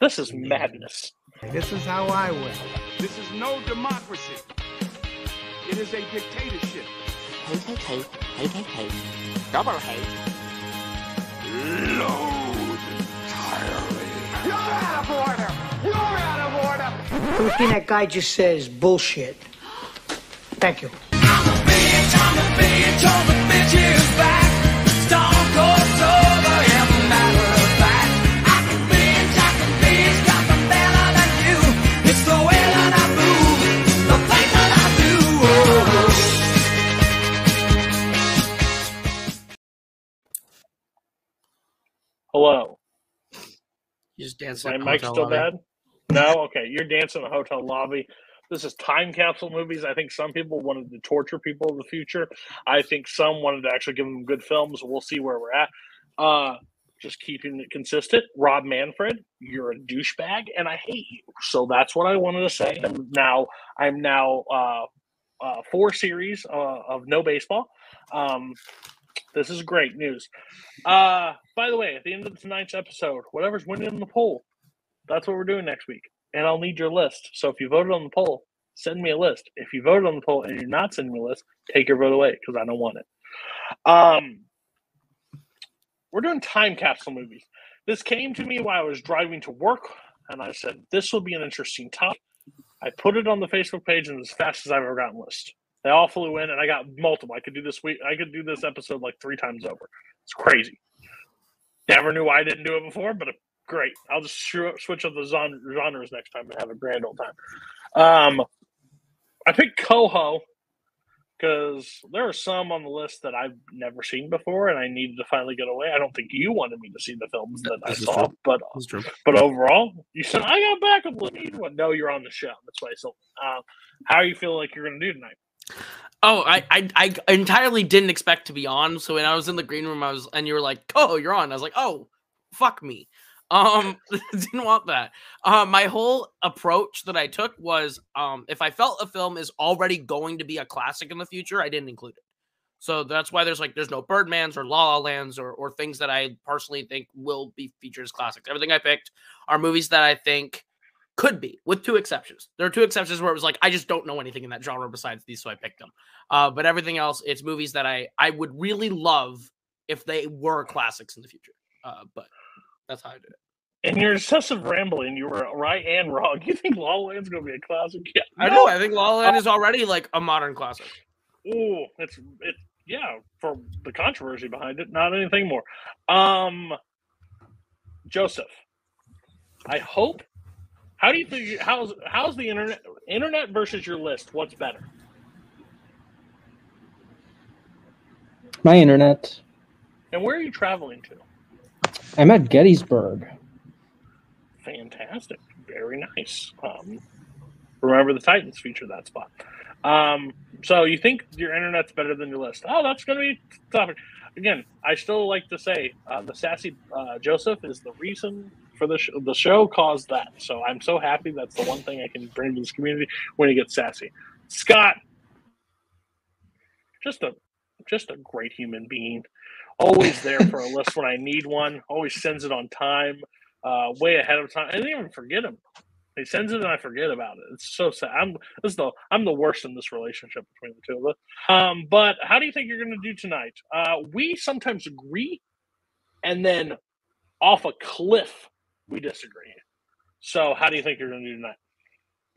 This is madness. This is how I win. This is no democracy. It is a dictatorship. Hate, hate, hate, hate, hate, hate. Double hate. Load entirely. You're out of order. You're out of order. Everything that guy just says bullshit. Thank you. You just dancing. My mic's still lobby. bad? No? Okay. You're dancing in a hotel lobby. This is time capsule movies. I think some people wanted to torture people in the future. I think some wanted to actually give them good films. We'll see where we're at. Uh, just keeping it consistent. Rob Manfred, you're a douchebag, and I hate you. So that's what I wanted to say. And now I'm now uh, uh, four series uh, of no baseball. Um, this is great news. Uh, by the way, at the end of tonight's episode, whatever's winning in the poll, that's what we're doing next week. And I'll need your list. So if you voted on the poll, send me a list. If you voted on the poll and you're not sending me a list, take your vote away because I don't want it. Um, we're doing time capsule movies. This came to me while I was driving to work, and I said this will be an interesting topic. I put it on the Facebook page, and as fast as I've ever gotten list. They all flew in, and I got multiple. I could do this week. I could do this episode like three times over. It's crazy. Never knew why I didn't do it before, but great. I'll just switch up the zon- genres next time and have a grand old time. Um, I picked Coho because there are some on the list that I've never seen before, and I needed to finally get away. I don't think you wanted me to see the films that I saw, true. but true. but overall, you said I got back. Let me well, no, you're on the show. That's why. So, uh, how you feel like you're going to do tonight? Oh, I, I I entirely didn't expect to be on. So when I was in the green room, I was and you were like, "Oh, you're on." I was like, "Oh, fuck me." Um, didn't want that. Um, my whole approach that I took was, um, if I felt a film is already going to be a classic in the future, I didn't include it. So that's why there's like there's no Birdmans or La La Lands or or things that I personally think will be featured as classics. Everything I picked are movies that I think could be, with two exceptions. There are two exceptions where it was like I just don't know anything in that genre besides these, so I picked them. Uh, but everything else, it's movies that I I would really love if they were classics in the future. Uh, but that's how I did it. In your excessive rambling, you were right and wrong. You think La La Land's going to be a classic? Yeah, I know. I think La La Land is already like a modern classic. Ooh, it's it. Yeah, for the controversy behind it, not anything more. Um, Joseph, I hope. How do you think? How's how's the internet? Internet versus your list. What's better? My internet. And where are you traveling to? I'm at Gettysburg. Fantastic. Very nice. Um, remember the Titans feature that spot. Um, so you think your internet's better than your list? Oh, that's going to be topic. Again, I still like to say uh, the sassy uh, Joseph is the reason for the sh- the show caused that. So I'm so happy that's the one thing I can bring to this community when he gets sassy. Scott, just a just a great human being. Always there for a list when I need one. Always sends it on time uh, way ahead of time. I didn't even forget him. He sends it and I forget about it. It's so sad. I'm this is the I'm the worst in this relationship between the two of us. Um, but how do you think you're going to do tonight? Uh, we sometimes agree, and then off a cliff we disagree. So how do you think you're going to do tonight?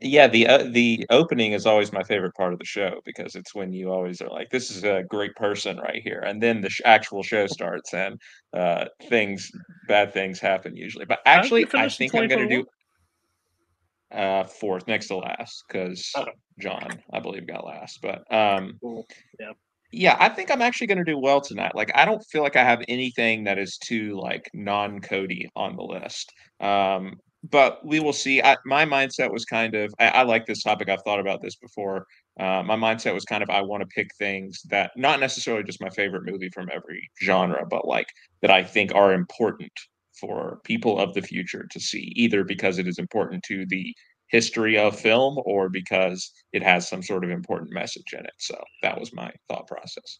Yeah, the uh, the opening is always my favorite part of the show because it's when you always are like, "This is a great person right here," and then the sh- actual show starts and uh, things, bad things happen usually. But How did you actually, I think I'm going to do uh, fourth, next to last, because Okay. John, I believe, got last. But um, Cool. Yeah. Yeah, I think I'm actually going to do well tonight. Like, I don't feel like I have anything that is too like non-Cody on the list. Um, but we will see. I, my mindset was kind of I, I like this topic. I've thought about this before. Uh, my mindset was kind of I want to pick things that not necessarily just my favorite movie from every genre, but like that I think are important for people of the future to see, either because it is important to the history of film or because it has some sort of important message in it. So that was my thought process.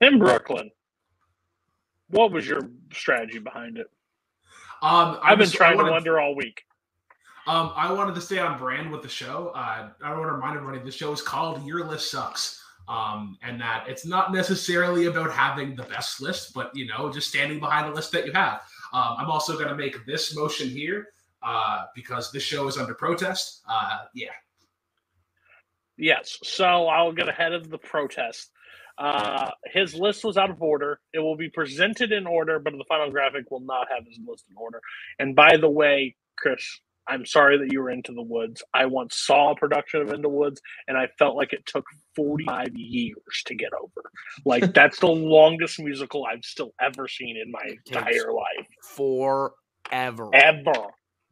In Brooklyn, what was your strategy behind it? Um, I I've been was- I trying to wonder all week. Um, I wanted to stay on brand with the show. Uh, I want to remind everybody the show is called Your List Sucks. Um, and that it's not necessarily about having the best list, but you know, just standing behind the list that you have. Um, I'm also going to make this motion here uh, because this show is under protest. Uh, yeah, Yes. So I'll get ahead of the protest. Uh, his list was out of order. It will be presented in order, but the final graphic will not have his list in order. And by the way, Chris, I'm sorry that you were into the woods. I once saw a production of Into the Woods, and I felt like it took 45 years to get over. Like that's the longest musical I've still ever seen in my entire life, Forever. ever.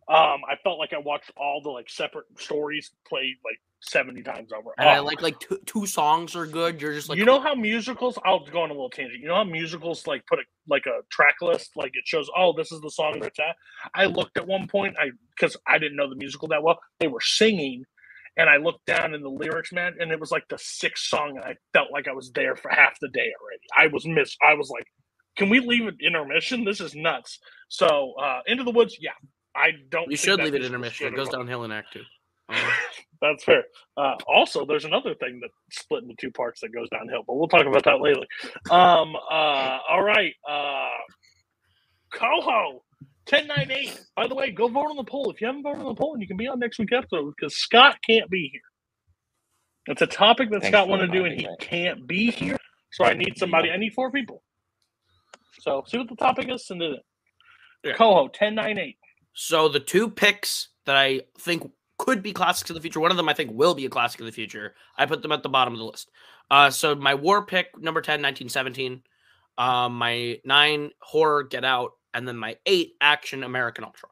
Um, I felt like I watched all the like separate stories played like 70 times over. And I Oh, like like two, two songs are good. You're just like you know how musicals? I'll go on a little tangent. You know how musicals like put a like a track list, like it shows. Oh, this is the song that's at. I looked at one point, I because I didn't know the musical that well. They were singing, and I looked down in the lyrics, man, and it was like the sixth song, and I felt like I was there for half the day already. I was missed. I was like, can we leave it intermission? This is nuts. So, uh into the woods, yeah. I don't. you should leave it musical intermission. It goes downhill in Act Two. Uh, that's fair. Uh, also, there's another thing that split into two parts that goes downhill, but we'll talk about that later. Um, uh, all right. Uh, Coho, 1098. By the way, go vote on the poll. If you haven't voted on the poll, and you can be on next week's episode because Scott can't be here. It's a topic that Thanks Scott wanted to do, and he me. can't be here. So I need somebody. I need four people. So see what the topic is, and then Yeah. Coho, 1098. So the two picks that I think could be classics of the future, one of them I think will be a classic of the future. I put them at the bottom of the list. Uh, so my war pick, number 10, 1917. Um, my nine, horror, Get Out. And then my eight, action, American Ultra.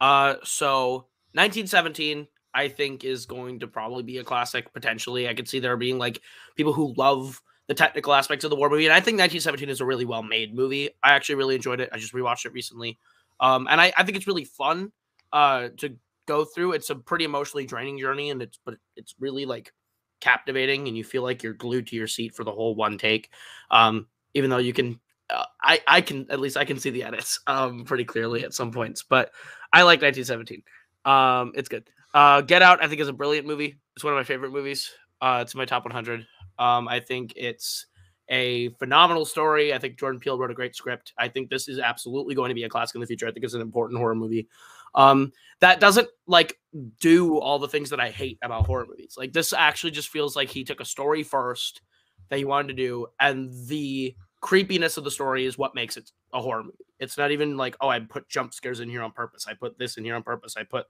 Uh, so 1917, I think, is going to probably be a classic potentially. I could see there being like people who love the technical aspects of the war movie. And I think 1917 is a really well made movie. I actually really enjoyed it. I just rewatched it recently. Um, and I, I think it's really fun uh, to go through. It's a pretty emotionally draining journey, and it's but it's really like captivating, and you feel like you're glued to your seat for the whole one take. Um, even though you can, uh, I I can at least I can see the edits um pretty clearly at some points, but I like 1917. Um, it's good. Uh, Get Out I think is a brilliant movie. It's one of my favorite movies. Uh, it's my top 100. Um, I think it's a phenomenal story. I think Jordan Peele wrote a great script. I think this is absolutely going to be a classic in the future. I think it's an important horror movie. Um, that doesn't like do all the things that I hate about horror movies. Like this actually just feels like he took a story first that he wanted to do, and the creepiness of the story is what makes it a horror movie. It's not even like, oh, I put jump scares in here on purpose. I put this in here on purpose. I put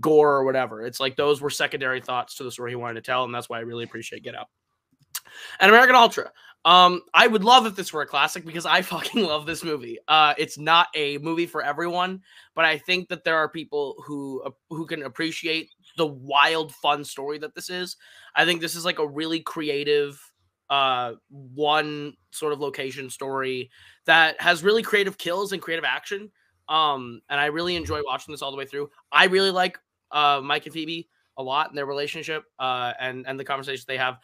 gore or whatever. It's like those were secondary thoughts to the story he wanted to tell, and that's why I really appreciate Get Out. And American Ultra. Um, I would love if this were a classic because I fucking love this movie. Uh, it's not a movie for everyone, but I think that there are people who uh, who can appreciate the wild, fun story that this is. I think this is like a really creative, uh, one sort of location story that has really creative kills and creative action. Um, and I really enjoy watching this all the way through. I really like uh Mike and Phoebe a lot in their relationship, uh, and and the conversations they have.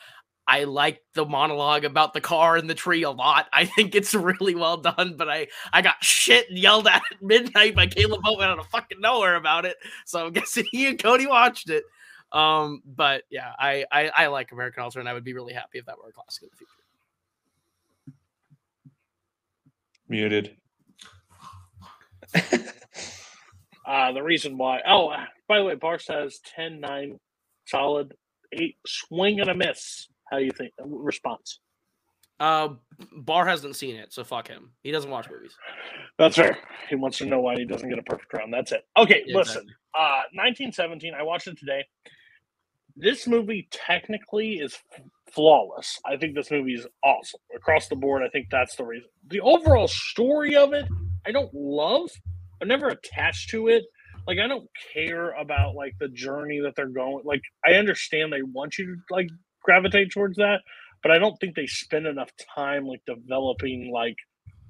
I like the monologue about the car and the tree a lot. I think it's really well done, but I I got shit yelled at at midnight by Caleb Boatman out of fucking nowhere about it. So I'm guessing he and Cody watched it. Um, but yeah, I, I I like American Ultra, and I would be really happy if that were a classic in the future. Muted. Uh, the reason why. Oh, by the way, Bar says 10 9, solid, eight, swing and a miss. How do you think? uh, Response. Uh, Bar hasn't seen it, so fuck him. He doesn't watch movies. That's fair. He wants to know why he doesn't get a perfect round. That's it. Okay, Yeah, listen. exactly. Uh, 1917. I watched it today. This movie technically is flawless. I think this movie is awesome across the board. I think that's the reason. The overall story of it, I don't love. I'm never attached to it. Like I don't care about like the journey that they're going. Like I understand they want you to like gravitate towards that, but I don't think they spend enough time like developing like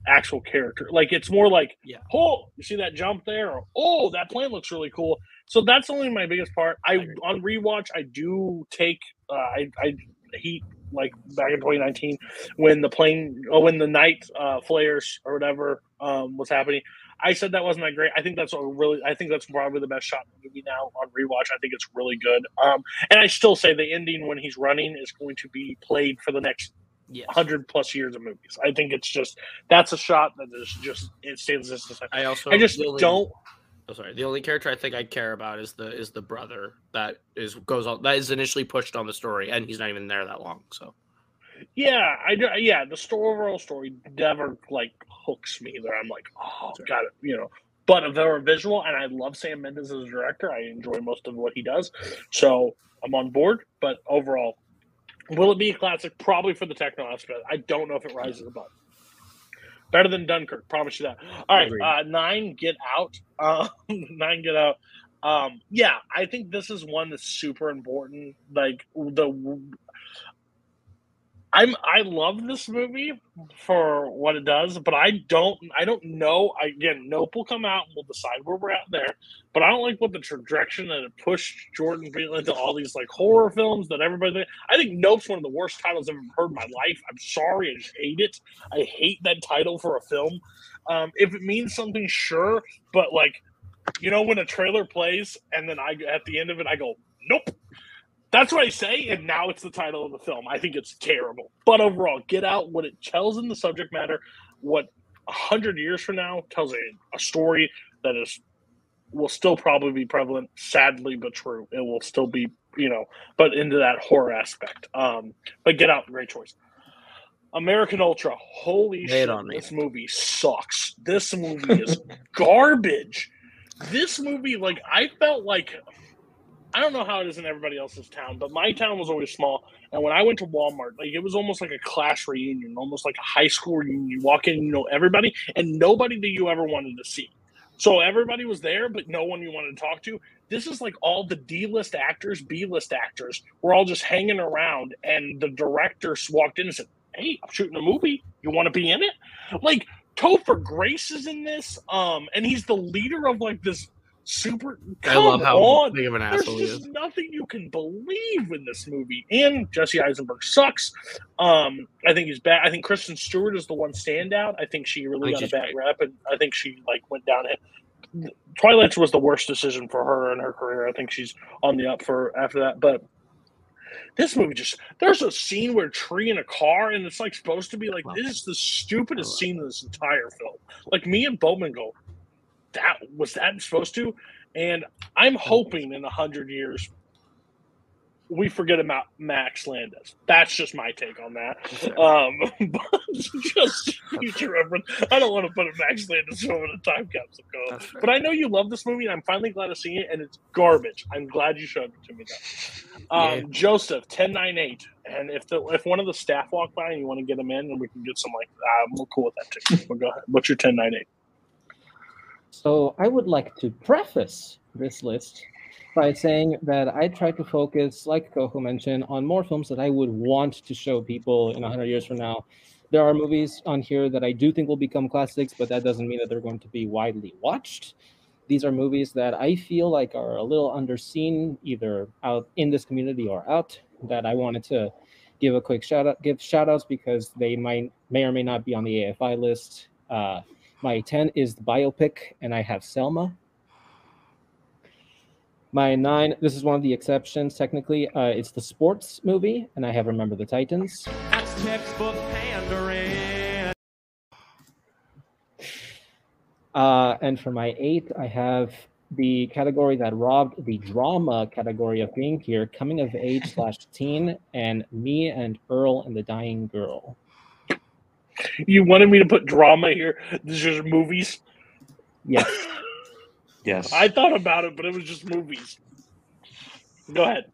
actual character. Like it's more like, Yeah. oh, you see that jump there, or oh, that plane looks really cool. So that's only my biggest part. I on rewatch, I do take uh, I I heat like back in 2019 when the plane oh when the night uh, flares or whatever um, was happening. I said that wasn't that great. I think that's a really. I think that's probably the best shot in the movie now on rewatch. I think it's really good. Um, and I still say the ending when he's running is going to be played for the next Yes. hundred plus years of movies. I think it's just that's a shot that is just it stands as I also I just only- don't. Oh, sorry. The only character I think I care about is the is the brother that is goes on that is initially pushed on the story, and he's not even there that long. So Yeah, I do. Yeah, the story overall story never like hooks me. There, I'm like, oh, Sure. got it. You know, but if they're visual, and I love Sam Mendes as a director. I enjoy most of what he does, so I'm on board. But overall, will it be a classic? Probably for the techno aspect. I don't know if it rises above. Better than Dunkirk, promise you that. All right, uh, nine, get out. Uh, nine, get out. Um, yeah, I think this is one that's super important. Like the I'm I love this movie for what it does, but I don't I don't know. Again, Nope will come out and we'll decide where we're at there. But I don't like what the direction that it pushed Jordan Peele into all these like horror films that everybody. I think Nope's one of the worst titles I've ever heard in my life. I'm sorry, I just hate it. I hate that title for a film. Um, if it means something, sure, but like, you know, when a trailer plays and then I at the end of it I go, nope. That's what I say, and now it's the title of the film. I think it's terrible. But overall, Get Out, what it tells in the subject matter, what a hundred years from now tells a, a story that is will still probably be prevalent, sadly but true. It will still be, you know, but into that horror aspect. Um, but Get Out, great choice. American Ultra, holy it shit, on me. this movie sucks. This movie is garbage. This movie, like, I felt like I don't know how it is in everybody else's town, but my town was always small. And when I went to Walmart, like it was almost like a class reunion, almost like a high school reunion. You walk in, you know everybody, and nobody that you ever wanted to see. So everybody was there, but no one you wanted to talk to. This is like all the D list actors, B list actors were all just hanging around, and the director walked in and said, Hey, I'm shooting a movie. You want to be in it? Like Topher Grace is in this, um, and he's the leader of like this super. I love how on. big of an There's asshole he is. nothing you can believe in this movie. And Jesse Eisenberg sucks. Um, I think he's bad. I think Kristen Stewart is the one standout. I think she really got a bad great. rep, and I think she like went down. it. Twilight's was the worst decision for her in her career. I think she's on the up for after that, but. This movie just there's a scene where a tree in a car and it's like supposed to be like this is the stupidest scene in this entire film. Like me and Bowman go, that was that supposed to? And I'm hoping in a hundred years we forget about Max Landis. That's just my take on that. Um, but just future reference. I don't want to put a Max Landis film in a time capsule. Code. But I know you love this movie, and I'm finally glad to see it. And it's garbage. I'm glad you showed it to me. Though. Um, Yeah. Joseph, ten nine eight. And if the if one of the staff walk by and you want to get them in, and we can get some like, uh, we're cool with that too. But go ahead. What's your ten nine eight? So I would like to preface this list by saying that I try to focus, like Coco mentioned, on more films that I would want to show people in 100 years from now. There are movies on here that I do think will become classics, but that doesn't mean that they're going to be widely watched. These are movies that I feel like are a little underseen, either out in this community or out. That I wanted to give a quick shout out, give shout outs because they might may or may not be on the AFI list. Uh, my 10 is the biopic, and I have Selma. My nine, this is one of the exceptions technically. Uh, it's the sports movie, and I have Remember the Titans. That's textbook pandering. Uh, and for my eight, I have the category that robbed the drama category of being here coming of age slash teen, and me and Earl and the Dying Girl. You wanted me to put drama here. This is movies. Yes. Yes. I thought about it, but it was just movies. Go ahead.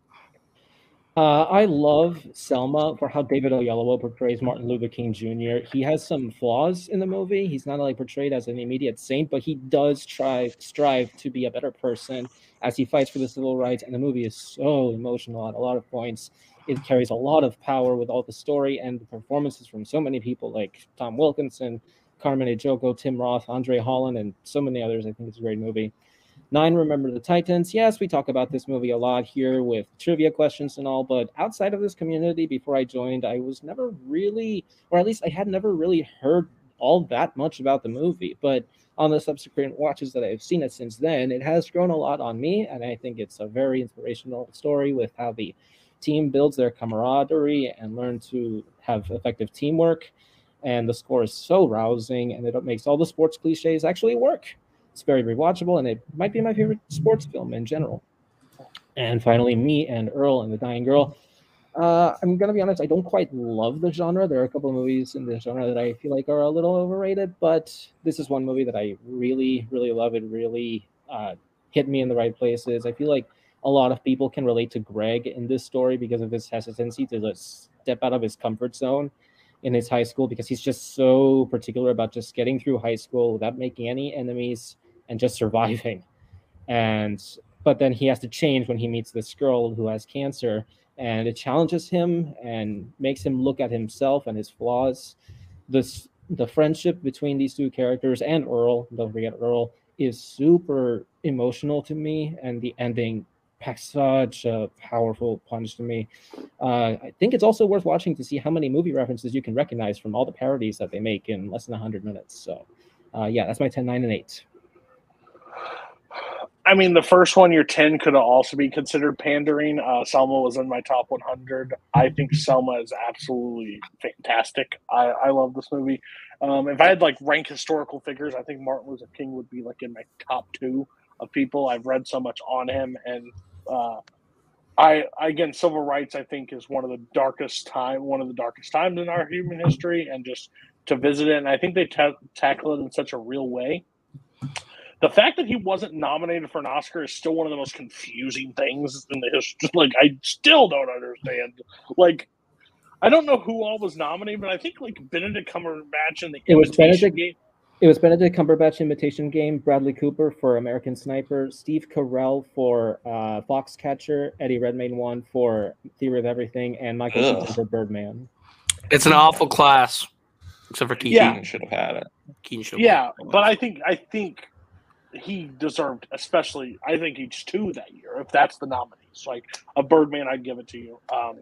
Uh, I love Selma for how David Oyelowo portrays Martin Luther King Jr. He has some flaws in the movie. He's not like portrayed as an immediate saint, but he does try strive to be a better person as he fights for the civil rights. And the movie is so emotional at a lot of points. It carries a lot of power with all the story and the performances from so many people like Tom Wilkinson, Carmen Ejogo, Tim Roth, Andre Holland, and so many others. I think it's a great movie. Nine, Remember the Titans. Yes, we talk about this movie a lot here with trivia questions and all, but outside of this community, before I joined, I was never really, or at least I had never really heard all that much about the movie, but on the subsequent watches that I've seen it since then, it has grown a lot on me, and I think it's a very inspirational story with how the team builds their camaraderie and learn to have effective teamwork. And the score is so rousing, and it makes all the sports cliches actually work. It's very rewatchable, and it might be my favorite sports film in general. And finally, me and Earl and the Dying Girl. Uh, I'm gonna be honest, I don't quite love the genre. There are a couple of movies in the genre that I feel like are a little overrated, but this is one movie that I really, really love. It really uh, hit me in the right places. I feel like a lot of people can relate to Greg in this story because of his hesitancy to just step out of his comfort zone in his high school because he's just so particular about just getting through high school without making any enemies and just surviving. And but then he has to change when he meets this girl who has cancer and it challenges him and makes him look at himself and his flaws. This the friendship between these two characters and Earl, don't forget Earl, is super emotional to me, and the ending packs such a powerful punch to me. Uh, I think it's also worth watching to see how many movie references you can recognize from all the parodies that they make in less than 100 minutes. So, uh, yeah, that's my 10, 9, and 8. I mean, the first one, your 10 could also be considered pandering. Uh, Selma was in my top 100. I think Selma is absolutely fantastic. I, I love this movie. Um, if I had like rank historical figures, I think Martin Luther King would be like in my top two of people. I've read so much on him, and uh, I again, civil rights I think is one of the darkest time, one of the darkest times in our human history, and just to visit it, and I think they ta- tackle it in such a real way the fact that he wasn't nominated for an Oscar is still one of the most confusing things in the history. Like, I still don't understand. Like, I don't know who all was nominated, but I think like Benedict Cumberbatch and the it was Benedict. game. It was Benedict Cumberbatch Imitation Game, Bradley Cooper for American Sniper, Steve Carell for uh, Foxcatcher, Eddie Redmayne won for Theory of Everything, and Michael Ugh. Keaton for Birdman. It's an awful class, except for Keaton. Yeah. Keaton should have had it. Keaton should- Yeah, but I think I think he deserved, especially I think each two that year. If that's the nominees, like a Birdman, I'd give it to you. Um,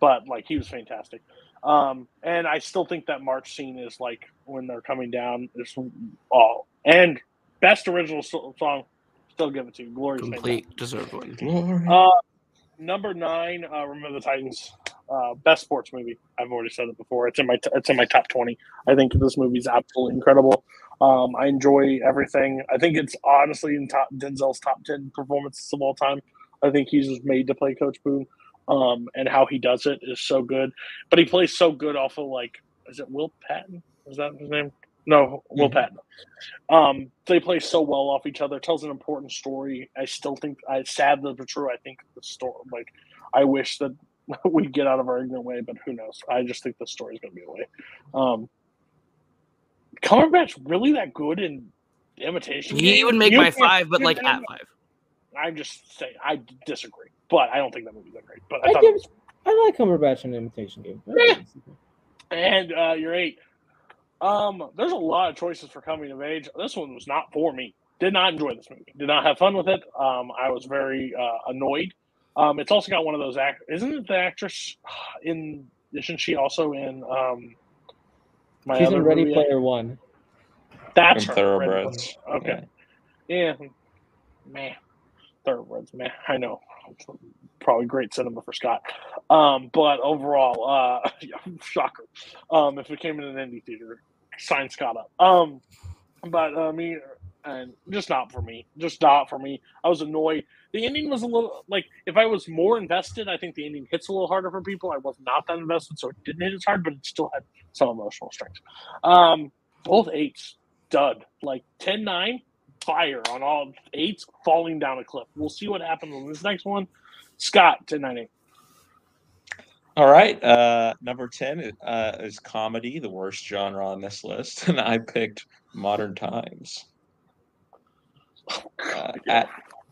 but like he was fantastic. Um, and I still think that March scene is like when they're coming down. Is all and best original song. Still give it to you. Glorious. complete deserved one. Glory. Uh, number nine, uh, Remember the Titans. Uh, best sports movie. I've already said it before. It's in my t- it's in my top twenty. I think this movie's absolutely incredible. Um, I enjoy everything. I think it's honestly in top Denzel's top ten performances of all time. I think he's just made to play Coach Boone, um, and how he does it is so good. But he plays so good off of like, is it Will Patton? Is that his name? No, Will Mhm. Patton. Um, they play so well off each other. Tells an important story. I still think, I sad but true. I think the story, like, I wish that we get out of our ignorant way, but who knows? I just think the story's gonna be the way. Um, Cumberbatch really that good in imitation? He Game? would make You my five, but like at five. I'm just saying, I disagree, but I don't think that movie's that great. But I I thought, give- it was, I like Cumberbatch in Imitation Game. and uh, you're eight. Um, there's a lot of choices for coming of age. This one was not for me. Did not enjoy this movie. Did not have fun with it. Um, I was very uh, annoyed. Um, it's also got one of those act. Isn't it the actress in? Isn't she also in? Um, my She's other in Ready movie? Player One. That's From her. Thoroughbreds. Player. Okay. Yeah. Man. Thoroughbreds, man. I know. Probably great cinema for Scott. Um, but overall, uh yeah, shocker. Um, if it came in an indie theater, sign Scott up. Um, but uh, me and just not for me. Just not for me. I was annoyed. The ending was a little like if I was more invested, I think the ending hits a little harder for people. I was not that invested, so it didn't hit as hard, but it still had some emotional strength. Um, both eights, dud. Like 10-9, fire on all eights falling down a cliff. We'll see what happens on this next one. Scott, 10 9 8. All right. Uh, number 10 uh, is comedy, the worst genre on this list. And I picked Modern Times. Uh, at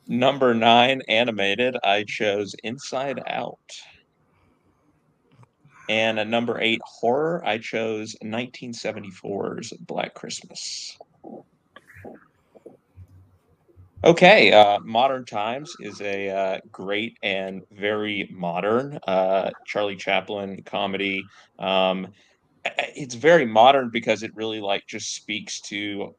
number nine, animated, I chose Inside Out. And at number eight, horror, I chose 1974's Black Christmas. Okay, uh, Modern Times is a uh, great and very modern uh, Charlie Chaplin comedy. Um, it's very modern because it really like just speaks to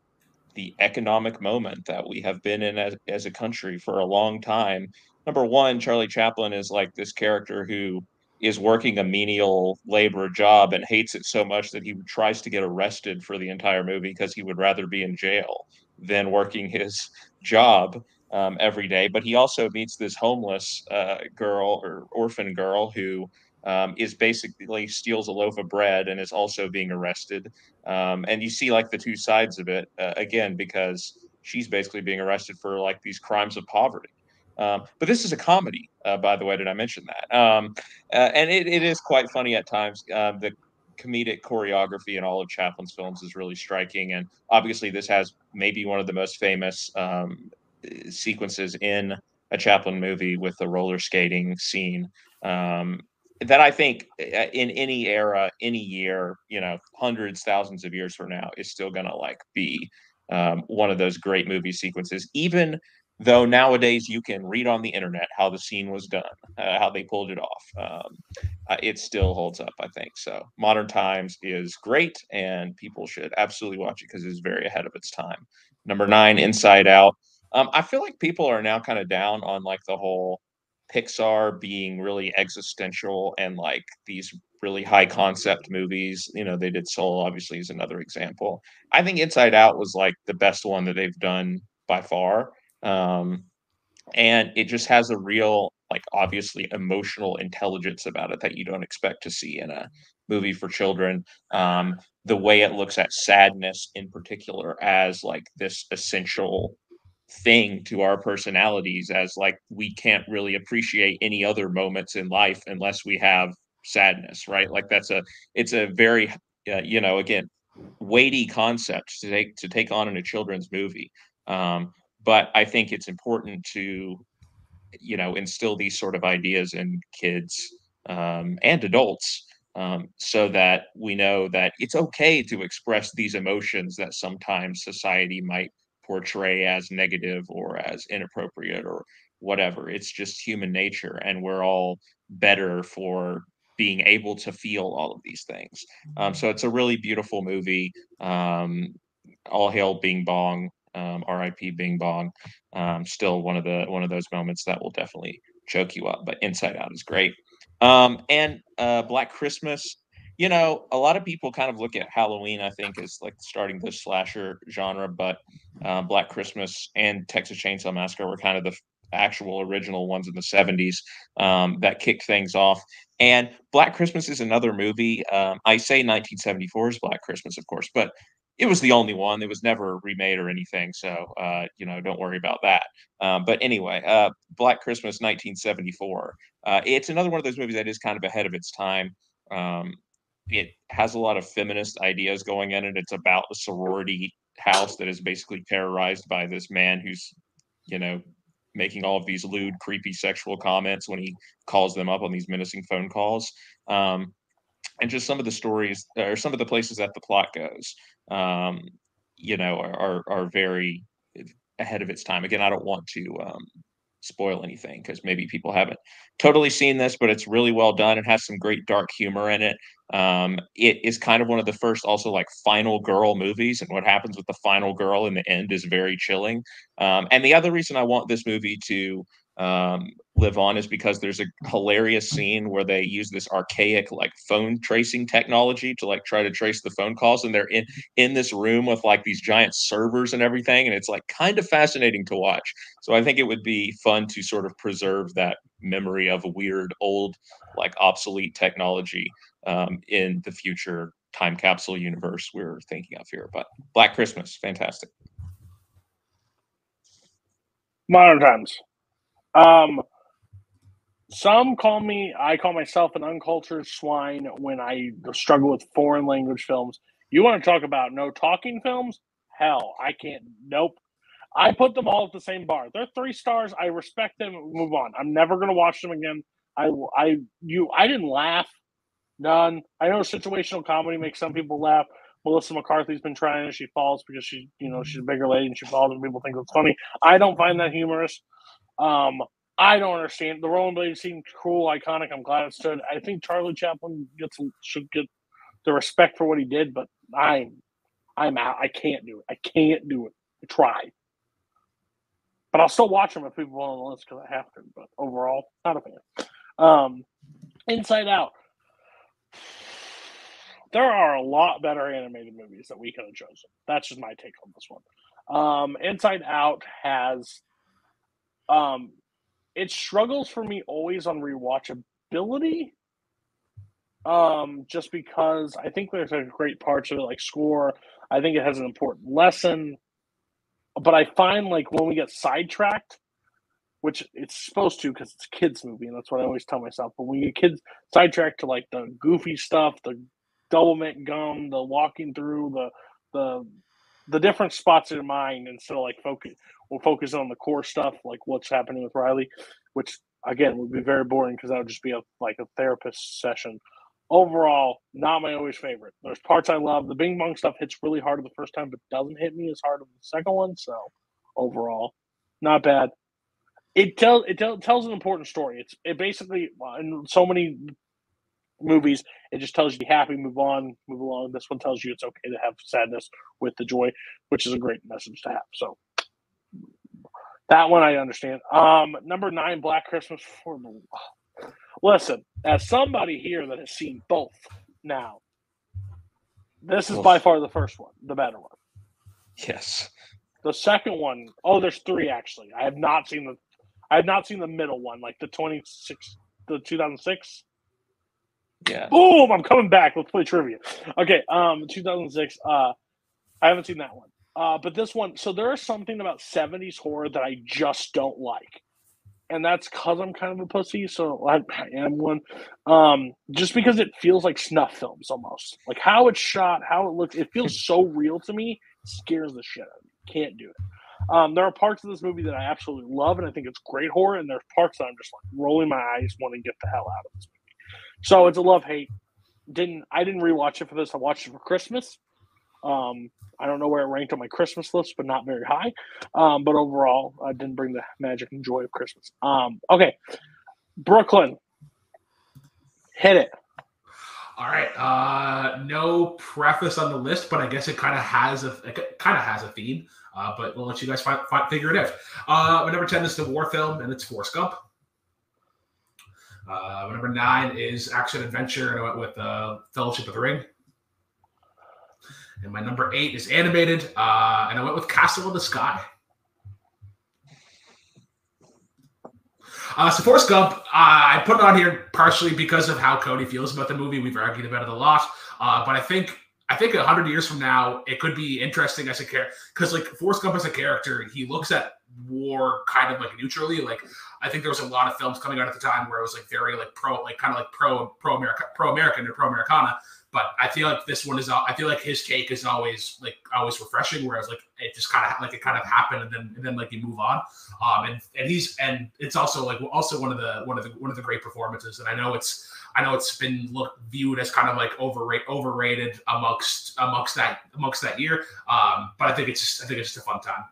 the economic moment that we have been in as, as a country for a long time. Number one, Charlie Chaplin is like this character who is working a menial labor job and hates it so much that he tries to get arrested for the entire movie because he would rather be in jail than working his job um, every day. But he also meets this homeless uh, girl or orphan girl who um, is basically steals a loaf of bread and is also being arrested. Um, and you see like the two sides of it uh, again because she's basically being arrested for like these crimes of poverty. Um, but this is a comedy, uh, by the way. Did I mention that? Um, uh, and it, it is quite funny at times. Uh, the comedic choreography in all of Chaplin's films is really striking, and obviously this has maybe one of the most famous um, sequences in a Chaplin movie with the roller skating scene. Um, that I think uh, in any era, any year, you know, hundreds, thousands of years from now, is still going to like be um, one of those great movie sequences, even though nowadays you can read on the internet how the scene was done, uh, how they pulled it off. Um, uh, it still holds up, I think. So, Modern Times is great, and people should absolutely watch it because it's very ahead of its time. Number nine, Inside Out. Um, I feel like people are now kind of down on like the whole Pixar being really existential and like these really high concept movies. You know, they did Soul, obviously, is another example. I think Inside Out was like the best one that they've done by far um, and it just has a real like obviously emotional intelligence about it that you don't expect to see in a movie for children. Um, the way it looks at sadness in particular as like this essential thing to our personalities as like we can't really appreciate any other moments in life unless we have sadness right? Like that's a it's a very uh, you know again weighty concept to take to take on in a children's movie. Um, but I think it's important to, you know, instill these sort of ideas in kids um, and adults um, so that we know that it's okay to express these emotions that sometimes society might portray as negative or as inappropriate or whatever. It's just human nature, and we're all better for being able to feel all of these things. Um, so it's a really beautiful movie. Um, all hail Bing Bong um, RIP Bing Bong. Um, still one of the one of those moments that will definitely choke you up. But Inside Out is great. Um, and uh, Black Christmas. You know, a lot of people kind of look at Halloween. I think as like starting the slasher genre, but uh, Black Christmas and Texas Chainsaw Massacre were kind of the actual original ones in the 70s um, that kicked things off. And Black Christmas is another movie. Um, I say 1974 is Black Christmas, of course, but it was the only one. It was never remade or anything, so uh, you know, don't worry about that. Um, but anyway, uh, Black Christmas, 1974. Uh, it's another one of those movies that is kind of ahead of its time. Um, it has a lot of feminist ideas going in it. It's about a sorority house that is basically terrorized by this man who's, you know, making all of these lewd, creepy sexual comments when he calls them up on these menacing phone calls. Um, and just some of the stories or some of the places that the plot goes um, you know are are very ahead of its time. Again i don't want to um, spoil anything because maybe people haven't totally seen this but it's really well done. It has some great dark humor in it. Um, it is kind of one of the first also like final girl movies and what happens with the final girl in the end is very chilling. Um, and the other reason i want this movie to um, live on is because there's a hilarious scene where they use this archaic like phone tracing technology to like try to trace the phone calls and they're in in this room with like these giant servers and everything and it's like kind of fascinating to watch. So i think it would be fun to sort of preserve that memory of a weird old like obsolete technology um, in the future time capsule universe we're thinking of here. But black christmas fantastic. Modern times um, some call me, I call myself an uncultured swine when I struggle with foreign language films. You want to talk about no talking films? Hell, I can't. Nope. I put them all at the same bar. They're three stars. I respect them. Move on. I'm never going to watch them again. I, I, you, I didn't laugh. None. I know situational comedy makes some people laugh. Melissa McCarthy's been trying and she falls because she, you know, she's a bigger lady and she falls and people think it's funny. I don't find that humorous. Um, I don't understand. The Rolling Blade seemed cool, iconic. I'm glad it stood. I think Charlie Chaplin gets should get the respect for what he did, but I'm I'm out. I can't do it. I can't do it. I tried. But I'll still watch them if people want on the list because I have to. But overall, not a fan. Um, Inside Out. There are a lot better animated movies that we could have chosen. That's just my take on this one. Um, Inside Out has um, it struggles for me always on rewatchability. Um, just because I think there's a great parts of it, like score. I think it has an important lesson, but I find like when we get sidetracked, which it's supposed to because it's a kids movie, and that's what I always tell myself. But when you get kids sidetracked to like the goofy stuff, the double mint gum, the walking through, the the the different spots in mind instead of like focus we'll focus on the core stuff like what's happening with Riley, which again would be very boring because that would just be a like a therapist session. Overall, not my always favorite. There's parts I love. The Bing Bong stuff hits really hard the first time, but doesn't hit me as hard the second one. So overall, not bad. It tells it tell, tells an important story. It's it basically in so many movies, it just tells you to be happy, move on, move along. This one tells you it's okay to have sadness with the joy, which is a great message to have. So that one I understand. Um, number nine, Black Christmas for the. Listen, as somebody here that has seen both now, this is by far the first one, the better one. Yes. The second one, oh, there's three actually. I have not seen the, I have not seen the middle one, like the 26, the 2006. Yeah. Boom! I'm coming back. Let's play trivia. Okay. Um, 2006. Uh, I haven't seen that one. Uh, but this one, so there is something about 70s horror that I just don't like. And that's because I'm kind of a pussy, so I, I am one. Um, just because it feels like snuff films almost. Like how it's shot, how it looks, it feels so real to me, scares the shit out of me. Can't do it. Um, there are parts of this movie that I absolutely love, and I think it's great horror, and there's parts that I'm just like rolling my eyes, wanting to get the hell out of this movie. So it's a love hate. Didn't I didn't rewatch it for this. I watched it for Christmas. Um, I don't know where it ranked on my Christmas list, but not very high. Um, but overall, I didn't bring the magic and joy of Christmas. Um, okay, Brooklyn, hit it. All right. Uh, no preface on the list, but I guess it kind of has a kind of has a theme. Uh, but we'll let you guys find, find, figure it out. Uh, my number ten is the war film, and it's Forrest Gump. Uh, number nine is action adventure, and I went with uh, Fellowship of the Ring. And my number eight is animated, uh, and I went with Castle in the Sky. Uh, so Forrest Gump, uh, I put it on here partially because of how Cody feels about the movie. We've argued about it a lot, uh, but I think I think hundred years from now, it could be interesting as a character because like Forrest Gump as a character, he looks at war kind of like neutrally. Like I think there was a lot of films coming out at the time where it was like very like pro, like kind of like pro pro America, pro American or pro Americana. But I feel like this one is. I feel like his take is always like always refreshing. Whereas like it just kind of like it kind of happened and then and then like you move on. Um and and he's and it's also like also one of the one of the one of the great performances. And I know it's I know it's been looked viewed as kind of like overrated overrated amongst amongst that amongst that year. Um, but I think it's just I think it's just a fun time.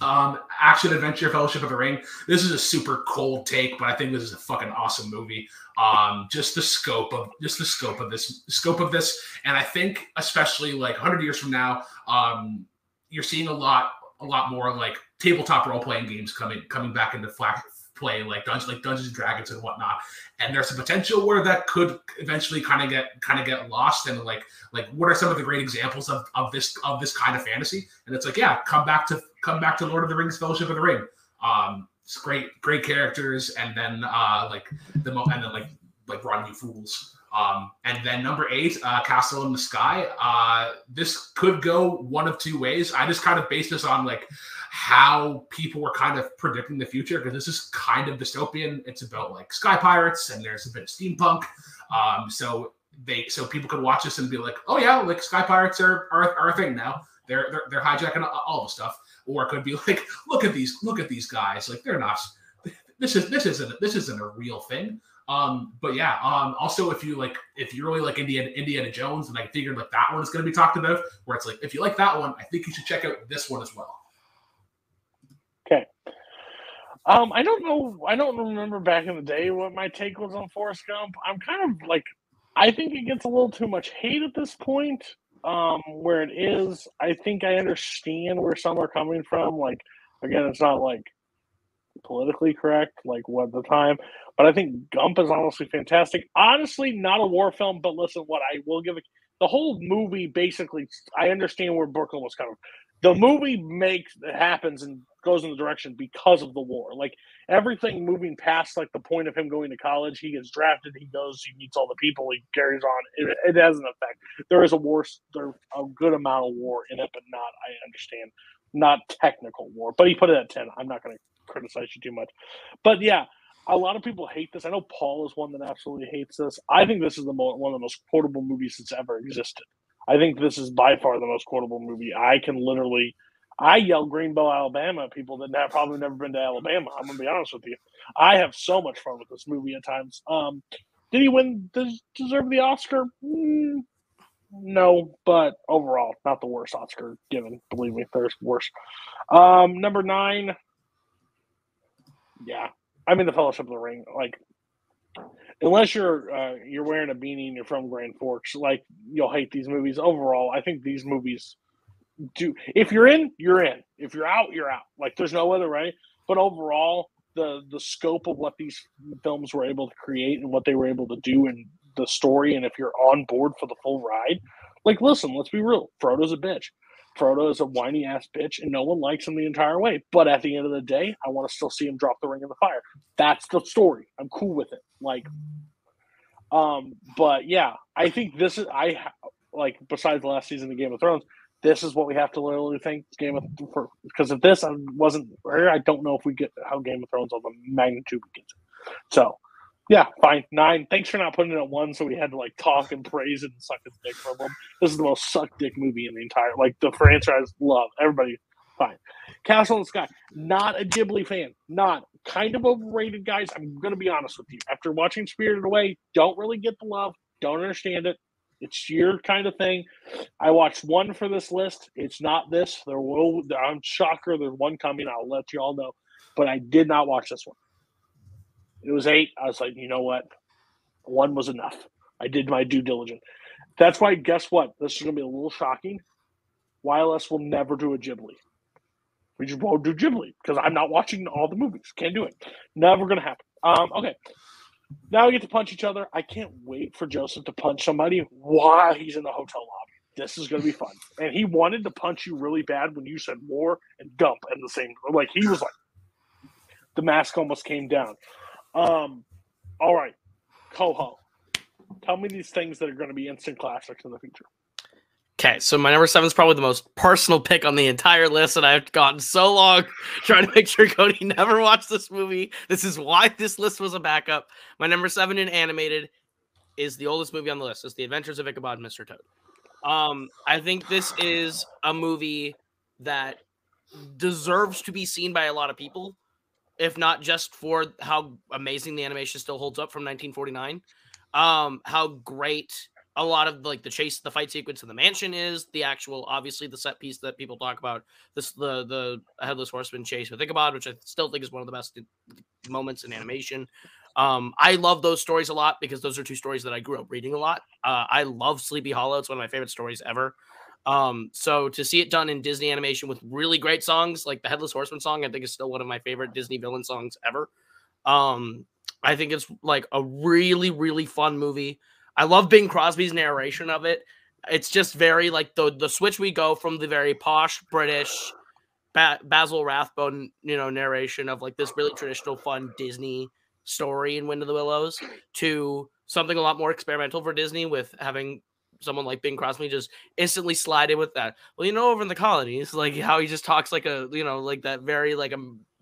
Um, action adventure Fellowship of the Ring. This is a super cold take, but I think this is a fucking awesome movie. Um, just the scope of just the scope of this scope of this, and I think especially like 100 years from now, um, you're seeing a lot a lot more like tabletop role playing games coming coming back into flat play like Dungeons like Dungeons and Dragons and whatnot. And there's a potential where that could eventually kind of get kind of get lost. And like like what are some of the great examples of, of this of this kind of fantasy? And it's like yeah, come back to come back to Lord of the Rings, Fellowship of the Ring. Um, it's great great characters, and then uh like the mo- and then like like run you fools. Um, and then number eight, uh, Castle in the Sky. Uh, this could go one of two ways. I just kind of based this on like how people were kind of predicting the future because this is kind of dystopian. It's about like sky pirates and there's a bit of steampunk. Um, so they so people could watch this and be like, oh yeah, like sky pirates are are, are a thing now. They're, they're they're hijacking all the stuff. Or it could be like, look at these look at these guys. Like they're not. This is this isn't this isn't a real thing. Um, but yeah, um, also if you like, if you really like Indiana, Indiana Jones, and I figured like that one is going to be talked about, where it's like, if you like that one, I think you should check out this one as well. Okay. Um, I don't know. I don't remember back in the day what my take was on Forrest Gump. I'm kind of like I think it gets a little too much hate at this point. Um, where it is, I think I understand where some are coming from. Like, again, it's not like politically correct, like what the time, but I think Gump is honestly fantastic. Honestly, not a war film, but listen, what I will give the whole movie basically, I understand where Brooklyn was coming. The movie makes it happens and goes in the direction because of the war. Like everything moving past like the point of him going to college, he gets drafted, he goes, he meets all the people, he carries on. It, it has an effect. There is a war, there's a good amount of war in it, but not. I understand, not technical war. But he put it at ten. I'm not going to criticize you too much, but yeah. A lot of people hate this. I know Paul is one that absolutely hates this. I think this is the mo- one of the most quotable movies that's ever existed. I think this is by far the most quotable movie. I can literally, I yell Greenbow, Alabama people that have probably never been to Alabama. I'm gonna be honest with you. I have so much fun with this movie at times. Um, did he win? Does deserve the Oscar? Mm, no, but overall, not the worst Oscar given. Believe me, there's worse. Um, number nine. Yeah, I mean the Fellowship of the Ring. Like unless you're uh, you're wearing a beanie and you're from Grand Forks, like you'll hate these movies. Overall, I think these movies do. If you're in, you're in. If you're out, you're out. Like there's no other way. But overall, the the scope of what these films were able to create and what they were able to do and the story, and if you're on board for the full ride, like listen, let's be real. Frodo's a bitch. Frodo is a whiny ass bitch, and no one likes him the entire way. But at the end of the day, I want to still see him drop the ring in the fire. That's the story. I'm cool with it. Like, um, but yeah, I think this is I like besides the last season of Game of Thrones, this is what we have to literally think Game of for, because if this wasn't I don't know if we get how Game of Thrones on the magnitude we get. So yeah, fine. Nine. Thanks for not putting it at one, so we had to like talk and praise it and suck his dick from him. This is the most suck dick movie in the entire like the franchise. Love everybody. Fine. Castle in the Sky. Not a Ghibli fan. Not kind of overrated, guys. I'm gonna be honest with you. After watching Spirited Away, don't really get the love. Don't understand it. It's your kind of thing. I watched one for this list. It's not this. There will. I'm shocker. There's one coming. I'll let you all know. But I did not watch this one. It was eight. I was like, you know what? One was enough. I did my due diligence. That's why, guess what? This is going to be a little shocking. YLS will never do a Ghibli. We just won't do Ghibli because I'm not watching all the movies. Can't do it. Never going to happen. Um, okay. Now we get to punch each other. I can't wait for Joseph to punch somebody while he's in the hotel lobby. This is going to be fun. And he wanted to punch you really bad when you said war and dump in the same. Like he was like, the mask almost came down. Um, all right, Coho, tell me these things that are going to be instant classics in the future. Okay, so my number seven is probably the most personal pick on the entire list, and I've gotten so long trying to make sure Cody never watched this movie. This is why this list was a backup. My number seven in animated is the oldest movie on the list. It's The Adventures of Ichabod and Mr. Toad. Um, I think this is a movie that deserves to be seen by a lot of people if not just for how amazing the animation still holds up from 1949 um how great a lot of like the chase the fight sequence in the mansion is the actual obviously the set piece that people talk about this the the headless horseman chase with ichabod which i still think is one of the best moments in animation. Um i love those stories a lot because those are two stories that i grew up reading a lot. Uh, i love sleepy hollow. It's one of my favorite stories ever um, so to see it done in Disney animation with really great songs, like the Headless Horseman song, I think is still one of my favorite Disney villain songs ever. Um, I think it's like a really, really fun movie. I love Bing Crosby's narration of it. It's just very like the the switch we go from the very posh British ba- Basil Rathbone, you know, narration of like this really traditional, fun Disney story in Wind of the Willows to something a lot more experimental for Disney with having someone like Bing Crosby just instantly slide in with that. Well, you know, over in the colonies, like how he just talks like a, you know, like that very like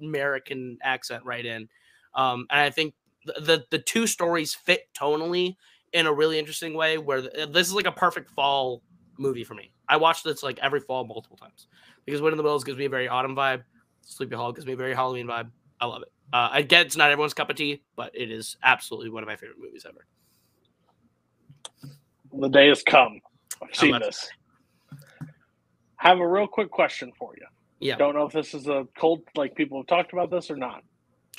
American accent right in. Um, and I think the, the, the two stories fit tonally in a really interesting way where the, this is like a perfect fall movie for me. I watch this like every fall multiple times because Wind in the Willows gives me a very autumn vibe. Sleepy Hollow gives me a very Halloween vibe. I love it. Uh, I get it's not everyone's cup of tea, but it is absolutely one of my favorite movies ever. The day has come. I've seen this. Have a real quick question for you. Yeah. Don't know if this is a cold, like people have talked about this or not.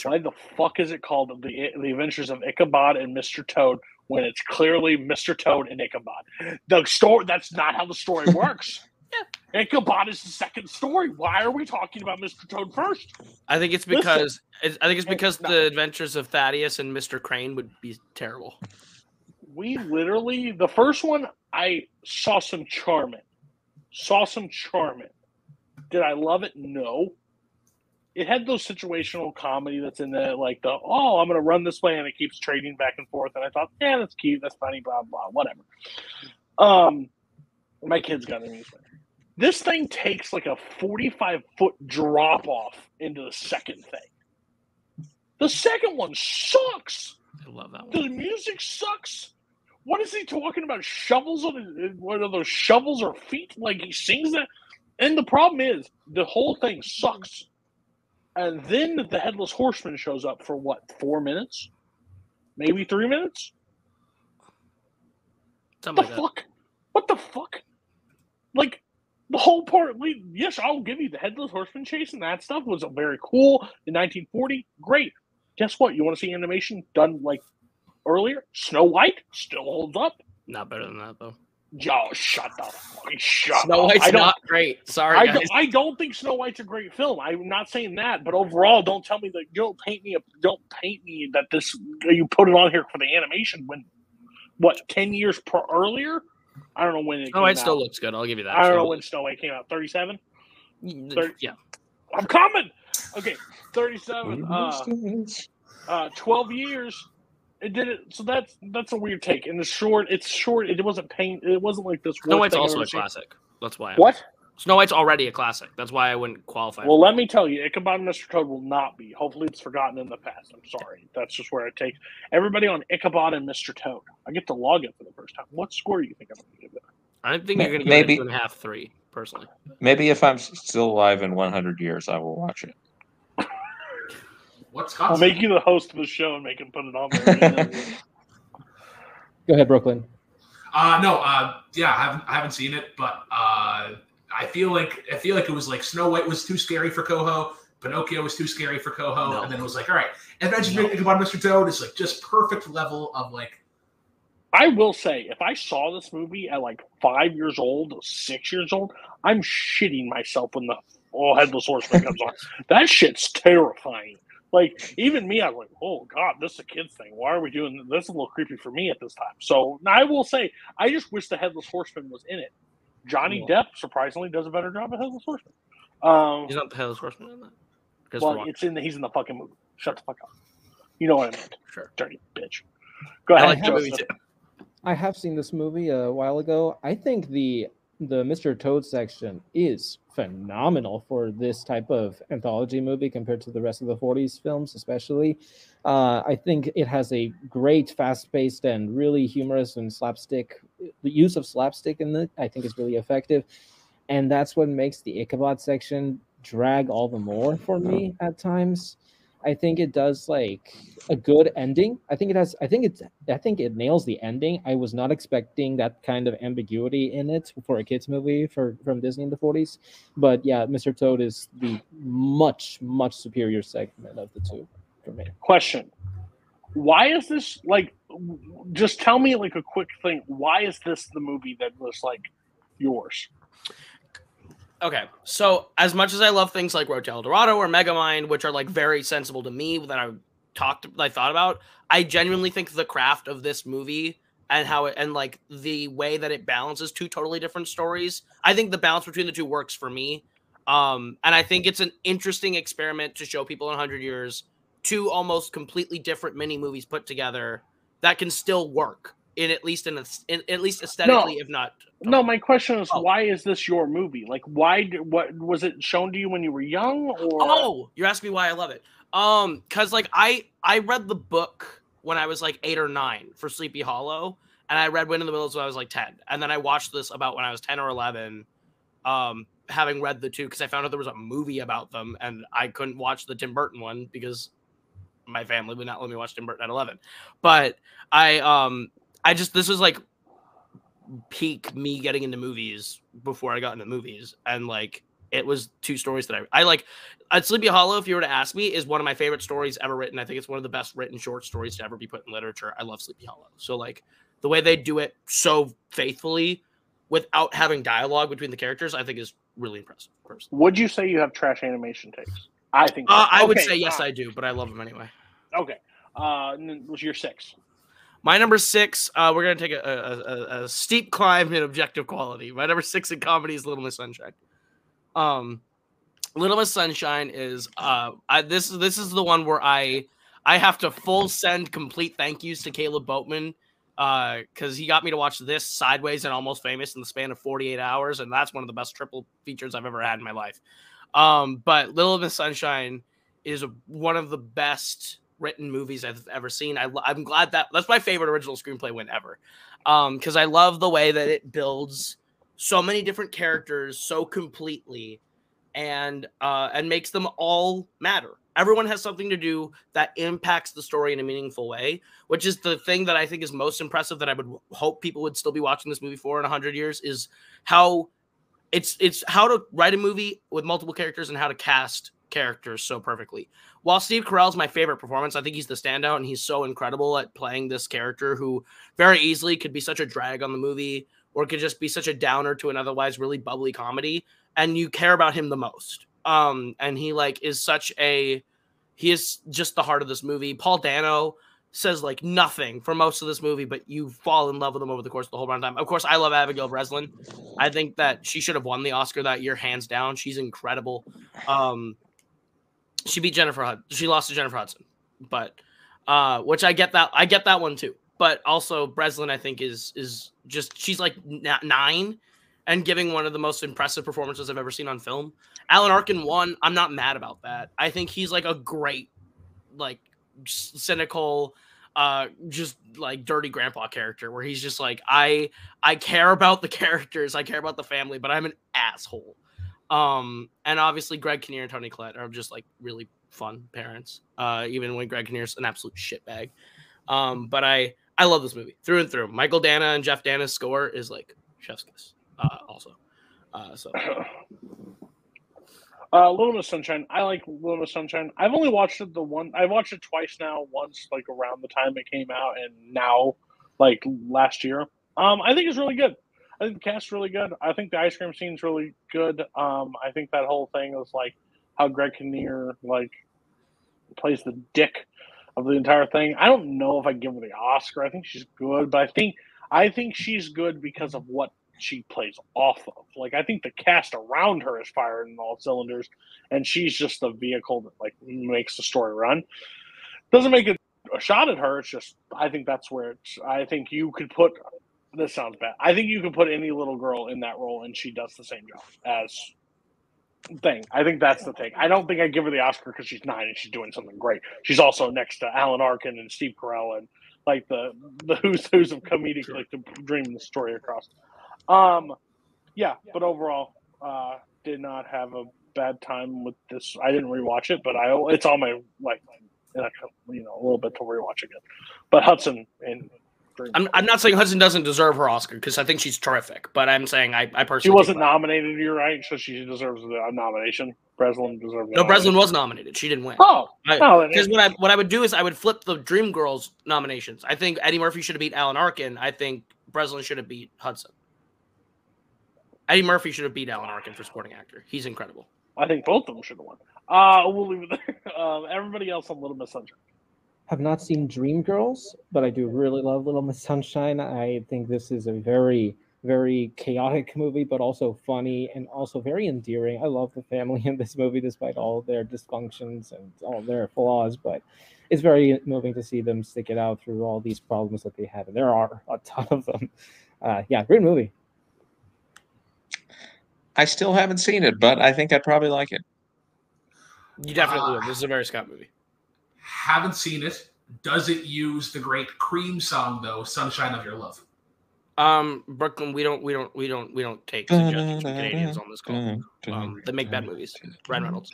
Why the fuck is it called the the Adventures of Ichabod and Mr. Toad when it's clearly Mr. Toad and Ichabod? The story that's not how the story works. yeah. Ichabod is the second story. Why are we talking about Mr. Toad first? I think it's Listen. because it's, I think it's because the adventures of Thaddeus and Mr. Crane would be terrible. We literally the first one I saw some charm in. Saw some charm in. Did I love it? No. It had those situational comedy that's in there, like the oh, I'm gonna run this way and it keeps trading back and forth. And I thought, yeah, that's cute, that's funny, blah blah, whatever. Um my kids got amusement. This thing takes like a 45 foot drop off into the second thing. The second one sucks. I love that one. The music sucks. What is he talking about? Shovels on his, what are those shovels or feet? Like he sings that. And the problem is the whole thing sucks. And then the headless horseman shows up for what, four minutes? Maybe three minutes? Something the like that. fuck? What the fuck? Like the whole part. Yes, I'll give you the headless horseman chase and that stuff was very cool in 1940. Great. Guess what? You want to see animation done like earlier? Snow White still holds up. Not better than that though. Yo, shut the fuck. Shut Snow up. White's I don't, great. Sorry, I guys. don't, I don't think Snow White's a great film. I'm not saying that, but overall, don't tell me that. Don't paint me. A, don't paint me that this. You put it on here for the animation when, what, ten years per earlier? I don't know when it. Snow came White still looks good. I'll give you that. I don't Snow know White- when Snow White came out. Thirty-seven. Thirty- Yeah. I'm coming. Okay, thirty-seven. Uh, uh, twelve years. It did it. So that's that's a weird take. And the short, it's short. It wasn't paint. It wasn't like this. Snow worst White's also a seen. classic. That's why. I'm- What? Snow White's already a classic. That's why I wouldn't qualify. Well, let me tell you, Ichabod and Mr. Toad will not be. Hopefully, it's forgotten in the past. I'm sorry. That's just where it takes everybody on Ichabod and Mr. Toad. I get to log it for the first time. What score do you think I'm going to give it? I think Ma- you're going to give maybe- it a two and a half, three, personally. Maybe if I'm still alive in 100 years, I will watch it. What's I'll Scott's make you the host of the show and make him put it on there. Go ahead, Brooklyn. Uh, no, uh, yeah, I haven't, I haven't seen it, but uh, I feel like I feel like it was like Snow White was too scary for Coho, Pinocchio was too scary for Coho, No. and then it was like, all right, Adventures of Ichabod and Mr. Toad is like just perfect level of like I will say, if I saw this movie at like five years old, six years old, I'm shitting myself when the oh headless horseman comes on. That shit's terrifying. Like even me, I was like, "Oh God, this is a kids thing. Why are we doing this? This is a little creepy for me at this time." So I will say, I just wish the headless horseman was in it. Johnny Depp surprisingly does a better job of headless horseman. Um, He's not the headless horseman in that. Chris well, it's in the, he's in the fucking movie. Shut the fuck up. You know what I mean? Sure. Dirty bitch. Go I ahead, like that movie Joseph. too. I have seen this movie a while ago. I think the the Mr. Toad section is phenomenal for this type of anthology movie compared to the rest of the 40s films, especially. Uh, I think it has a great, fast paced, and really humorous and slapstick. The use of slapstick in it, I think, is really effective. And that's what makes the Ichabod section drag all the more for me at times. I think it does like a good ending. I think it has. I think it's. I think it nails the ending. I was not expecting that kind of ambiguity in it for a kids movie for from Disney in the forties. But yeah, Mr. Toad is the much much superior segment of the two for me. question why is this like just tell me like a quick thing why is this the movie that was like yours Okay, so as much as I love things like Road El Dorado or Megamind, which are like very sensible to me that I talked, I thought about, I genuinely think the craft of this movie and how it and like the way that it balances two totally different stories. I think the balance between the two works for me, um, and I think it's an interesting experiment to show people in hundred years two almost completely different mini movies put together that can still work in at least in, a, in at least aesthetically, if not no my question is Oh. why is this your movie like why what was it shown to you when you were young or Oh, you're asking me why I love it. Um, cause like I I read the book when I was like eight or nine for Sleepy Hollow, and I read Wind in the Willows when I was like ten, and then I watched this about when I was ten or eleven. Um, having read the two because I found out there was a movie about them, and I couldn't watch the Tim Burton one because my family would not let me watch Tim Burton at eleven. But I um I just this was like peak me getting into movies before I got into movies, and like it was two stories that I I like. Uh, Sleepy Hollow, if you were to ask me, is one of my favorite stories ever written. I think it's one of the best written short stories to ever be put in literature. I love Sleepy Hollow. So like the way they do it so faithfully without having dialogue between the characters, I think is really impressive. Personally, Would you say you have trash animation takes? I think. uh, so. I would say yes, uh, I do, but I love them anyway. Okay. Uh, was your six? My number six, uh, we're gonna take a, a, a, a steep climb in objective quality. My number six in comedy is Little Miss Sunshine. Um, Little Miss Sunshine is uh, I, this this is the one where I I have to full send complete thank yous to Caleb Boatman because he got me to watch this Sideways and Almost Famous in the span of 48 hours, and that's one of the best triple features I've ever had in my life. Um, but Little Miss Sunshine is one of the best written movies I've ever seen. I, am glad that that's my favorite original screenplay win ever. Um, because I love the way that it builds so many different characters so completely and uh and makes them all matter. Everyone has something to do that impacts the story in a meaningful way, which is the thing that I think is most impressive that I would hope people would still be watching this movie for in 100 years is how it's it's how to write a movie with multiple characters and how to cast characters so perfectly. While Steve Carell's my favorite performance, I think he's the standout and he's so incredible at playing this character who very easily could be such a drag on the movie or could just be such a downer to an otherwise really bubbly comedy and you care about him the most. Um and he like is such a he is just the heart of this movie. Paul Dano says like nothing for most of this movie, but you fall in love with him over the course of the whole runtime. Of course, I love Abigail Breslin. I think that she should have won the Oscar that year, hands down. She's incredible. Um, she beat Jennifer Hudson. She lost to Jennifer Hudson, but uh, which I get that I get that one too. But also Breslin, I think is is just she's like nine and giving one of the most impressive performances I've ever seen on film. Alan Arkin won. I'm not mad about that. I think he's like a great, like cynical, uh, just like dirty grandpa character where he's just like I I care about the characters, I care about the family, but I'm an asshole. Um, and obviously Greg Kinnear and Toni Collette are just like really fun parents. Uh, even when Greg Kinnear's an absolute shitbag. Um, but I I love this movie through and through. Mychael Danna and Jeff Danna's score is like chef's kiss. Uh, also, uh, so Uh, Little Miss Sunshine. I like Little Miss Sunshine. I've only watched it the one. I've watched it twice now. Once like around the time it came out, and now like last year. Um, I think it's really good. I think the cast's really good. I think the ice cream scene's really good. Um, I think that whole thing is like how Greg Kinnear like plays the dick of the entire thing. I don't know if I give her the Oscar. I think she's good, but I think I think she's good because of what she plays off of. Like I think the cast around her is firing all cylinders, and she's just the vehicle that like makes the story run. Doesn't make it a shot at her. It's just I think that's where it's. I think you could put. This sounds bad. I think you can put any little girl in that role, and she does the same job as thing. I think that's the thing. I don't think I give her the Oscar because she's nine and she's doing something great. She's also next to Alan Arkin and Steve Carell and like the the who's who's of comedic like to dream the story across. Um, yeah, but overall, uh, did not have a bad time with this. I didn't rewatch it, but I it's on my like you know a little bit to rewatch again. But Hudson and. I'm, I'm not saying Hudson doesn't deserve her Oscar because I think she's terrific, but I'm saying I, I personally she wasn't that- nominated. You're right, so she deserves the nomination. Breslin deserves. the No, Breslin was nominated. She didn't win. Oh, no, because what I what I would do is I would flip the Dreamgirls nominations. I think Eddie Murphy should have beat Alan Arkin. I think Breslin should have beat Hudson. Eddie Murphy should have beat Alan Arkin for supporting actor. He's incredible. I think both of them should have won. Uh, we'll leave it there. Um, everybody else on Little Miss Sunshine. Have not seen Dreamgirls, but I do really love Little Miss Sunshine. I think this is a very, very chaotic movie, but also funny and also very endearing. I love the family in this movie, despite all their dysfunctions and all their flaws. But it's very moving to see them stick it out through all these problems that they have, and there are a ton of them. Uh, yeah, great movie. I still haven't seen it, but I think I'd probably like it. You definitely Uh, would. This is a Mary Scott movie. Haven't seen it. Does it use the great Cream song though, "Sunshine of Your Love"? Um, Brooklyn, we don't, we don't, we don't, we don't take suggestions from Canadians on this call. Um, they make bad movies. Ryan Reynolds.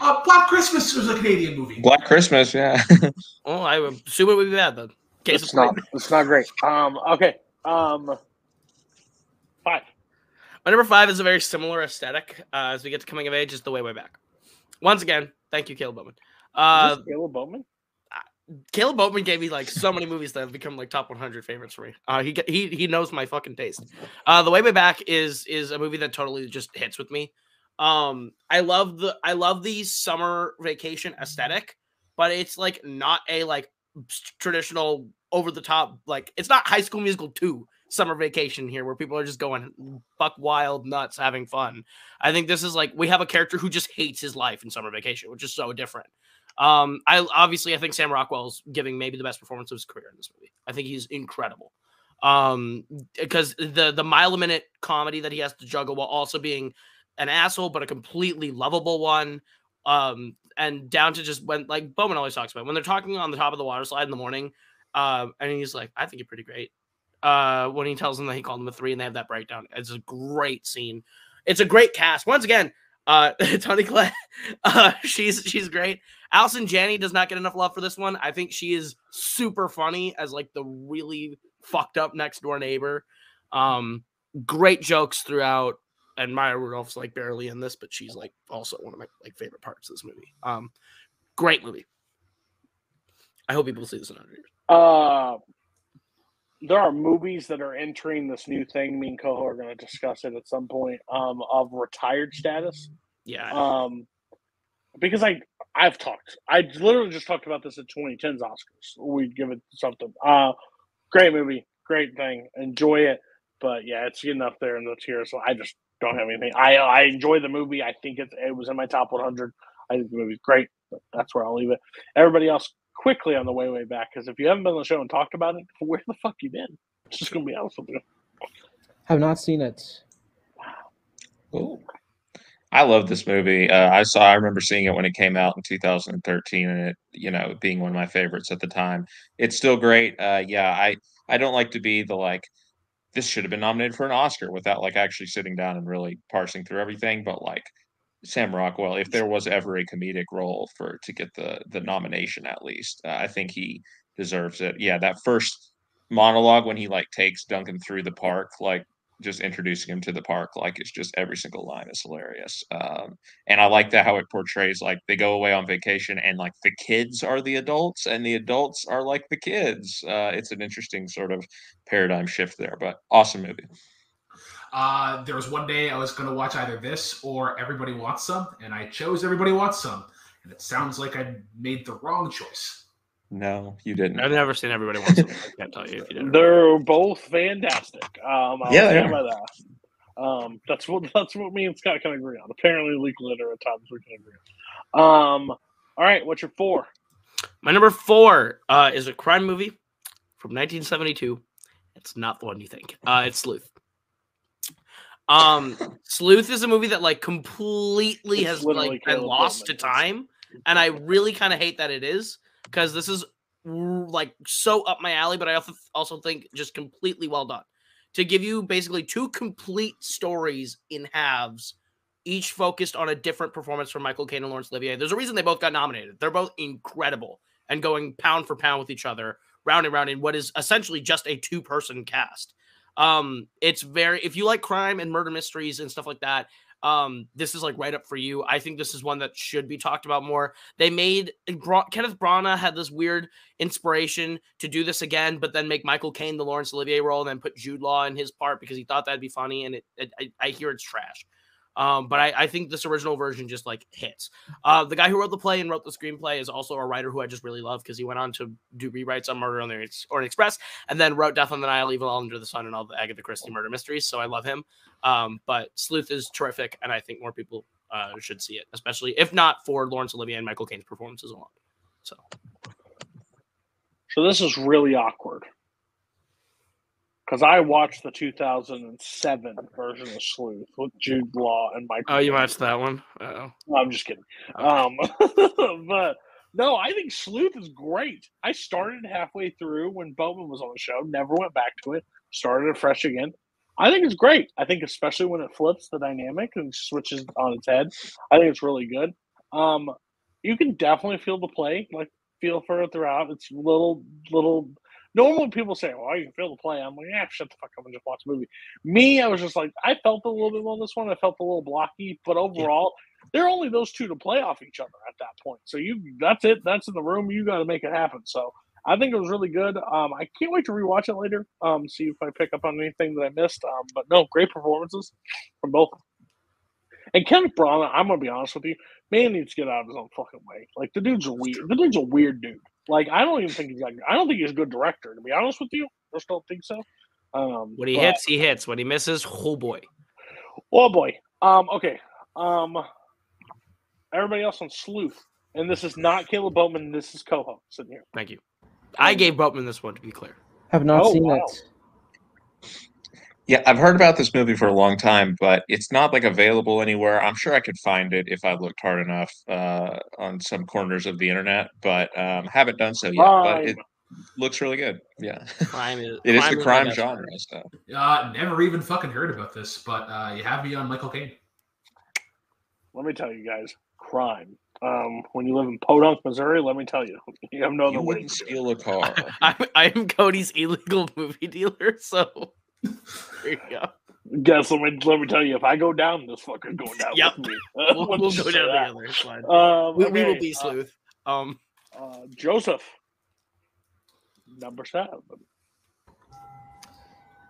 Uh, Black Christmas was a Canadian movie. Black Christmas, yeah. Oh, I assume it would be bad then. Case It's in point. not. It's not great. Um. Okay. Um. Five. My number five is a very similar aesthetic uh, as we get to coming of age. Is the way way back. Once again, thank you, Caleb Bowman. Uh, Caleb Bowman? Caleb Bowman gave me like so many movies that have become like top 100 favorites for me. Uh, he he he knows my fucking taste. Uh, the way way back is is a movie that totally just hits with me. Um, I love the I love the summer vacation aesthetic, but it's like not a like traditional over the top like it's not High School Musical two summer vacation here where people are just going buck wild nuts having fun. I think this is like we have a character who just hates his life in summer vacation, which is so different. Um, I obviously I think Sam Rockwell's giving maybe the best performance of his career in this movie. I think he's incredible. Um, because the the mile a minute comedy that he has to juggle while also being an asshole, but a completely lovable one. Um, and down to just when like Bowman always talks about when they're talking on the top of the water slide in the morning, uh, and he's like, I think you're pretty great. Uh, when he tells them that he called him a three and they have that breakdown, it's a great scene. It's a great cast. Once again, uh, Tony Clay, uh, she's she's great. Allison Janney does not get enough love for this one. I think she is super funny as like the really fucked up next door neighbor. Um, great jokes throughout. And Maya Rudolph's like barely in this, but she's like also one of my like favorite parts of this movie. Um, great movie. I hope people see this in 100 years. Uh, there are movies that are entering this new thing. Me and Coho are going to discuss it at some point. Um, of retired status. Yeah, Um, because I I've talked. I literally just talked about this at 2010's Oscars. We give it something. Uh, great movie, great thing. Enjoy it. But yeah, it's getting up there in the tier, so I just don't have anything. I I enjoy the movie. I think it it was in my top 100. I think the movie's great. But that's where I'll leave it. Everybody else, quickly on the way way back, because if you haven't been on the show and talked about it, where the fuck you been? It's just gonna be honest with you. Have not seen it. Ooh. I love this movie. Uh, I saw. I remember seeing it when it came out in 2013, and it, you know, being one of my favorites at the time. It's still great. Uh, yeah, I I don't like to be the like this should have been nominated for an Oscar without like actually sitting down and really parsing through everything. But like Sam Rockwell, if there was ever a comedic role for to get the the nomination, at least uh, I think he deserves it. Yeah, that first monologue when he like takes Duncan through the park, like just introducing him to the park like it's just every single line is hilarious um and i like that how it portrays like they go away on vacation and like the kids are the adults and the adults are like the kids uh it's an interesting sort of paradigm shift there but awesome movie Uh, there was one day I was going to watch either this or Everybody Wants Some, and I chose Everybody Wants Some. And it sounds like I made the wrong choice. No you didn't I've never seen everybody wants to. I can't tell you if you did. They're both fantastic. Um, I'll Yeah, they stand are. by that. Um, that's what that's what me and Scott can agree on. Apparently, Linklater at times we can agree on. Um, all right, what's your four? My number four uh, is a crime movie from 1972. It's not the one you think. Uh, it's Sleuth. Um, Sleuth is a movie that like completely It's has like been lost to time, and I really kind of hate that it is because this is like so up my alley. But I also think just completely well done to give you basically two complete stories in halves, each focused on a different performance from Michael Caine and Laurence Olivier. There's a reason they both got nominated. They're both incredible and going pound for pound with each other, round and round in what is essentially just a two person cast. Um, it's very if you like crime and murder mysteries and stuff like that. Um, this is like right up for you. I think this is one that should be talked about more. They made Bra- Kenneth Branagh had this weird inspiration to do this again, but then make Michael Caine the Laurence Olivier role, and then put Jude Law in his part because he thought that'd be funny. And it, it I, I hear it's trash. Um, but I, I think this original version just like hits. Uh, the guy who wrote the play and wrote the screenplay is also a writer who I just really love because he went on to do rewrites on Murder on the Orient Express and then wrote Death on the Nile, Evil Under the Sun, and all the Agatha Christie murder mysteries. So I love him. Um, but Sleuth is terrific, and I think more people uh, should see it, especially if not for Laurence Olivier and Michael Caine's performances alone. So So this is really awkward because I watched the 2007 version of Sleuth with Jude Law and Michael. oh, you watched that one? Oh, No, I'm just kidding. Um, but no, I think Sleuth is great. I started halfway through when Bowman was on the show, never went back to it, started it fresh again. I think it's great. I think especially when it flips the dynamic and switches on its head, I think it's really good. Um, you can definitely feel the play, like feel for it throughout. It's little little Normally, people say, "Well, you can feel the play." I'm like, "Yeah, shut the fuck up and just watch the movie." Me, I was just like, I felt a little bit on this one. I felt a little blocky, but overall, there are only those two to play off each other at that point. So you, that's it. That's in the room. You got to make it happen. So I think it was really good. Um, I can't wait to rewatch it later. Um, see if I pick up on anything that I missed. Um, but no, great performances from both. And Kenneth Branagh, I'm gonna be honest with you, man needs to get out of his own fucking way. Like the dude's a weird. The dude's a weird dude. Like I don't even think he's like. I don't think he's a good director. To be honest with you, I just don't think so. Um, When he but- hits, he hits. When he misses, oh boy. Oh boy. Um. Okay. Um. Everybody else on Sleuth, and this is not Caleb Boatman. This is Coho sitting here. Thank you. I gave Boatman this one to be clear. Have not Oh, seen wow. it. Yeah, I've heard about this movie for a long time, but it's not like available anywhere. I'm sure I could find it if I looked hard enough uh, on some corners of the internet, but um, haven't done so yet. But it looks really good. Yeah, Crime is it is crime the crime best genre. friend. So Uh, never even fucking heard about this, but uh, you have me on Michael Caine. Let me tell you guys, crime. Um, when you live in Podunk, Missouri, let me tell you, you have no other you way. wouldn't to steal a car. I'm, I'm Cody's illegal movie dealer, so there you go. Guess let me let me tell you, if I go down, this fucker's going down Yep. with me. We'll, we'll go down that. together. It's fine. Um, we, we will okay, be uh, sleuth. Um, Uh, Joseph, number seven.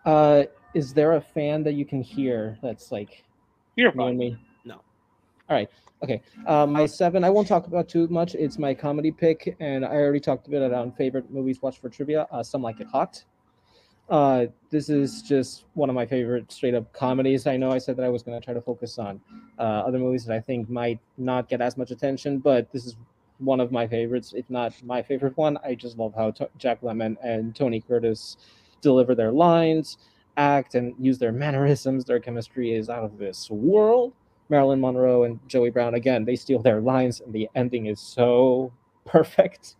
Uh, is there a fan that you can hear that's like You're you and fine. me? No. All right. Okay. Uh, my seven. I won't talk about too much. It's my comedy pick, and I already talked about it on favorite movies watched for trivia. Uh, Some like it hot. Uh, this is just one of my favorite straight up comedies. I know I said that I was going to try to focus on uh, other movies that I think might not get as much attention, but this is one of my favorites, if not my favorite one. I just love how to- Jack Lemmon and Tony Curtis deliver their lines, act, and use their mannerisms. Their chemistry is out of this world. Marilyn Monroe and Joey Brown again, they steal their lines, and the ending is so perfect.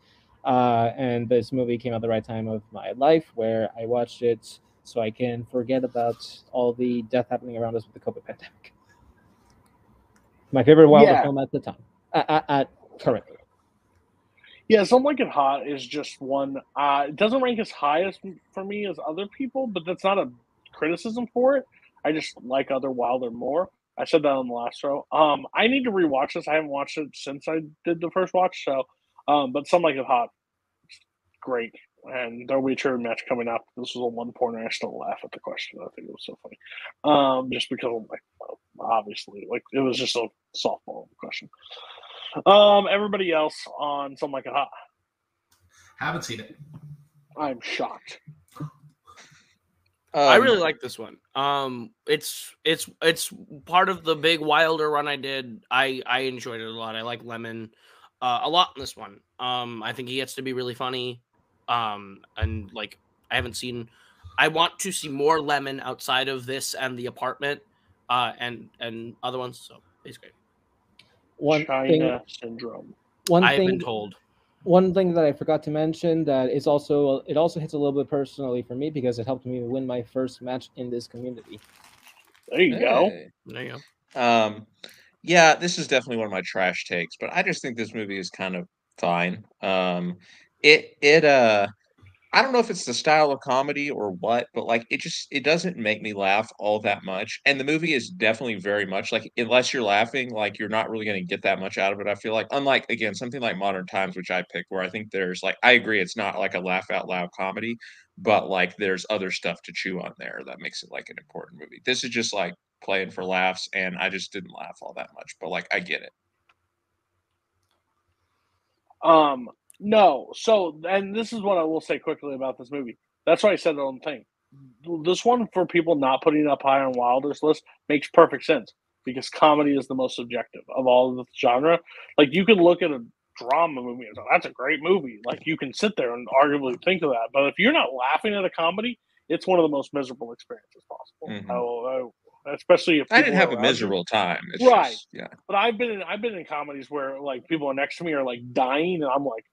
Uh, and this movie came at the right time of my life where I watched it so I can forget about all the death happening around us with the COVID pandemic. My favorite Wilder Yeah. film at the time, at, at, at currently. Yeah, Some Like It Hot is just one. Uh, it doesn't rank as high as for me as other people, but that's not a criticism for it. I just like other Wilder more. I said that on the last show. Um, I need to rewatch this. I haven't watched it since I did the first watch. So, um, but Some Like It Hot, great. And there'll be a trivia match coming up. This was a one pointer. I still laugh at the question. I think it was so funny. Um, just because like, obviously, like it was just a softball question. Um, everybody else on Some Like It Hot. Haven't seen it. I'm shocked. I Um, really like this one. Um, it's it's it's part of the big Wilder run I did. I I enjoyed it a lot. I like Lemmon uh, a lot in this one. Um, I think he gets to be really funny. Um, and like I haven't seen. I want to see more Lemmon outside of this and the apartment, uh, and and other ones. So he's great. One China thing, syndrome. one I've thing been told. one thing that I forgot to mention that is also it also hits a little bit personally for me because it helped me win my first match in this community. There you go. There you go. Um, yeah, this is definitely one of my trash takes, but I just think this movie is kind of fine. Um, it it uh, I don't know if it's the style of comedy or what, but like it just it doesn't make me laugh all that much. And the movie is definitely very much like unless you're laughing, like you're not really going to get that much out of it. I feel like unlike again something like Modern Times, which I picked, where I think there's like I agree it's not like a laugh out loud comedy, but like there's other stuff to chew on there that makes it like an important movie. This is just like playing for laughs, and I just didn't laugh all that much. But like I get it. Um, no. So, and this is what I will say quickly about this movie. That's why I said the own thing. This one for people not putting up high on Wilder's list makes perfect sense because comedy is the most subjective of all of the genre. Like you can look at a drama movie and say, "That's a great movie." Like you can sit there and arguably think of that, but if you're not laughing at a comedy, it's one of the most miserable experiences possible. Mhm. Oh, oh, especially if I didn't have a miserable time. It's Right. just- yeah. But I've been in I've been in comedies where like people next to me are like dying, and I'm like,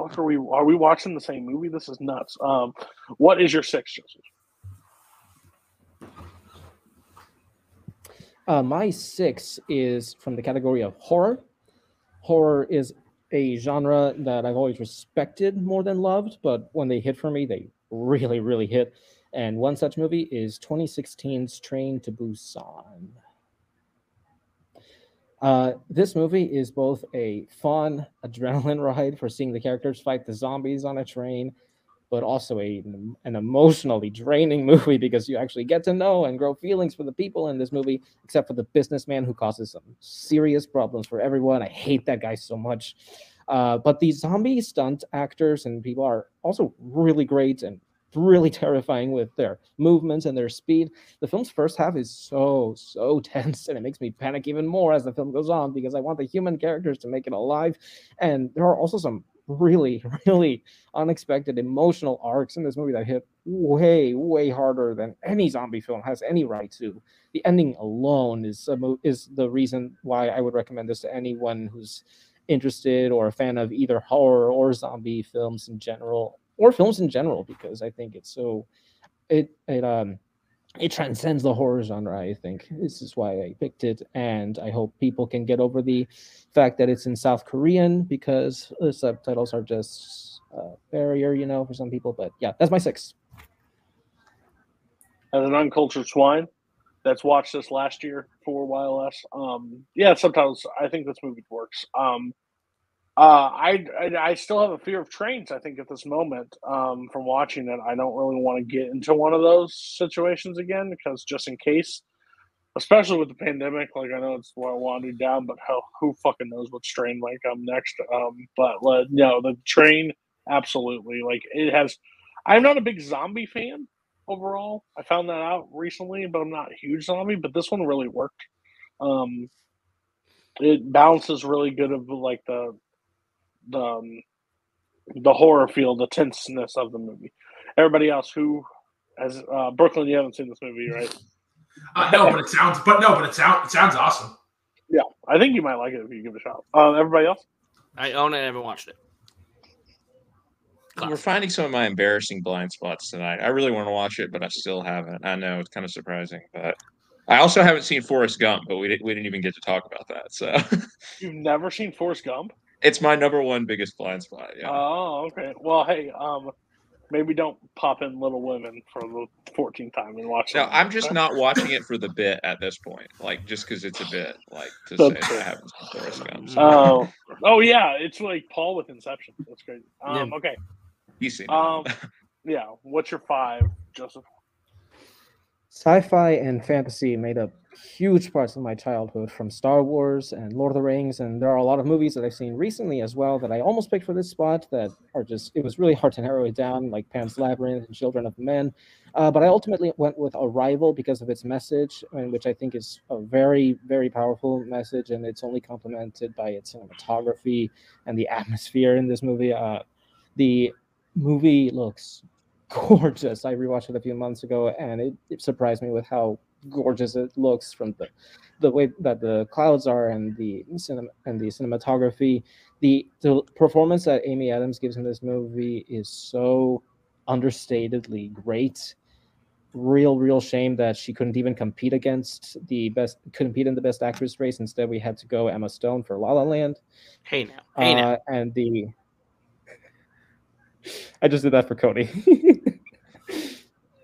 "Fuck, are we are we watching the same movie? This is nuts." Um, what is your six, Joseph? Uh, my six is from the category of horror. Horror is a genre that I've always respected more than loved, but when they hit for me, they really, really hit. And one such movie is 2016's Train to Busan. Uh, this movie is both a fun adrenaline ride for seeing the characters fight the zombies on a train, but also a, an emotionally draining movie because you actually get to know and grow feelings for the people in this movie, except for the businessman who causes some serious problems for everyone. I hate that guy so much. Uh, but these zombie stunt actors and people are also really great and really terrifying with their movements and their speed. The film's first half is so, so tense, and it makes me panic even more as the film goes on because I want the human characters to make it alive. And there are also some really, really unexpected emotional arcs in this movie that hit way, way harder than any zombie film has any right to. The ending alone is is the reason why I would recommend this to anyone who's interested or a fan of either horror or zombie films in general or films in general because I think it's so it it um it transcends the horror genre. I think this is why I picked it, and I hope people can get over the fact that it's in South Korean because the subtitles are just a barrier, you know, for some people. But yeah, that's my six. As an uncultured swine that's watched this last year for YLS, um, yeah, subtitles. I think this movie works. Um, uh, I, I, still have a fear of trains. I think at this moment, um, from watching it, I don't really want to get into one of those situations again because just in case, especially with the pandemic, like I know it's winding down, but who fucking knows what strain might come next? Um, but no, the train absolutely like it has. I'm not a big zombie fan overall. I found that out recently, but I'm not a huge zombie. But this one really worked. Um, it balances really good of like the the um, the horror feel, the tenseness of the movie. Everybody else who has uh, Brooklyn, you haven't seen this movie, right? Uh, no, but it sounds, but no, but it sounds, it sounds awesome. Yeah, I think you might like it if you give it a shot. Uh, everybody else? I own it. I haven't watched it. We're finding some of my embarrassing blind spots tonight. I really want to watch it, but I still haven't. I know it's kind of surprising, but I also haven't seen Forrest Gump, but we didn't we didn't even get to talk about that. So you've never seen Forrest Gump? It's my number one biggest blind spot. Yeah. Oh, okay. Well, hey, um, maybe don't pop in Little Women for the 14th time and watch. No, I'm just not watching it for the bit at this point. Like just because it's a bit, like to say that I haven't Forrest Gump. So. Oh, oh yeah, it's like Paul with Inception. That's great. Um, Yeah. okay. You see. Um, yeah. What's your five, Joseph? Sci-fi and fantasy made up huge parts of my childhood, from Star Wars and Lord of the Rings, and there are a lot of movies that I've seen recently as well that I almost picked for this spot that are just it was really hard to narrow it down, like Pan's Labyrinth and Children of Men. Uh, but I ultimately went with Arrival because of its message, and which I think is a very, very powerful message, and it's only complemented by its cinematography and the atmosphere in this movie. Uh, the movie looks gorgeous. I rewatched it a few months ago, and it, it surprised me with how gorgeous it looks from the the way that the clouds are and the cinema and the cinematography. The the performance that Amy Adams gives in this movie is so understatedly great. Real, real shame that she couldn't even compete against the best, couldn't compete in the best actress race. Instead, we had to go Emma Stone for La La Land. Hey now, hey now. Uh, and the I just did that for Cody.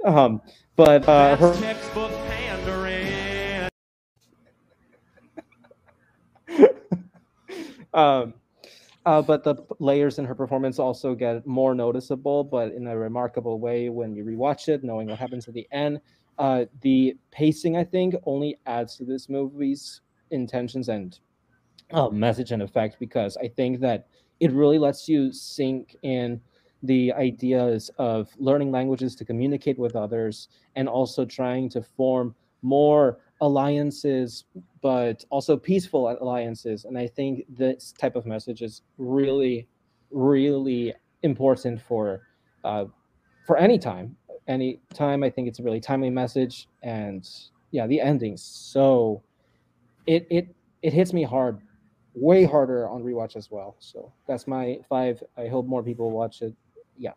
um, but uh, her, textbook pandering. um, uh, but the layers in her performance also get more noticeable, but in a remarkable way when you rewatch it, knowing what happens at the end. Uh, the pacing, I think, only adds to this movie's intentions and uh, message and effect because I think that it really lets you sink in the ideas of learning languages to communicate with others and also trying to form more alliances but also peaceful alliances. And i think this type of message is really really important for uh, for any time. Any time i think it's a really timely message. And yeah the ending. So it it it hits me hard way harder on rewatch as well. So that's my five. I hope more people watch it yeah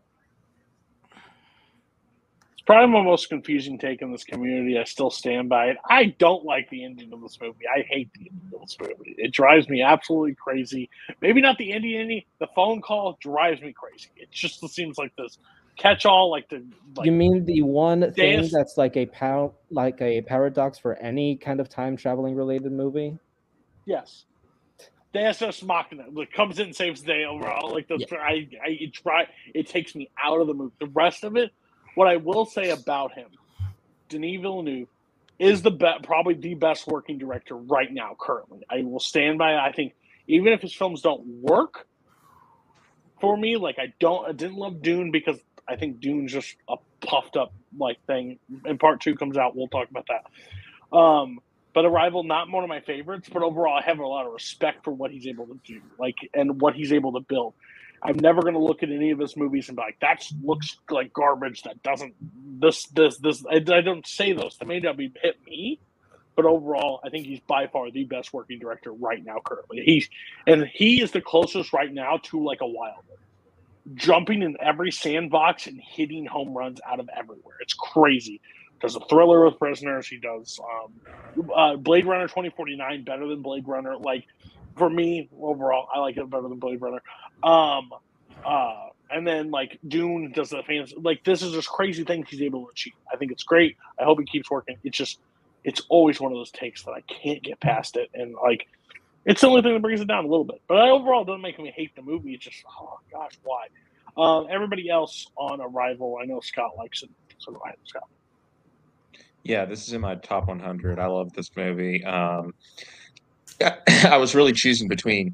It's probably my most confusing take in this community. I still stand by it. I don't like the ending of this movie. I hate the ending of this movie. It drives me absolutely crazy. Maybe not the ending. The phone call drives me crazy. It just seems like this catch all, like the. Like, you mean the one thing that's like a par- like a paradox for any kind of time traveling related movie? Yes. Deus Ex Machina like, comes in and saves the day overall. Like the I, I it try it takes me out of the movie. The rest of it, what I will say about him, Denis Villeneuve is the be- probably the best working director right now currently. I will stand by. I think even if his films don't work for me, like I don't, I didn't love Dune because I think Dune's just a puffed up like thing. And part two comes out, we'll talk about that. Um, but Arrival, not one of my favorites, but overall, I have a lot of respect for what he's able to do, like, and what he's able to build. I'm never going to look at any of his movies and be like, "That looks like garbage. That doesn't this this this." I, I don't say those. That may not be hit me, but overall, I think he's by far the best working director right now. Currently, he's and he is the closest right now to like a Wilder, jumping in every sandbox and hitting home runs out of everywhere. It's crazy. Does a thriller with prisoners. He does um, uh, Blade Runner 2049 better than Blade Runner. Like for me overall, I like it better than Blade Runner. Um, uh, and then like Dune does the fans like this is just crazy things he's able to achieve. I think it's great. I hope he keeps working. It's just it's always one of those takes that I can't get past it, and like it's the only thing that brings it down a little bit. But overall, it doesn't make me hate the movie. It's just oh gosh, why? Um, everybody else on Arrival, I know Scott likes it. So go ahead, Scott. Yeah, this is in my top 100. I love this movie. Um, I was really choosing between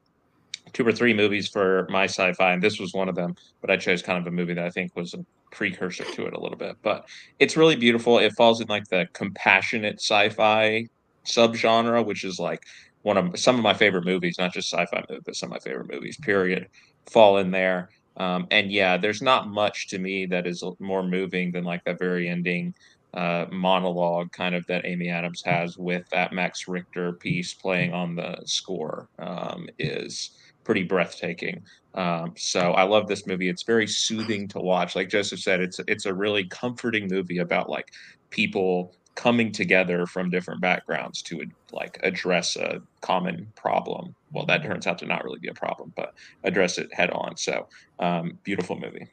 two or three movies for my sci-fi, and this was one of them. But I chose kind of a movie that I think was a precursor to it a little bit. But it's really beautiful. It falls in like the compassionate sci-fi subgenre, which is like one of some of my favorite movies, not just sci-fi movies, but some of my favorite movies. Period, fall in there. Um, and yeah, there's not much to me that is more moving than like that very ending uh, monologue kind of that Amy Adams has with that Max Richter piece playing on the score um, is pretty breathtaking. Um, so I love this movie. It's very soothing to watch. Like Joseph said, it's it's a really comforting movie about like people coming together from different backgrounds to like address a common problem. Well, that turns out to not really be a problem, but address it head on. So um, beautiful movie.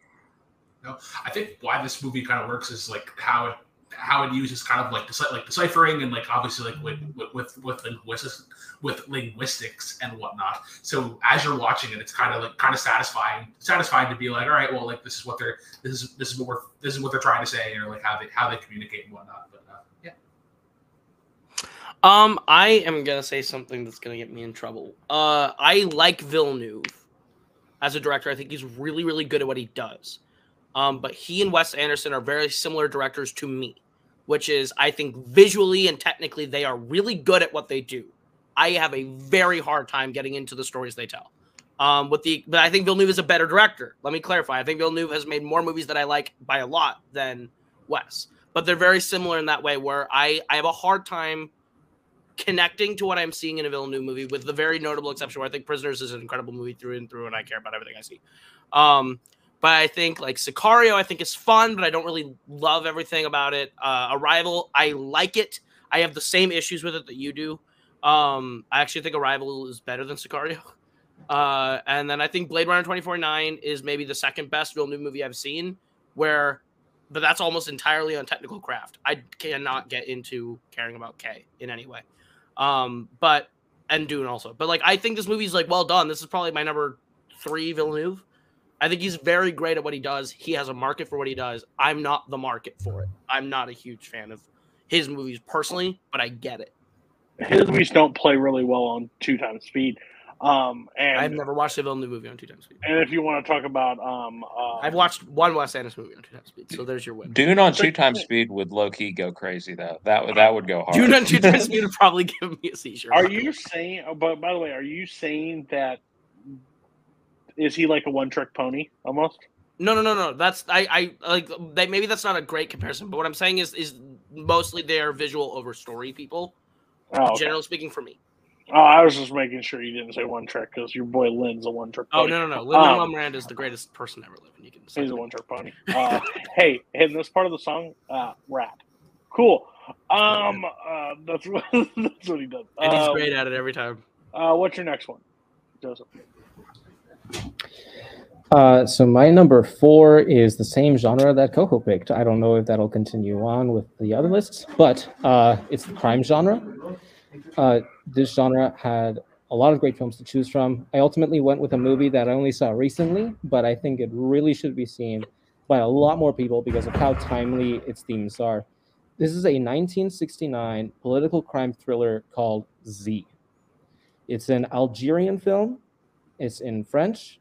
No, I think why this movie kind of works is like how it how it uses kind of like like deciphering and like obviously like with with with, with linguistics with linguistics and whatnot. So as you're watching it, it's kind of like kind of satisfying satisfying to be like, all right, well, like this is what they're this is this is what we're this is what they're trying to say, or like how they how they communicate and whatnot. But uh, yeah, Um, I am gonna say something that's gonna get me in trouble. Uh, I like Villeneuve as a director. I think he's really, really good at what he does. Um, but he and Wes Anderson are very similar directors to me, which is I think visually and technically they are really good at what they do. I have a very hard time getting into the stories they tell. Um, with the but I think Villeneuve is a better director. Let me clarify. I think Villeneuve has made more movies that I like by a lot than Wes, but they're very similar in that way where I I have a hard time connecting to what I'm seeing in a Villeneuve movie, with the very notable exception where I think Prisoners is an incredible movie through and through, and I care about everything I see. Um, but I think like Sicario, I think is fun, but I don't really love everything about it. Uh, Arrival, I like it. I have the same issues with it that you do. Um, I actually think Arrival is better than Sicario. Uh, and then I think Blade Runner 2049 is maybe the second best Villeneuve movie I've seen, where, but that's almost entirely on technical craft. I cannot get into caring about K in any way. Um, but and Dune also. But like I think this movie's like well done. This is probably my number three Villeneuve. I think he's very great at what he does. He has a market for what he does. I'm not the market for it. I'm not a huge fan of his movies personally, but I get it. His movies don't play really well on two times speed. Um, and I've never watched a Villeneuve movie on two times speed. and if you want to talk about um, uh, I've watched one Wes Anderson movie on two times speed, so there's your win. Dune on two times speed would low key go crazy though. That would that would go hard. Dune on two times speed would probably give me a seizure. Are you saying? oh, But by the way, are you saying that is he like a one-trick pony almost? No, no, no, no. That's I, I like that. Maybe that's not a great comparison, but what I'm saying is, is mostly they're visual over story people. Oh, okay. Generally speaking, for me. Oh, I was just making sure you didn't say one trick because your boy Lin's a one trick. Oh no no no! Lin Manuel Um, Miranda is the greatest person ever living. You can say He's a one trick pony. Uh, hey, in this part of the song, uh, rap. Cool. Um, uh, that's what that's what he does. and he's Um, great at it every time. Uh, what's your next one, Joseph? Uh, so my number four is the same genre that Coco picked. I don't know if that'll continue on with the other lists, but uh, it's the crime genre. Uh, this genre had a lot of great films to choose from. I ultimately went with a movie that I only saw recently, but I think it really should be seen by a lot more people because of how timely its themes are. This is a 1969 political crime thriller called Z. It's an Algerian film. It's in French,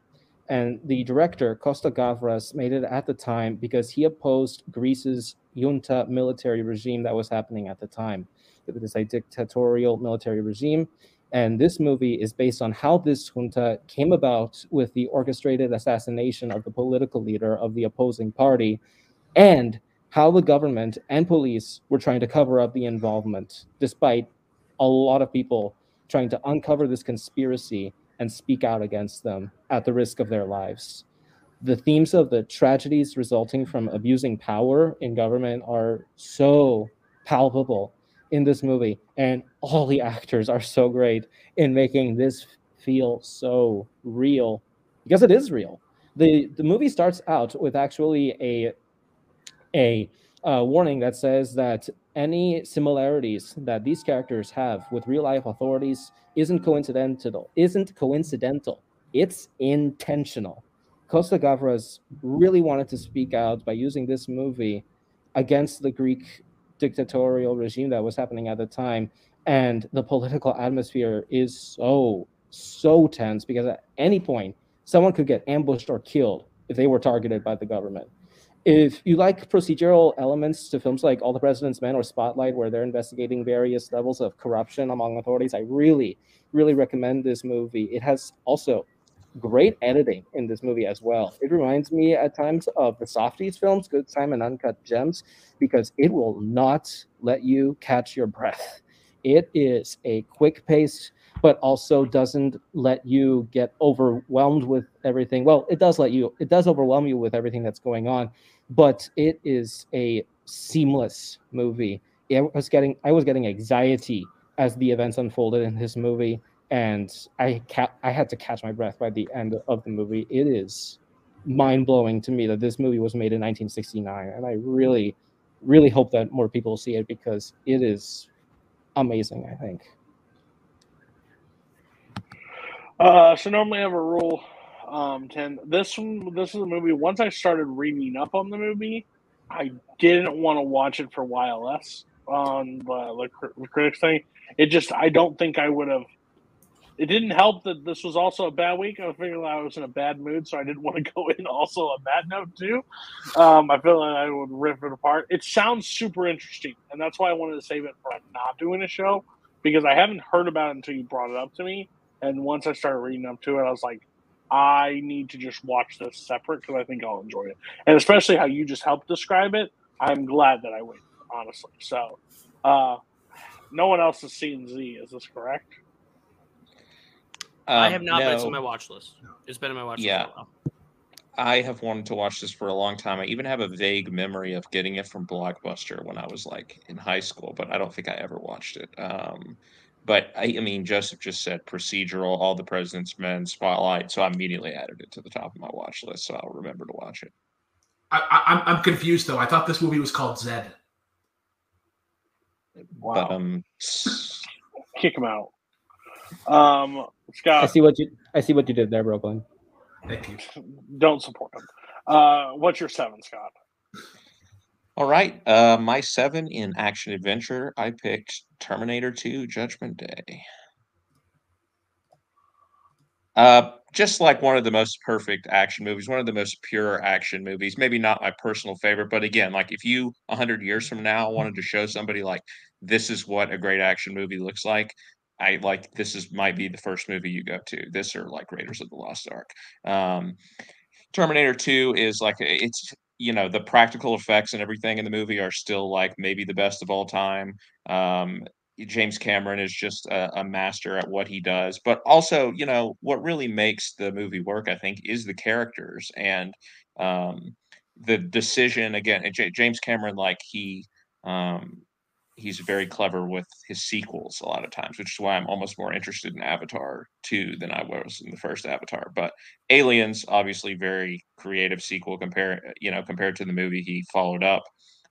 and the director Costa Gavras made it at the time because he opposed Greece's junta military regime that was happening at the time. It was a dictatorial military regime, and this movie is based on how this junta came about with the orchestrated assassination of the political leader of the opposing party, and how the government and police were trying to cover up the involvement, despite a lot of people trying to uncover this conspiracy and speak out against them at the risk of their lives. The themes of the tragedies resulting from abusing power in government are so palpable in this movie, and all the actors are so great in making this feel so real because it is real. The the movie starts out with actually a a uh, warning that says that any similarities that these characters have with real life authorities isn't coincidental. Isn't coincidental. It's intentional. Costa Gavras really wanted to speak out by using this movie against the Greek dictatorial regime that was happening at the time, and the political atmosphere is so so tense because at any point someone could get ambushed or killed if they were targeted by the government if you like procedural elements to films like All the President's Men or Spotlight, where they're investigating various levels of corruption among authorities, I really, really recommend this movie. It has also great editing in this movie as well. It reminds me at times of the Safdies films, Good Time and Uncut Gems, because it will not let you catch your breath. It is a quick pace, but also doesn't let you get overwhelmed with everything. Well, it does let you, it does overwhelm you with everything that's going on, but it is a seamless movie. I was getting, I was getting anxiety as the events unfolded in this movie, and I ca- I had to catch my breath by the end of the movie. It is mind blowing to me that this movie was made in 1969, and I really, really hope that more people see it because it is amazing. I think. Uh, so normally I have a rule, um, ten. This one, this is a movie. Once I started reading up on the movie, I didn't want to watch it for YLS on the, the critics thing. It just, I don't think I would have. It didn't help that this was also a bad week. I figured I was in a bad mood, so I didn't want to go in also on that note too. Um, I feel like I would rip it apart. It sounds super interesting, and that's why I wanted to save it for not doing a show because I haven't heard about it until you brought it up to me. And once I started reading up to it, I was like, I need to just watch this separate because I think I'll enjoy it. And especially how you just helped describe it, I'm glad that I waited, honestly. So, uh, no one else has seen Z. Is this correct? I Um, have not, but it's no. on my watch list. It's been on my watch Yeah. list for a while. I have wanted to watch this for a long time. I even have a vague memory of getting it from Blockbuster when I was like in high school, but I don't think I ever watched it. Um, but I, I mean, Joseph just said procedural, All the President's Men, Spotlight, so I immediately added it to the top of my watch list, so I'll remember to watch it. I, I, I'm I'm confused though. I thought this movie was called Zed. Wow. But um, Kick him out. Um, I Scott, see what you I see what you did there, Brooklyn. Thank you. don't support him. Uh, what's your seven, Scott? All right, uh, my seven in action adventure, I picked Terminator 2: Judgment Day. Uh, just like one of the most perfect action movies, one of the most pure action movies. Maybe not my personal favorite, but again, like if you hundred years from now wanted to show somebody like this is what a great action movie looks like, I like this is might be the first movie you go to. This or like Raiders of the Lost Ark. Um, Terminator 2 is like it's you know the practical effects and everything in the movie are still like maybe the best of all time. Um, James Cameron is just a, a, master at what he does. But also, you know, what really makes the movie work, I think, is the characters and um, the decision. Again, J- James Cameron, like he um, he's very clever with his sequels a lot of times, which is why I'm almost more interested in Avatar 2 than I was in the first Avatar. But Aliens, obviously, very creative sequel compared, you know, compared to the movie he followed up.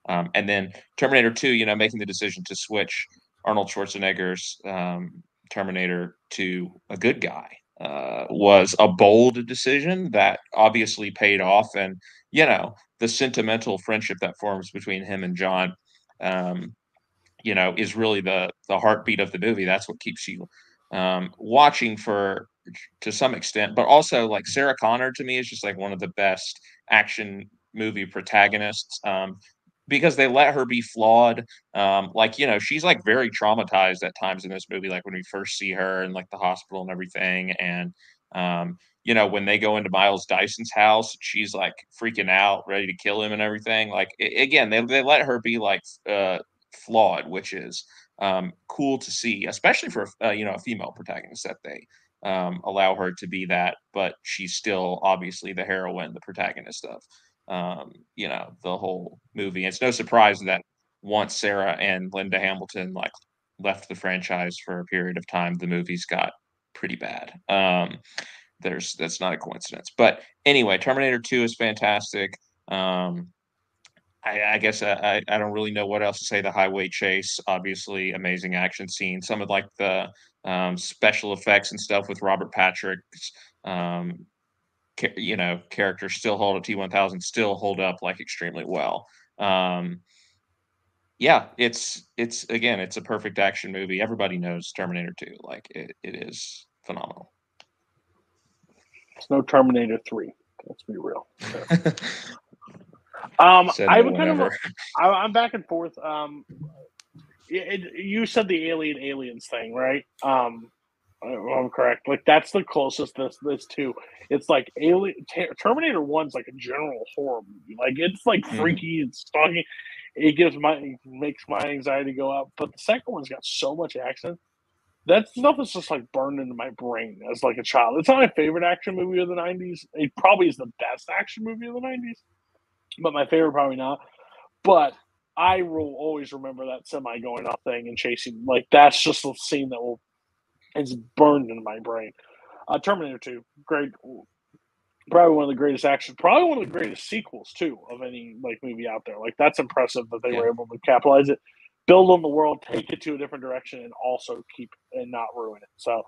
Um, and then Terminator 2, you know, making the decision to switch Arnold Schwarzenegger's um, Terminator to a good guy uh, was a bold decision that obviously paid off. And, you know, the sentimental friendship that forms between him and John, um, you know, is really the the heartbeat of the movie. That's what keeps you um, watching for to some extent. But also, like Sarah Connor to me is just like one of the best action movie protagonists. Um, because they let her be flawed. Um, like, you know, she's like very traumatized at times in this movie, like when we first see her in like the hospital and everything. And, um, you know, when they go into Miles Dyson's house, she's like freaking out, ready to kill him and everything. Like, it, again, they, they let her be like uh, flawed, which is um, cool to see, especially for, uh, you know, a female protagonist that they um, allow her to be that, but she's still obviously the heroine, the protagonist of um, you know, the whole movie. It's no surprise that once Sarah and Linda Hamilton like left the franchise for a period of time, the movies got pretty bad. Um, there's that's not a coincidence. But anyway, Terminator 2 is fantastic. Um, I, I guess I, I don't really know what else to say. The highway chase, obviously, amazing action scene. Some of like the um, special effects and stuff with Robert Patrick's um, you know characters still hold a T1000 still hold up like extremely well. Um, yeah, it's it's again it's a perfect action movie. Everybody knows Terminator 2. Like it, it is phenomenal. It's no Terminator 3. Let's be real. um, I would kind of I, am back and forth. Um, it, it, you said the alien aliens thing, right? Um, I'm correct. Like that's the closest this this to. It's like Alien Terminator One's like a general horror movie. Like it's like mm-hmm. freaky and stalking. It gives my it makes my anxiety go up. But the second one's got so much action. That stuff is just like burned into my brain as like a child. It's not my favorite action movie of the '90s. It probably is the best action movie of the '90s, but my favorite probably not. But I will always remember that semi going off thing and chasing. Like that's just a scene that will it's burned into my brain. Uh, Terminator 2, great, probably one of the greatest action, probably one of the greatest sequels too of any like movie out there. Like that's impressive that they yeah. were able to capitalize it, build on the world, take it to a different direction, and also keep and not ruin it. So.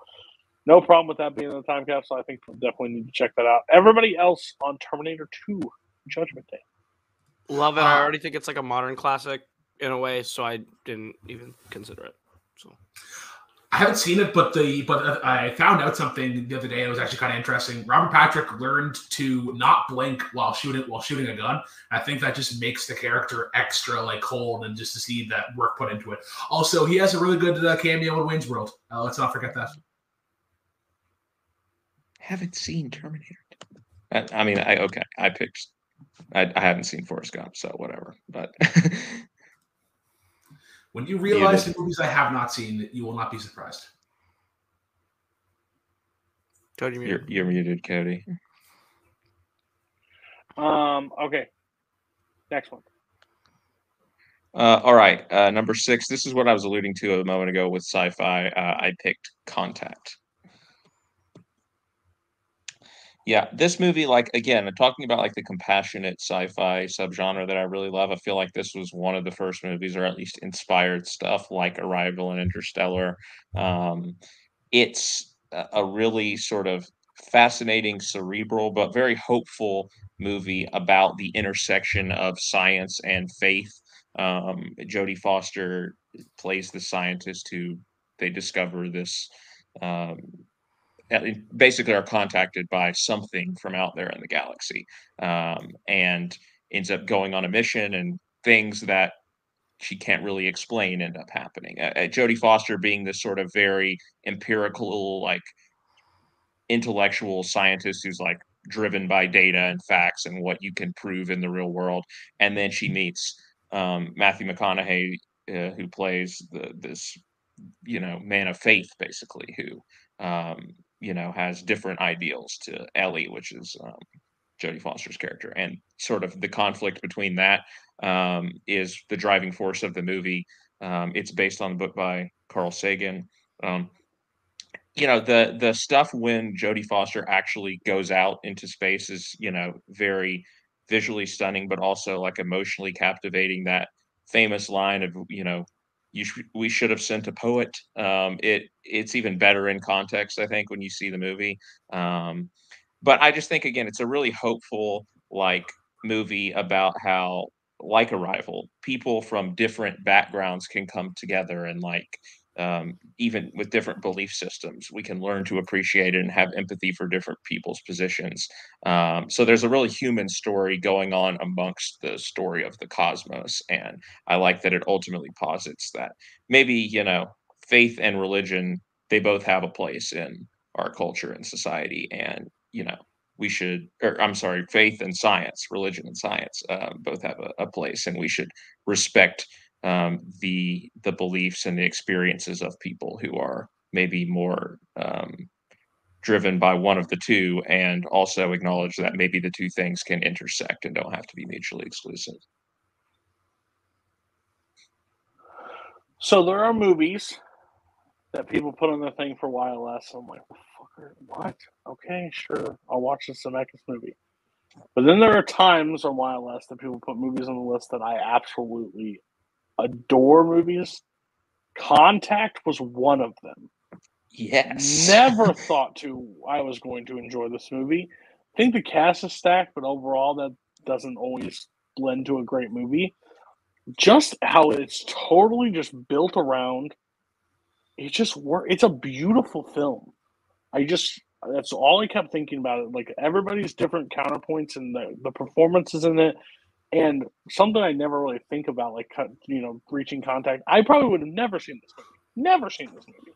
No problem with that being in the time capsule. I think we'll definitely need to check that out. Everybody else on Terminator 2 Judgment Day. Love it. I already think it's like a modern classic in a way, so I didn't even consider it. So I haven't seen it, but the but I found out something the other day that was actually kind of interesting. Robert Patrick learned to not blink while shooting while shooting a gun. I think that just makes the character extra like cold, and just to see that work put into it. Also, he has a really good uh, cameo in Wayne's World. Uh, let's not forget that. Haven't seen Terminator. I, I mean, I okay. I picked. I, I haven't seen Forrest Gump, so whatever. But When you realize the movies I have not seen, you will not be surprised. Cody, you're, you're muted, Cody. Um. Okay. Next one. Uh, all right. Uh, number six. This is what I was alluding to a moment ago with sci-fi. Uh, I picked Contact yeah this movie like again talking about like the compassionate sci-fi subgenre that i really love i feel like this was one of the first movies or at least inspired stuff like arrival and interstellar. Um, it's a really sort of fascinating cerebral but very hopeful movie about the intersection of science and faith. Um, jodie foster plays the scientist who they discover this um, basically are contacted by something from out there in the galaxy um, and ends up going on a mission and things that she can't really explain end up happening. Uh, Jodie Foster being this sort of very empirical, like intellectual scientist who's like driven by data and facts and what you can prove in the real world. And then she meets um, Matthew McConaughey, uh, who plays the, this you know man of faith basically who um, you know has different ideals to Ellie, which is um, Jodie Foster's character, and sort of the conflict between that um, is the driving force of the movie. Um, it's based on the book by Carl Sagan. Um, you know the the stuff when Jodie Foster actually goes out into space is you know very visually stunning, but also like emotionally captivating. That famous line of you know you sh- we should have sent a poet. Um, it it's even better in context, I think, when you see the movie. Um, but I just think again, it's a really hopeful like movie about how like Arrival, people from different backgrounds can come together and like um, even with different belief systems, we can learn to appreciate it and have empathy for different people's positions. Um, so there's a really human story going on amongst the story of the cosmos, and I like that it ultimately posits that maybe you know faith and religion they both have a place in our culture and society, and you know we should or i'm sorry faith and science religion and science uh, both have a, a, place and we should respect um, the the beliefs and the experiences of people who are maybe more um, driven by one of the two and also acknowledge that maybe the two things can intersect and don't have to be mutually exclusive so there are movies that people put on their thing for YLS. I'm like, fucker, what? Okay, sure. I'll watch the Zemeckis movie. But then there are times on YLS that people put movies on the list that I absolutely adore movies. Contact was one of them. Yes. Never thought to I was going to enjoy this movie. I think the cast is stacked, but overall that doesn't always blend to a great movie. Just how it's totally just built around it just work it's a beautiful film. I just that's all I kept thinking about it. Like everybody's different counterpoints and the, the performances in it and something I never really think about, like you know, reaching contact. I probably would have never seen this movie, never seen this movie,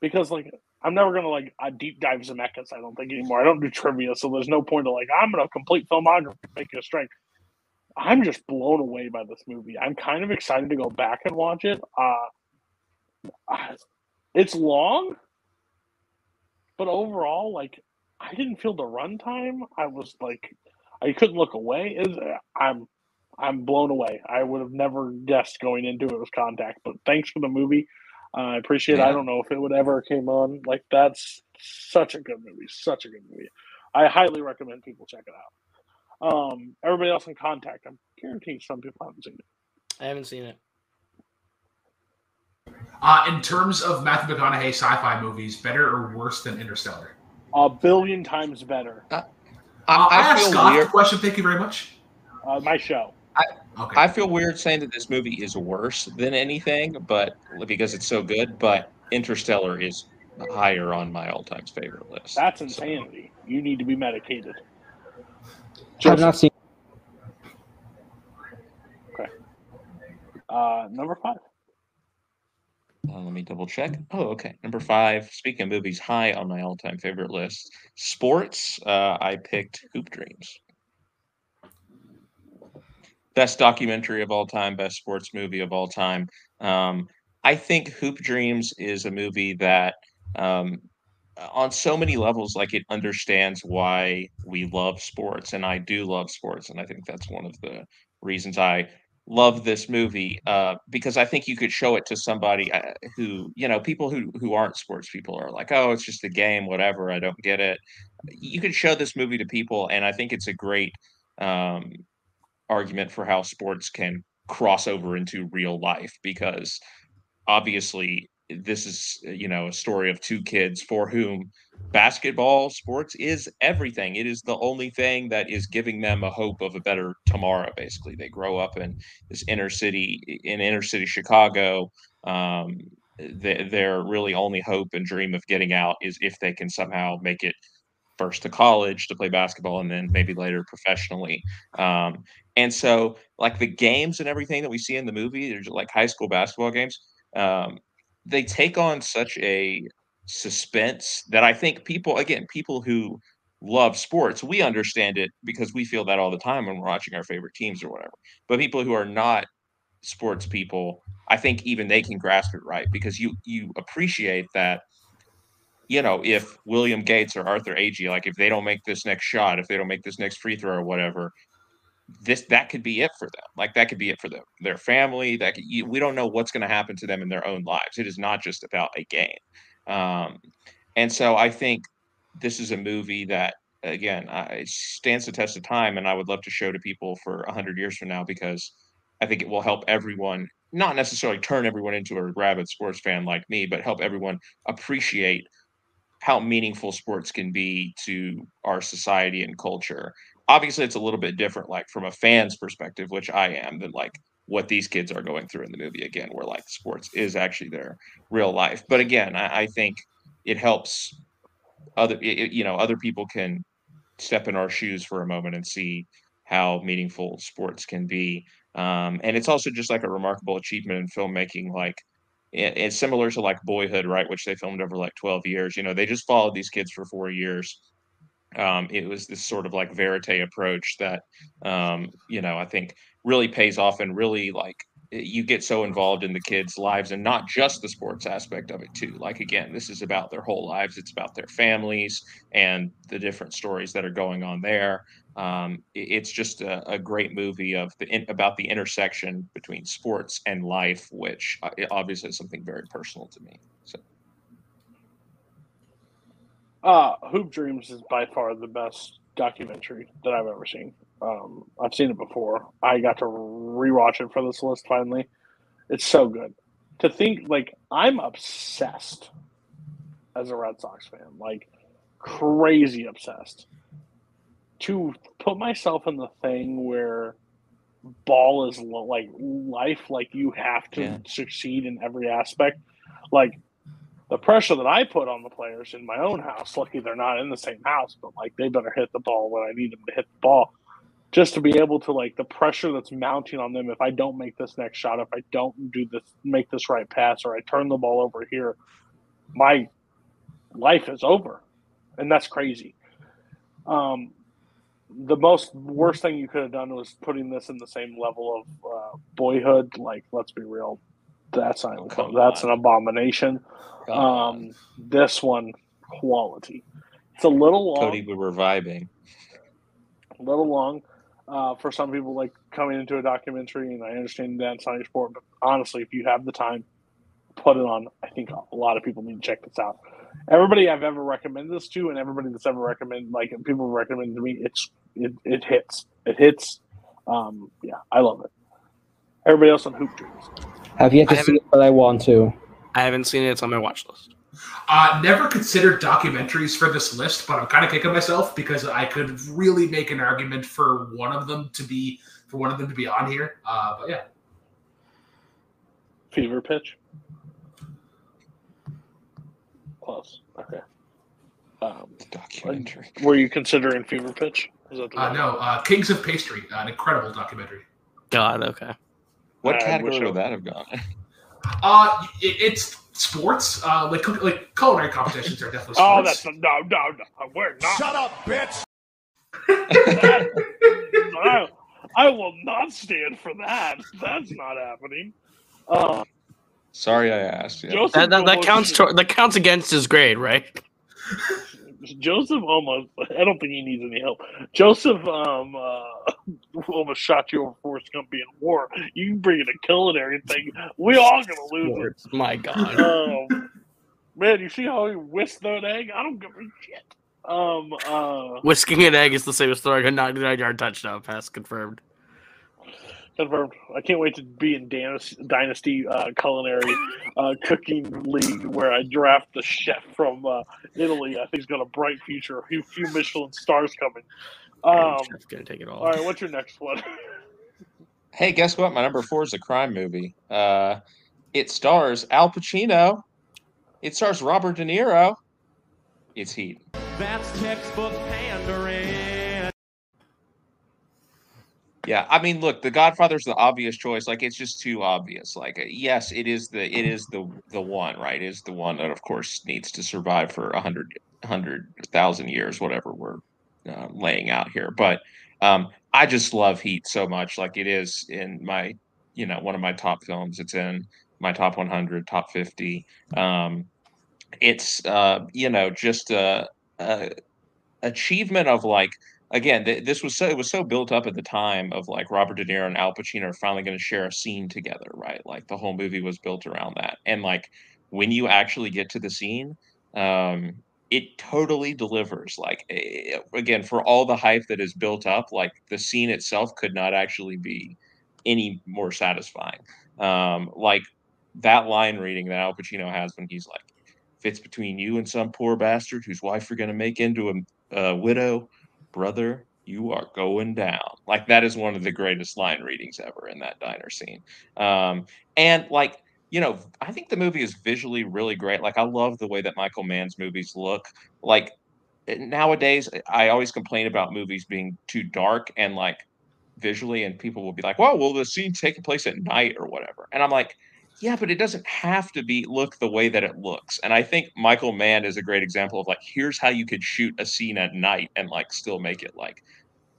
because like I'm never gonna like a deep dive Zemeckis. I don't think anymore. I don't do trivia, so there's no point to like I'm gonna complete filmography, make a strength. I'm just blown away by this movie. I'm kind of excited to go back and watch it. Uh, it's long, but overall, like I didn't feel the runtime. I was like I couldn't look away. Is I'm I'm blown away. I would have never guessed going into it was Contact, but thanks for the movie. Uh, I appreciate yeah. it. I don't know if it would ever came on. Like that's such a good movie. Such a good movie. I highly recommend people check it out. Um, everybody else in Contact, I'm guaranteeing some people haven't seen it. I haven't seen it. Uh, in terms of Matthew McConaughey sci-fi movies, better or worse than Interstellar? A billion times better. Uh, I, uh, I, I feel Scott weird. question. Thank you very much. Uh, my show. I, okay. I feel weird saying that this movie is worse than anything, but because it's so good. But Interstellar is higher on my all-time favorite list. That's insanity. So. You need to be medicated. I've not seen. Okay. Uh, number five. Uh, let me double check. Oh, okay. Number five. Speaking of movies, high on my all-time favorite list. Sports. Uh, I picked Hoop Dreams. Best documentary of all time. Best sports movie of all time. Um, I think Hoop Dreams is a movie that, um, on so many levels, like it understands why we love sports, and I do love sports, and I think that's one of the reasons I love this movie uh, because I think you could show it to somebody uh, who, you know, people who who aren't sports people are like, oh, it's just a game, whatever. I don't get it. You could show this movie to people, and I think it's a great um, argument for how sports can cross over into real life because obviously this is you know a story of two kids for whom basketball sports is everything. It is the only thing that is giving them a hope of a better tomorrow basically. They grow up in this inner city in inner city chicago. Um, their really only hope and dream of getting out is if they can somehow make it first to college to play basketball and then maybe later professionally. Um, and so like the games and everything that we see in the movie there's like high school basketball games um, they take on such a suspense that I think people, again, people who love sports, we understand it because we feel that all the time when we're watching our favorite teams or whatever. But people who are not sports people, I think even they can grasp it right because you you appreciate that. You know, if William Gates or Arthur Agee, like if they don't make this next shot, if they don't make this next free throw or whatever, this that could be it for them. Like that could be it for them, their family. That could, you, we don't know what's going to happen to them in their own lives. It is not just about a game. Um, and so I think this is a movie that again uh, stands the test of time, and I would love to show to people for a hundred years from now because I think it will help everyone. Not necessarily turn everyone into a rabid sports fan like me, but help everyone appreciate how meaningful sports can be to our society and culture. Obviously, it's a little bit different, like from a fan's perspective, which I am, than like what these kids are going through in the movie again, where like sports is actually their real life. But again, I, I think it helps other it, you know other people can step in our shoes for a moment and see how meaningful sports can be. Um, and it's also just like a remarkable achievement in filmmaking like it's similar to like boyhood right which they filmed over like 12 years. You know they just followed these kids for four years um, it was this sort of like verite approach that um, you know i think really pays off and really like you get so involved in the kids' lives and not just the sports aspect of it too. Like again, this is about their whole lives. It's about their families and the different stories that are going on there. Um, it's just a, a, great movie of the about the intersection between sports and life, which uh, obviously is something very personal to me. So, uh, Hoop Dreams is by far the best documentary that I've ever seen. Um, I've seen it before. I got to rewatch it for this list finally. It's so good. To think like I'm obsessed as a Red Sox fan, like crazy obsessed. To put myself in the thing where ball is like life, like you have to yeah. succeed in every aspect. Like the pressure that I put on the players in my own house, lucky they're not in the same house, but like they better hit the ball when I need them to hit the ball just to be able to like the pressure that's mounting on them if I don't make this next shot, if I don't do this, make this right pass, or I turn the ball over here, my life is over, and that's crazy. Um, the most worst thing you could have done was putting this in the same level of uh, boyhood. Like, let's be real, that's not, oh, that's on. an abomination. Um, this one, quality. It's a little long. Cody, we were vibing. A little long uh, for some people like coming into a documentary, and I understand that's not your sport, but honestly, if you have the time, put it on. I think a lot of people need to check this out. Everybody I've ever recommended this to, and everybody that's ever recommended, like people recommended to me, it's it, it hits, it hits. Um, yeah, I love it. Everybody else on Hoop Dreams. Have yet to see it, but I want to. I haven't seen it. It's on my watch list. Uh, never considered documentaries for this list, but I'm kind of kicking myself because I could really make an argument for one of them to be for one of them to be on here. Uh, but yeah, Fever Pitch. Close. Okay. Um, documentary. Were you considering Fever Pitch? Uh, no, uh, Kings of Pastry, an incredible documentary. God, okay. What category would that have gone? Uh, it, it's sports, uh, like like culinary competitions are definitely oh, sports. Oh, that's no, no, no. We're not. Shut up, bitch. I, I will not stand for that. That's not happening. Uh, Sorry, I asked. Yeah. That, that, that counts. To, that counts against his grade, right? Joseph almost. I don't think he needs any help. Joseph um uh, almost shot you over Forrest Gump being war. You bring in a culinary thing, we all gonna lose it. My God. Um, man, you see how he whisked that egg? I don't give a shit. Um, uh, Whisking an egg is the same as throwing a 99 yard touchdown pass. Confirmed. Confirmed. I can't wait to be in Dynasty uh, Culinary uh, Cooking League where I draft the chef from uh, Italy. I think he's got a bright future. A few, few Michelin stars coming. Um, Chef's gonna take it all. All right, what's your next one? hey, guess what? My number four is a crime movie. Uh, it stars Al Pacino. It stars Robert De Niro. It's Heat. That's textbook pandering. Yeah, I mean, look, The Godfather's the obvious choice. Like, it's just too obvious. Like, uh, yes, it is the it is the the one, right? It is the one that, of course, needs to survive for a hundred hundred thousand years, whatever we're uh, laying out here. But um, I just love Heat so much. Like, it is in my you know one of my top films. It's in my top 100, top 50. Um, it's uh, you know just a, a achievement of like again th- this was so it was so built up at the time of like Robert De Niro and Al Pacino are finally going to share a scene together, right? Like the whole movie was built around that, and like when you actually get to the scene. Um, it totally delivers like eh, again for all the hype that is built up like the scene itself could not actually be any more satisfying um like that line reading that al pacino has when he's like fits between you and some poor bastard whose wife you're going to make into a, a widow brother you are going down like that is one of the greatest line readings ever in that diner scene um and like you know, I think the movie is visually really great. Like I love the way that Michael Mann's movies look. Like eh, nowadays, eh, I always complain about movies being too dark and like visually, and people will be like, "Well, will the scene taking place at night or whatever," and I'm like, "Yeah, but it doesn't have to be look the way that it looks." And I think Michael Mann is a great example of like, here's how you could shoot a scene at night and like still make it like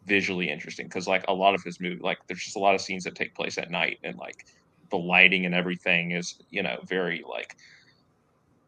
visually interesting because like a lot of his movie like there's just a lot of scenes that take place at night and like the lighting and everything is you know very like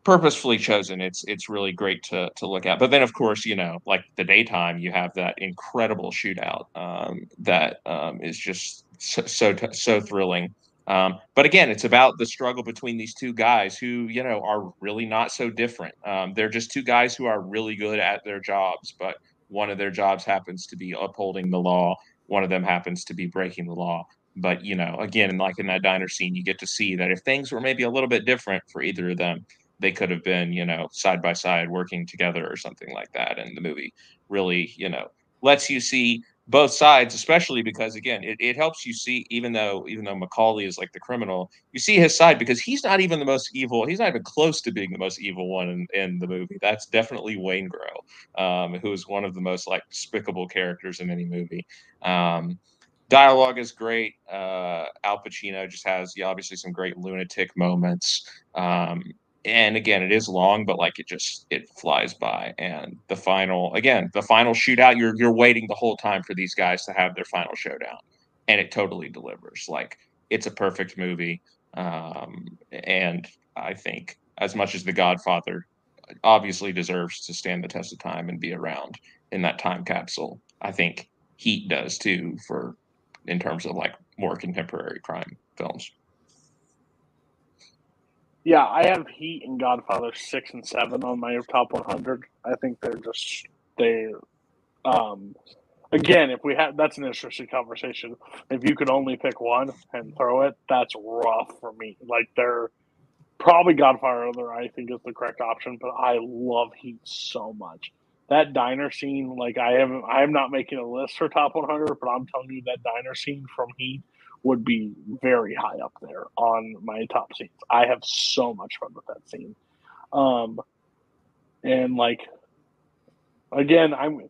purposefully chosen it's it's really great to to look at but then of course you know like the daytime you have that incredible shootout um, that um, is just so so, so thrilling um, but again it's about the struggle between these two guys who you know are really not so different um, they're just two guys who are really good at their jobs but one of their jobs happens to be upholding the law one of them happens to be breaking the law but you know, again, like in that diner scene, you get to see that if things were maybe a little bit different for either of them, they could have been, you know, side by side working together or something like that. And the movie really, you know, lets you see both sides, especially because again, it, it helps you see, even though even though McCauley is like the criminal, you see his side because he's not even the most evil. He's not even close to being the most evil one in, in the movie. That's definitely Waingro, um, who is one of the most like despicable characters in any movie. Um, dialogue is great. Uh, Al Pacino just has yeah, obviously some great lunatic moments. Um, and again, it is long, but like it just it flies by. And the final, again, the final shootout, you're you're waiting the whole time for these guys to have their final showdown, and it totally delivers. Like it's a perfect movie. Um, and I think as much as The Godfather obviously deserves to stand the test of time and be around in that time capsule, I think Heat does too for in terms of like more contemporary crime films. Yeah, I have Heat and Godfather six and seven on my top 100. I think they're just they. Um, again, if we had that's an interesting conversation. If you could only pick one and throw it, that's rough for me. Like they're probably Godfather. Other, I think is the correct option, but I love Heat so much that diner scene, like I haven't, I am not making a list for top 100, but I'm telling you that diner scene from Heat would be very high up there on my top scenes. I have so much fun with that scene. Um, and like, again, I'm,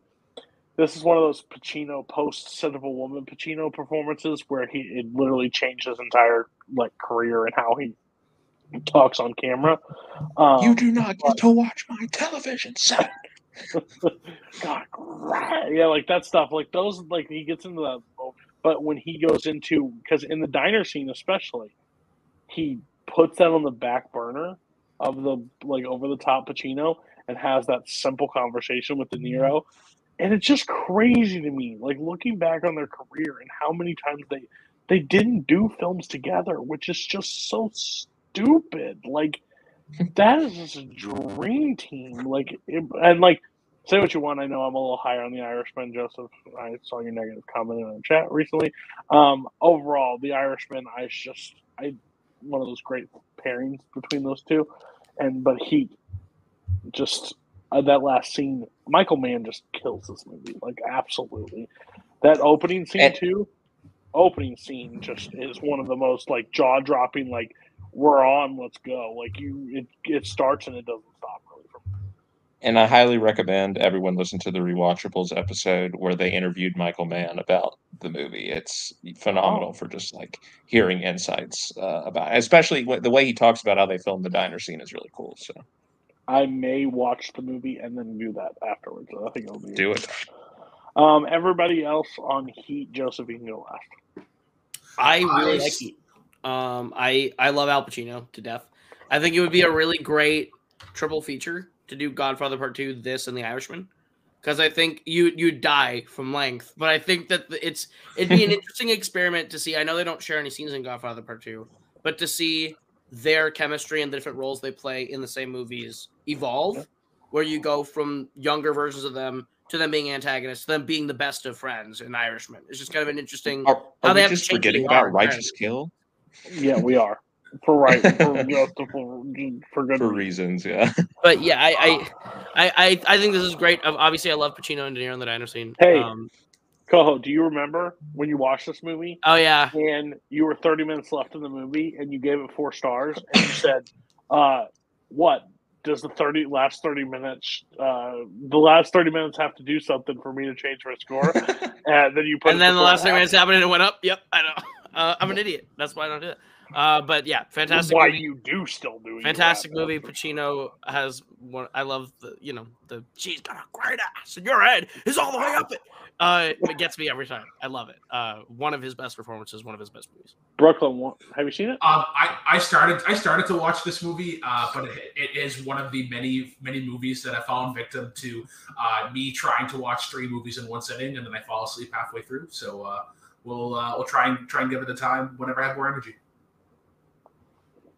this is one of those Pacino post Scent of a Woman Pacino performances where he, it literally changed his entire like career and how he talks on camera. Um, you do not get to watch my television set. God, yeah, like that stuff. Like those, like he gets into that. But when he goes into, because in the diner scene especially, he puts that on the back burner of the like over the top Pacino and has that simple conversation with De Mm-hmm. Niro, and it's just crazy to me. Like looking back on their career and how many times they they didn't do films together, which is just so stupid. Like that is just a dream team. Like, it, and like, say what you want. I know I'm a little higher on the Irishman, Joseph. I saw your negative comment in the chat recently. Um, overall, the Irishman, I just, I, one of those great pairings between those two, and but he, just uh, that last scene, Michael Mann just kills this movie. Like, absolutely, that opening scene And- too. Opening scene just is one of the most like jaw dropping like we're on, let's go. Like you, it, it starts and it doesn't stop And I highly recommend everyone listen to the Rewatchables episode where they interviewed Michael Mann about the movie. It's phenomenal Oh. for just like hearing insights uh, about, especially the way he talks about how they filmed the diner scene is really cool. So I may watch the movie and then do that afterwards. I think it'll be do it. Um, everybody else on Heat, Joseph, you can go last. I really I like s- Heat. Um, I I love Al Pacino to death. I think it would be a really great triple feature to do Godfather Part Two, this, and The Irishman, because I think you you die from length. But I think that it's it'd be an interesting experiment to see. I know they don't share any scenes in Godfather Part Two, but to see their chemistry and the different roles they play in the same movies evolve, where you go from younger versions of them to them being antagonists, to them being the best of friends in Irishman. It's just kind of an interesting. Are, how they we have just forgetting about are, Righteous Kill Yeah, we are. For right, for, just for, for good for reasons? Yeah. But yeah, I I, I I I think this is great. Obviously, I love Pacino and De Niro in the diner scene. Hey. Um, Coho, do you remember when you watched this movie oh yeah, and you were 30 minutes left in the movie and you gave it four stars and you said, uh, what? Does the 30 last 30 minutes, uh, the last 30 minutes have to do something for me to change my score? and then you put it and then the last thing and a minutes happened and it went up. Yep, I know. Uh, I'm an idiot. That's why I don't do it. Uh, but yeah, fantastic. Why movie. you do still do it. Fantastic movie. Pacino has one. I love the you know the she's got a great ass and your head is all the way up it. Uh, it gets me every time. I love it. Uh, one of his best performances. One of his best movies. Brooklyn, have you seen it? Um, I, I started I started to watch this movie, uh, but it, it is one of the many many movies that I fallen victim to uh, me trying to watch three movies in one sitting, and then I fall asleep halfway through. So uh, we'll uh, we'll try and try and give it a time whenever I have more energy.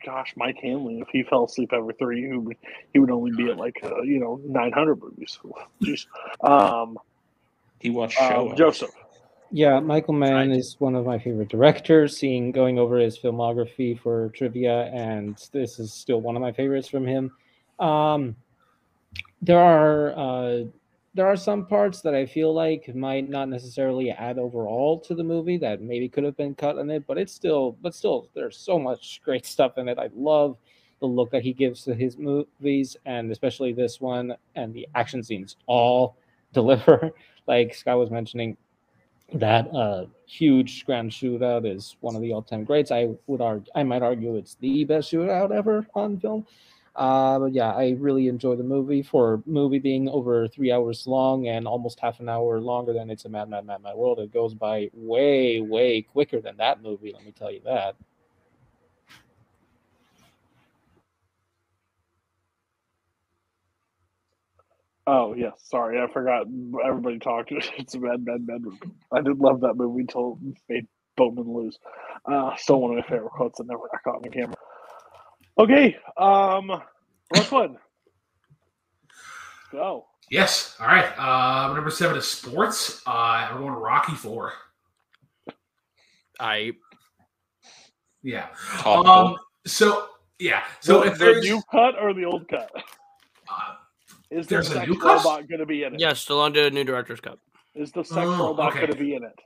Gosh, Mike Hanley, if he fell asleep every three, he would, he would only be at like, uh, you know, 900 movies. Jeez. Um, He watched show. um, Joseph. Yeah, Michael Mann is one of my favorite directors. Seeing going over his filmography for trivia, and this is still one of my favorites from him. Um, there are uh, there are some parts that I feel like might not necessarily add overall to the movie that maybe could have been cut in it, but it's still but still there's so much great stuff in it. I love the look that he gives to his movies, and especially this one, and the action scenes all deliver. Like Scott was mentioning, that uh, huge grand shootout is one of the all-time greats. I would argue, I might argue, it's the best shootout ever on film. Uh, yeah, I really enjoy the movie. For movie being over three hours long and almost half an hour longer than it's a Mad Mad Mad Mad World, it goes by way way quicker than that movie. Let me tell you that. Oh, yes. Sorry. I forgot. Everybody talked. It's a bad, bad movie. I did love that movie until made Bowman lose. Uh, still one of my favorite quotes that never got caught on the camera. Okay. Um, Brooklyn. Let's go. Yes. All right. Uh, number seven is sports. Uh, we're going to Rocky Four. I Yeah. Topical. Um. So yeah. So the, if the there's new cut or the old cut? uh, Is the There's a sex new cut? robot going to be in it? yeah, Stallone did a new director's cut. Is the sex Oh, robot okay. going to be in it?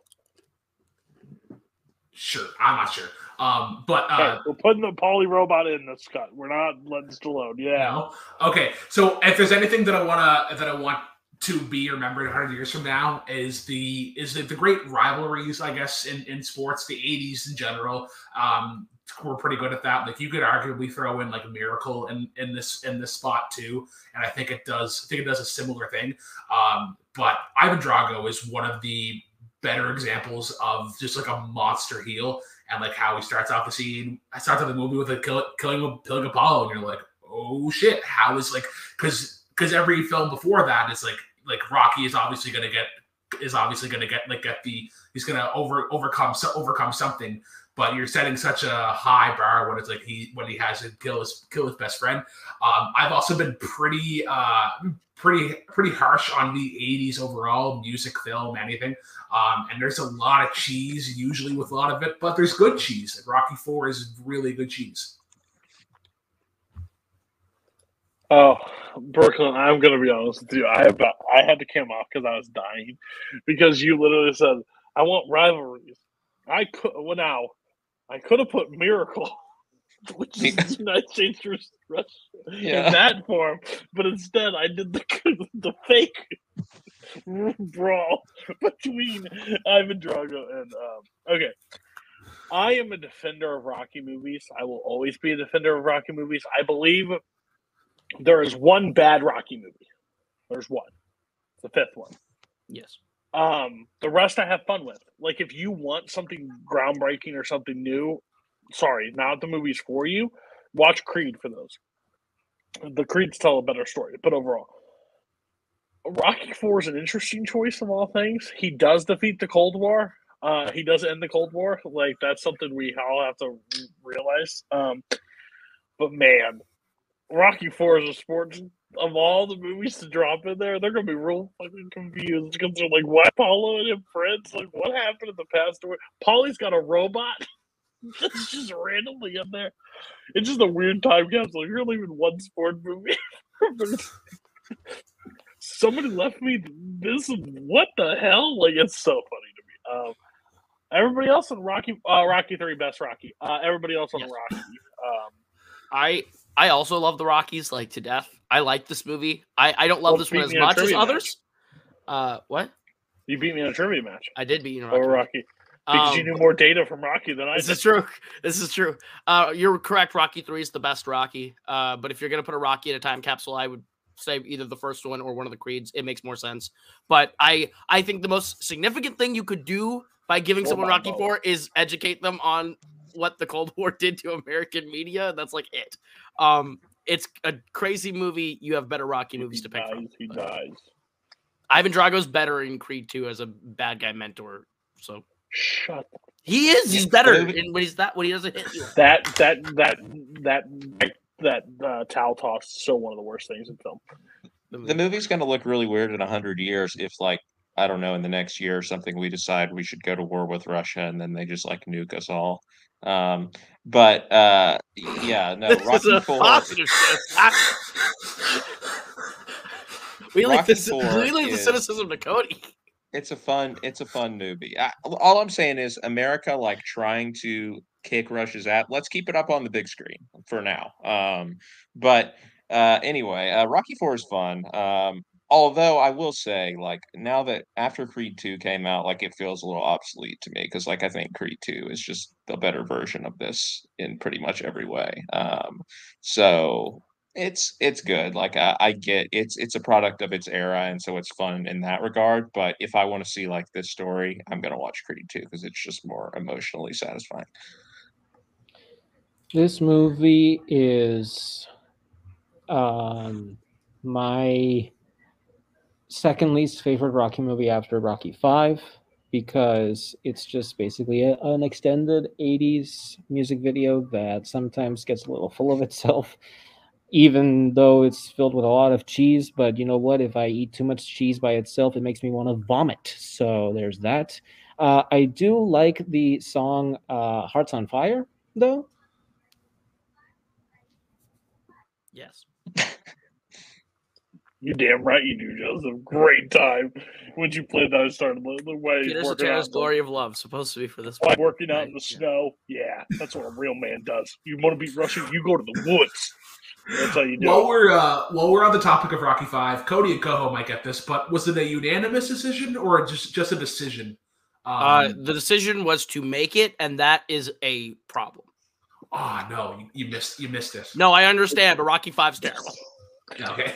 Sure, I'm not sure. Um. But uh, we're putting the Paulie robot in this cut. We're not letting Stallone. Yeah. No. Okay. So if there's anything that I wanna that I want to be remembered 100 years from now is the is the, the great rivalries I guess in in sports the 80s in general um we're pretty good at that like you could arguably throw in like a miracle in in this in this spot too and I think it does I think it does a similar thing um but Ivan Drago is one of the better examples of just like a monster heel and like how he starts off the scene I starts off the movie with a kill, killing killing Apollo and you're like oh shit how is like because because every film before that is like like Rocky is obviously to get is obviously to get like get the he's to over overcome so, overcome something but you're setting such a high bar when it's like he when he has to kill his kill his best friend um i've also been pretty uh pretty pretty harsh on the 80s overall music film anything um and there's a lot of cheese usually with a lot of it but there's good cheese like rocky 4 is really good cheese Oh, Brooklyn, I'm gonna be honest with you. I about I had to come off because I was dying because you literally said I want rivalries. I could well now I could have put Miracle, which is the United States versus Russia Yeah. in that form, but instead I did the the fake brawl between Ivan Drago and um, okay. I am a defender of Rocky movies. I will always be a defender of Rocky movies. I believe there is one bad Rocky movie. There's one. The fifth one. Yes. Um, the rest I have fun with. Like if you want something groundbreaking or something new, sorry, not the movies for you. Watch Creed for those. The Creeds tell a better story, but overall, Rocky Four is an interesting choice of all things. He does defeat the Cold War. Uh, he does end the Cold War. Like that's something we all have to realize. Um, but man, Rocky Four is a sport. Of all the movies to drop in there, they're gonna be real fucking confused because they're like, "What, Paulo and him friends? Like, what happened in the past?" Paulie's got a robot that's just randomly in there. It's just a weird time capsule. You're leaving one sport movie. Somebody left me this. What the hell? Like, it's so funny to me. Um, everybody else on Rocky, uh, Rocky Three, best Rocky. Uh, everybody else on Yes. Rocky. Um, I I also love the Rockies like to death. I like this movie. I I don't love Well, this one as me in a much as others. Uh, what? you beat me in a trivia match I did beat you in a over Rocky. Rocky because you Um, knew more data from Rocky than I This did. is true. This is true. Uh, you're correct. Rocky Three is the best Rocky. Uh, but if you're gonna put a Rocky in a time capsule, I would say either the first one or one of the creeds. It makes more sense. But I I think the most significant thing you could do by giving Or someone Rocky. Four is educate them on what the Cold War did to American media. That's like it. Um, it's a crazy movie. You have better Rocky movies to pick from. dies, he dies. Ivan Drago's better in Creed 2 as a bad guy mentor. So Shut he is. He's better movie- in when he's that when he doesn't hit you. that that that that that uh, towel toss is still one of the worst things in film. The movie's going to look really weird in a hundred years if, like, I don't know, in the next year or something, we decide we should go to war with Russia and then they just like nuke us all. Um, but uh, yeah, no, This is Rocky a Four. positive we like this. We leave the cynicism to Cody. It's a fun. It's a fun movie. I, all I'm saying is America, like trying to kick Russia's ass. Let's keep it up on the big screen for now. Um, but uh, anyway, uh, Rocky Four is fun. Um, although I will say, like now that after Creed Two came out, like it feels a little obsolete to me because, like, I think Creed Two is just the better version of this in pretty much every way. Um, so it's it's good. Like I, I get it's it's a product of its era, and so it's fun in that regard. But if I want to see like this story, I'm gonna watch Creed 2 because it's just more emotionally satisfying. This movie is um, my second least favorite Rocky movie after Rocky Five because it's just basically a, an extended 80s music video that sometimes gets a little full of itself even though it's filled with a lot of cheese. But you know what? If i eat too much cheese by itself it makes me want to vomit. So there's that. Uh, i do like the song uh, hearts on fire though. Yes. You damn right you do, Joseph. Great time when you played that. I started the the way he's Peter working out, Cetera's Glory of Love supposed to be for this. like working out in the snow. Yeah, that's what a real man does. You want to beat Russia? You go to the woods. That's how you do While it. we're uh, while we're on the topic of Rocky Five, Cody and Coho might get this, but was it a unanimous decision or just just a decision? Um, Uh, the decision was to make it, and that is a problem. oh no, you, you missed you missed this. No, I understand, but Rocky Five's terrible. Okay.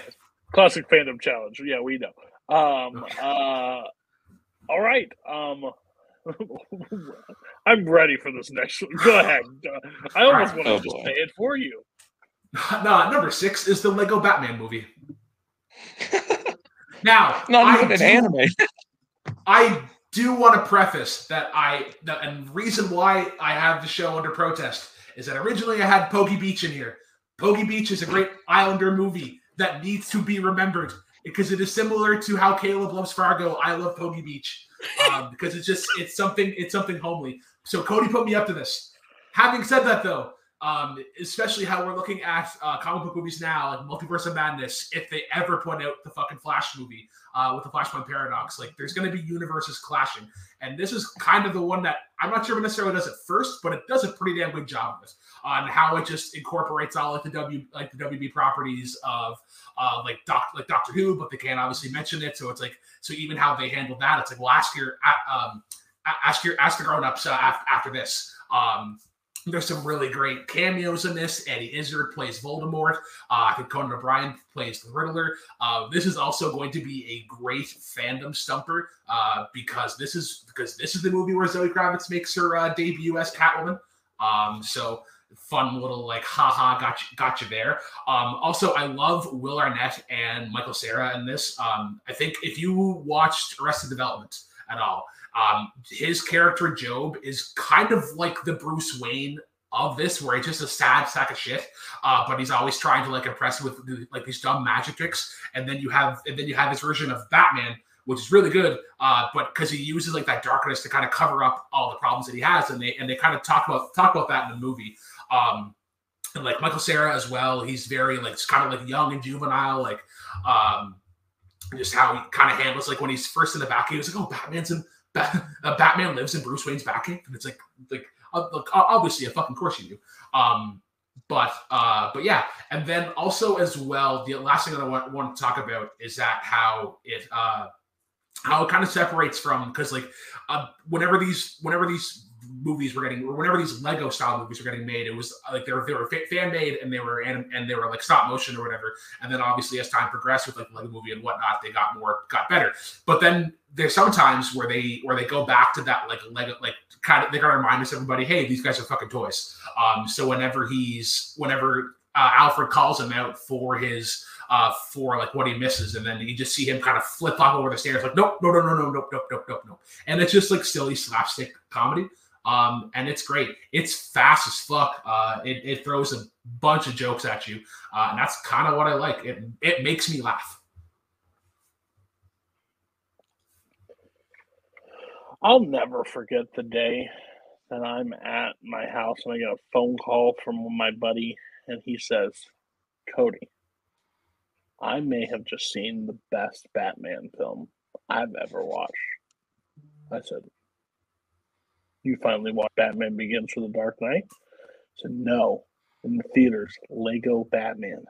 Classic fandom challenge. Yeah, we know. Um. Uh. All right. Um. I'm ready for this next one. Go ahead. Uh, I almost want to Oh, just boy. say it for you. no, number six is the Lego Batman movie. Now, Not I even an do- anime. I do want to preface that I that and reason why I have the show under protest is that originally I had Pokey Beach in here. Pokey Beach is a great Islander movie that needs to be remembered because it is similar to how Caleb loves Fargo. I love Pokey Beach um, because it's just it's something it's something homely. So Cody put me up to this. Having said that, though, um, especially how we're looking at uh, comic book movies now, like Multiverse of Madness, if they ever put out the fucking Flash movie uh, with the Flashpoint Paradox, like there's going to be universes clashing, and this is kind of the one that I'm not sure if it necessarily does it first, but it does a pretty damn good job of it on how it just incorporates all like the W like the WB properties of uh, like Doc like Doctor Who, but they can't obviously mention it, so it's like so even how they handle that, it's like well ask your um ask your ask the grown ups uh, after, after this. Um, there's some really great cameos in this. Eddie Izzard plays Voldemort. Uh, Conan O'Brien plays the Riddler. Uh, this is also going to be a great fandom stumper uh, because this is because this is the movie where Zoe Kravitz makes her uh, debut as Catwoman. Um, so fun little like got gotcha got you there. Um, also, I love Will Arnett and Michael Cera in this. Um, I think if you watched Arrested Development at all, um, his character GOB is kind of like the Bruce Wayne of this, where he's just a sad sack of shit, uh, but he's always trying to like impress with like these dumb magic tricks. And then you have and then you have this version of Batman, which is really good, uh, but because he uses like that darkness to kind of cover up all the problems that he has, and they and they kind of talk about talk about that in the movie. Um, and like Michael Cera as well, he's very like it's kind of like young and juvenile, like um, just how he kind of handles like when he's first in the back, he was like, "Oh, Batman's in Uh, Batman lives in Bruce Wayne's Batcave," and it's like like uh, obviously, a fucking course you do. Um, but uh, but yeah, and then also as well, the last thing that I want, want to talk about is that how it uh, how it kind of separates from because like uh, whenever these whenever these movies were getting or whenever these Lego style movies were getting made, it was like they were they were fan made and they were anim- and they were like stop motion or whatever. And then obviously as time progressed with like the Lego movie and whatnot, they got more got better. But then there's sometimes where they where they go back to that like Lego like kind of they gotta remind us everybody, hey, these guys are fucking toys. Um, so whenever he's whenever uh, Alfred calls him out for his uh, for like what he misses, and then you just see him kind of flip off over the stairs, like nope, no, no, no, no, nope, nope, nope, nope, nope, and it's just like silly slapstick comedy. Um, and it's great. It's fast as fuck. Uh, it, it throws a bunch of jokes at you, uh, and that's kind of what I like. It it makes me laugh. I'll never forget the day that I'm at my house and I get a phone call from my buddy, and he says, Cody, I may have just seen the best Batman film I've ever watched. I said, You finally watched Batman Begins for the Dark Knight? I said, No, in the theaters, Lego Batman.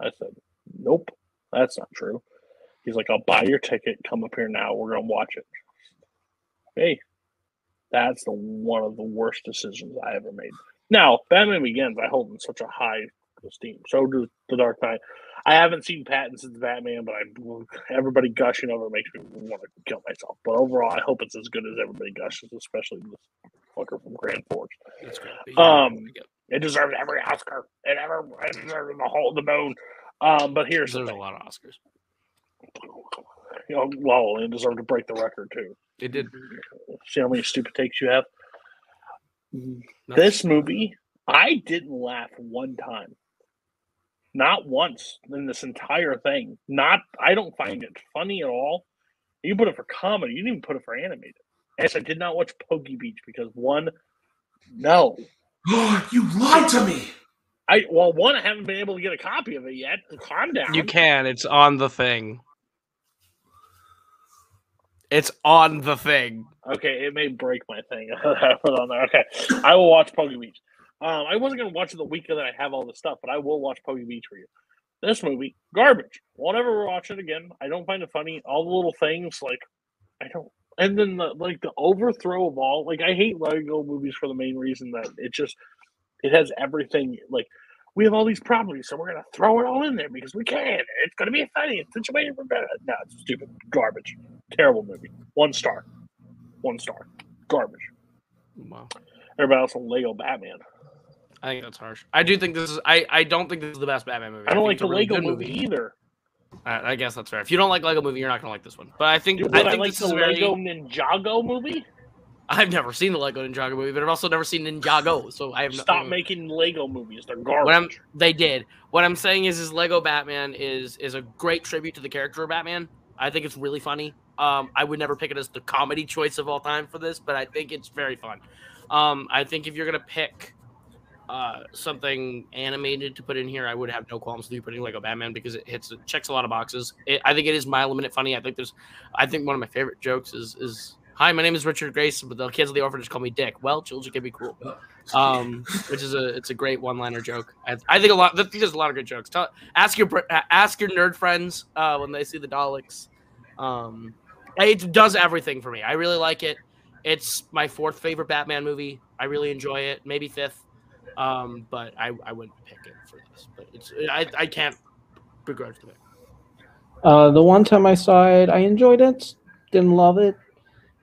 I said, Nope, that's not true. He's like, I'll buy your ticket. Come up here now. We're gonna watch it. Hey, that's the one of the worst decisions I ever made. Now, Batman Begins, I hold in such a high esteem. So does The Dark Knight. I haven't seen Pattinson's Batman, but I everybody gushing over it makes me want to kill myself. But overall, I hope it's as good as everybody gushes, especially this fucker from Grand Forks. Um, it deserves every Oscar. It ever it deserves the whole the moon. Um, but here's There's the a lot of Oscars. You know, well, it deserved to break the record too. It did. See how many stupid takes you have. This movie, I didn't laugh one time. Not once in this entire thing. Not I don't find it funny at all. You put it for comedy. You didn't even put it for animated. Yes, I did not watch Pokey Beach because one, no. you lied to me. I well, one, I haven't been able to get a copy of it yet. Calm down. You can. It's on the thing. It's on the thing. Okay, it may break my thing. I put on there. Okay, I will watch Pokey Beach. Um, I wasn't gonna watch it the weekend that I have all this stuff, but I will watch Pokey Beach for you. This movie, garbage. Won't ever watch it again. I don't find it funny. All the little things, like I don't. And then the like the overthrow of all. Like I hate Lego movies for the main reason that it just it has everything. Like we have all these properties, so we're gonna throw it all in there because we can. It's gonna be funny. It's situated for better. No, it's stupid. Garbage. Terrible movie. One star. One star. Garbage. Wow. Everybody else on Lego Batman. I think that's harsh. I do think this is. I, I don't think this is the best Batman movie. I don't think like the really Lego good movie, either. I, I guess that's fair. If you don't like Lego movie, you're not gonna like this one. But I think Dude, I but I, think like this the is very. Lego Ninjago movie. I've never seen the Lego Ninjago movie, but I've also never seen Ninjago. So I have no, Stop making Lego movies. They're garbage. they did. What I'm saying is, is Lego Batman is is a great tribute to the character of Batman. I think it's really funny. Um, I would never pick it as the comedy choice of all time for this, but I think it's very fun. Um, I think if you're gonna pick uh, something animated to put in here, I would have no qualms with you putting Lego Batman because it hits it checks a lot of boxes. It, I think it is mile minute funny. I think there's, I think one of my favorite jokes is is Hi, my name is Richard Grace, but the kids of the orphanage call me Dick. Well, children can be cool, um, which is a it's a great one liner joke. I, I think a lot. I think there's a lot of good jokes. Tell, ask your ask your nerd friends uh, when they see the Daleks. Um, it does everything for me. I really like it. It's my fourth favorite Batman movie. I really enjoy it. Maybe fifth, um, but I, I wouldn't pick it for this. But it's I, I can't begrudge the pick. Uh, the one time I saw it, I enjoyed it. Didn't love it.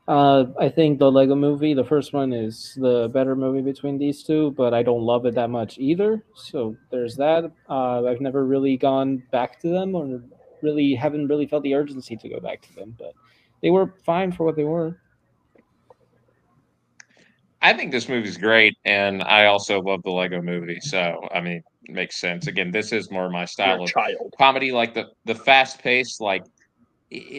Uh, I think the Lego Movie, the first one, is the better movie between these two, but I don't love it that much either. So there's that. Uh, I've never really gone back to them, or really haven't really felt the urgency to go back to them. But they were fine for what they were. I think this movie's great, and I also love the Lego Movie. So I mean, it makes sense. Again, this is more my style of child. comedy, like the the fast pace, like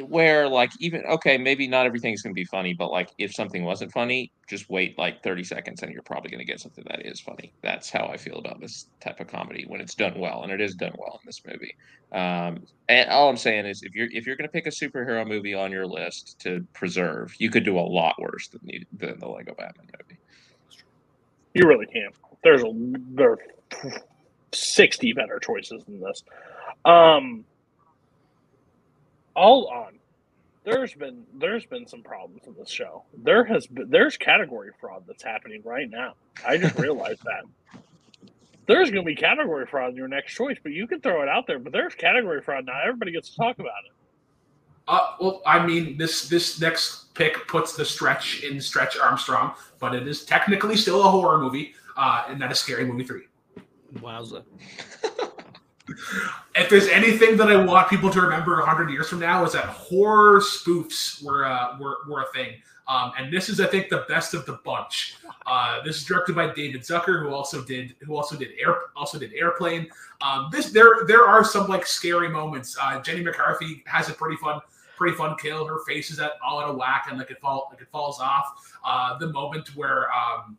where like even okay, maybe not everything's gonna be funny, but like if something wasn't funny, just wait like thirty seconds, and you're probably gonna get something that is funny. That's how I feel about this type of comedy when it's done well, and it is done well in this movie. Um, and all I'm saying is, if you're if you're gonna pick a superhero movie on your list to preserve, you could do a lot worse than the than the Lego Batman movie. You really can't. There's a there are sixty better choices than this. Um, all on. There's been there's been some problems in this show. There has been there's category fraud that's happening right now. I just realized that. There's going to be category fraud in your next choice, but you can throw it out there. But there's category fraud now. Everybody gets to talk about it. Uh, well, I mean, this this next pick puts the stretch in Stretch Armstrong, but it is technically still a horror movie, uh, and that is Scary Movie Three. Wowza. If there's anything that I want people to remember hundred years from now, is that horror spoofs were uh, were, were a thing. Um, and this is, I think, the best of the bunch. Uh, this is directed by David Zucker, who also did who also did air also did Airplane. Um, this there there are some like scary moments. Uh, Jenny McCarthy has a pretty fun pretty fun kill. Her face is at all out of whack and like it fall like it falls off. Uh, the moment where um,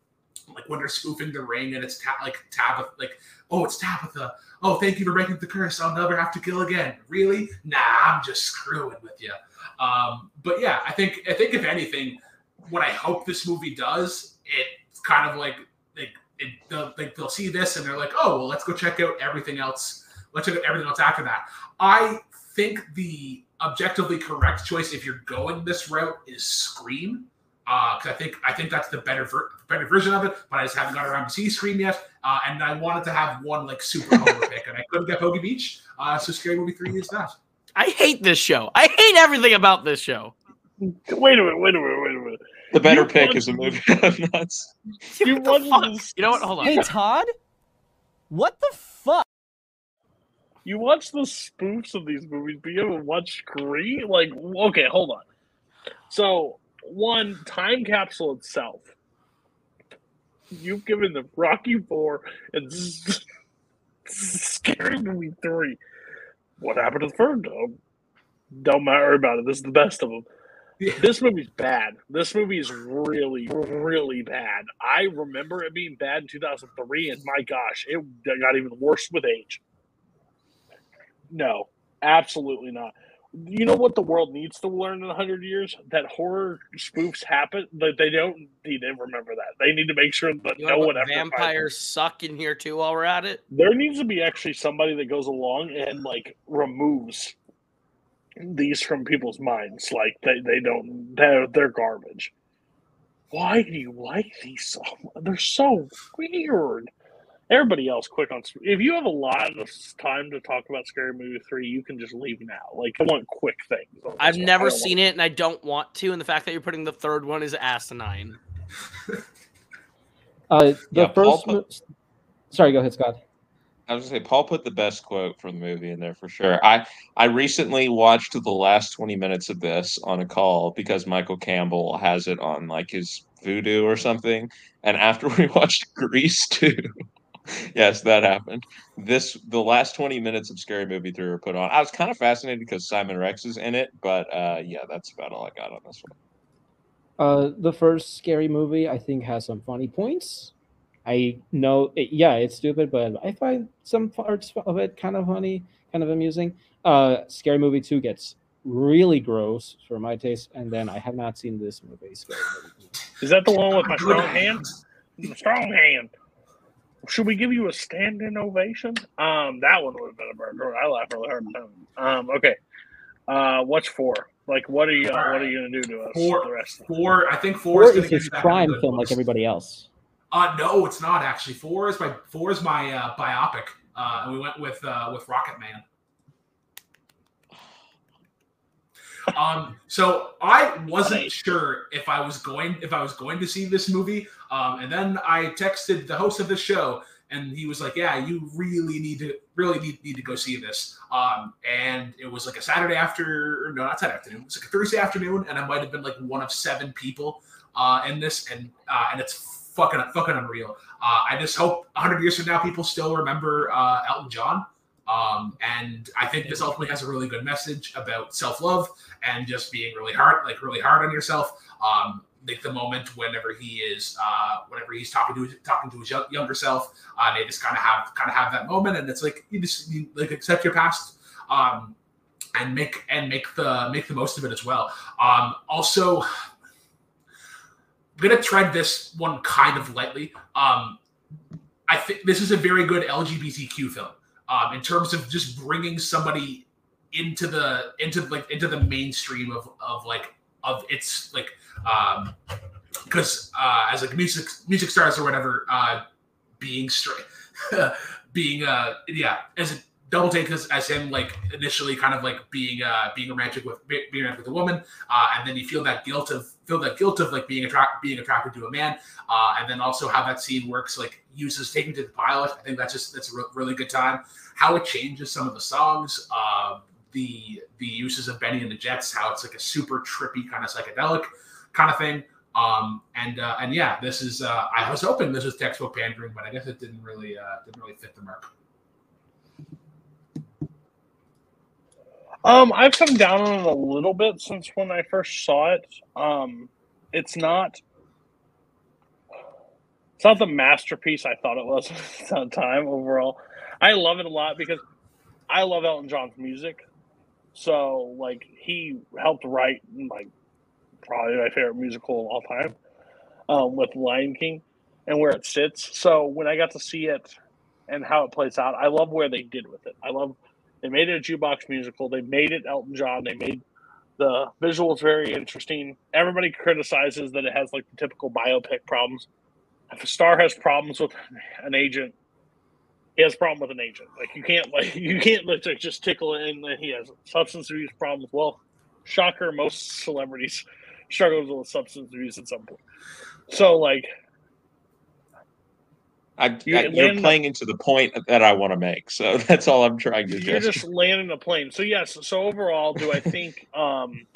like when they're spoofing the ring and it's ta- like Tabitha like oh it's Tabitha. Oh thank you for breaking the curse. I'll never have to kill again. Really? Nah I'm just screwing with you um, but yeah I think I think if anything what I hope this movie does it's kind of like like it, they'll, like they'll see this and they're like oh well let's go check out everything else. Let's check out everything else after that. I think the objectively correct choice if you're going this route is Scream because I think I think that's the better ver- better version of it. But I just haven't got around to see Scream yet, uh, and I wanted to have one like super horror pick, and I couldn't get Bogey Beach, uh, so Scary Movie Three is that. I hate this show. I hate everything about this show. Wait a minute. Wait a minute. Wait a minute. The better You pick want- is a movie of nuts. You What the want fuck? this- You know what? Hold on. Hey Todd, what the fuck? You watch the spoofs of these movies, but you haven't watched Scream? Like, okay, hold on. So, one, Time Capsule itself. You've given them Rocky 4 and Scary Movie 3. What happened to the third? Don't, don't matter about it. This is the best of them. This movie's bad. This movie is really, really bad. I remember it being bad in 2003, and my gosh, it got even worse with age. No, absolutely not. You know what the world needs to learn in 100 years? That horror spoofs happen, that they don't need to remember that. They need to make sure that You no one ever Vampires suck in here too. While we're at it, there needs to be actually somebody that goes along and like removes these from people's minds like they, they don't they're, they're garbage why do you like these so they're so weird everybody else quick on if you have a lot of time to talk about scary movie 3 you can just leave now like i want quick things I've one. Never don't seen it, and I don't want to. And the fact that you're putting the third one is asinine. Uh, the Yeah, Paul first. mo- Sorry, go ahead, Scott. I was gonna say Paul put the best quote from the movie in there for sure. I I recently watched the last twenty minutes of this on a call because Michael Campbell has it on like his Vudu or something. And after we watched Grease too, yes, that happened. This the last twenty minutes of Scary Movie three were put on. I was kind of fascinated because Simon Rex is in it, but uh, yeah, that's about all I got on this one. Uh, the first scary movie, I think, has some funny points. I know, it, yeah, it's stupid, but I find some parts of it kind of funny, kind of amusing. Uh, Scary Movie Two gets really gross for my taste, and then I have not seen this movie. Scary Movie is that the one with my strong hand strong hand should we give you a standing ovation um that one would have been a burger i laughed really hard at that one. um okay uh what's four like what are you uh, what are you gonna do to us Four- the rest of Four, I think four, Four is is his crime into the film, like everybody else. Uh, no, it's not actually. Four is my four is my uh, biopic. Uh, and we went with uh, with Rocketman. Um, so I wasn't sure if I was going if I was going to see this movie. Um, and then I texted the host of the show, and he was like, "Yeah, you really need to really need, need to go see this." Um, and it was like a Saturday after, no, not Saturday afternoon. It was like a Thursday afternoon, and I might have been like one of seven people uh, in this, and uh, and it's fucking fucking unreal. Uh, I just hope 100 years from now, people still remember uh, Elton John. Um, and I think this ultimately has a really good message about self love and just being really hard, like really hard on yourself. Um, like the moment whenever he is, uh, whenever he's talking to talking to his younger self, uh, they just kind of have kind of have that moment, and it's like you just you, like accept your past. Um, and make and make the make the most of it as well. Um, also, I'm gonna tread this one kind of lightly. Um, I think this is a very good LGBTQ film um, in terms of just bringing somebody into the into like into the mainstream of of like of its like um because uh as like music music stars or whatever uh being straight being uh yeah as a double take as, as him like initially kind of like being uh being romantic with being romantic with a woman uh and then you feel that guilt of feel that guilt of like being attracted being attracted to a man uh and then also how that scene works like uses taking to the pilot. I think that's just that's a re- really good time. How it changes some of the songs uh the the uses of Bennie and the Jets how it's like a super trippy kind of psychedelic kind of thing um and uh and yeah this is uh i was hoping this was textbook pandering but i guess it didn't really uh didn't really fit the mark Um, I've come down on it a little bit since when I first saw it. Um, it's not it's not the masterpiece I thought it was at the time overall. I love it a lot because I love Elton John's music. So like he helped write like probably my favorite musical of all time, um, with Lion King and where it sits. So when I got to see it and how it plays out, I love where they did with it. I love they made it a jukebox musical. They made it Elton John. They made the visuals very interesting. Everybody criticizes that it has like the typical biopic problems. If a star has problems with an agent, he has a problem with an agent. Like you can't like you can't like, just tickle it and he has substance abuse problems. Well, shocker, most celebrities struggle with substance abuse at some point. So like I, I, you're playing into the point that I want to make, so that's all I'm trying to you're do. just landing a plane. So yes. So overall, do I think? um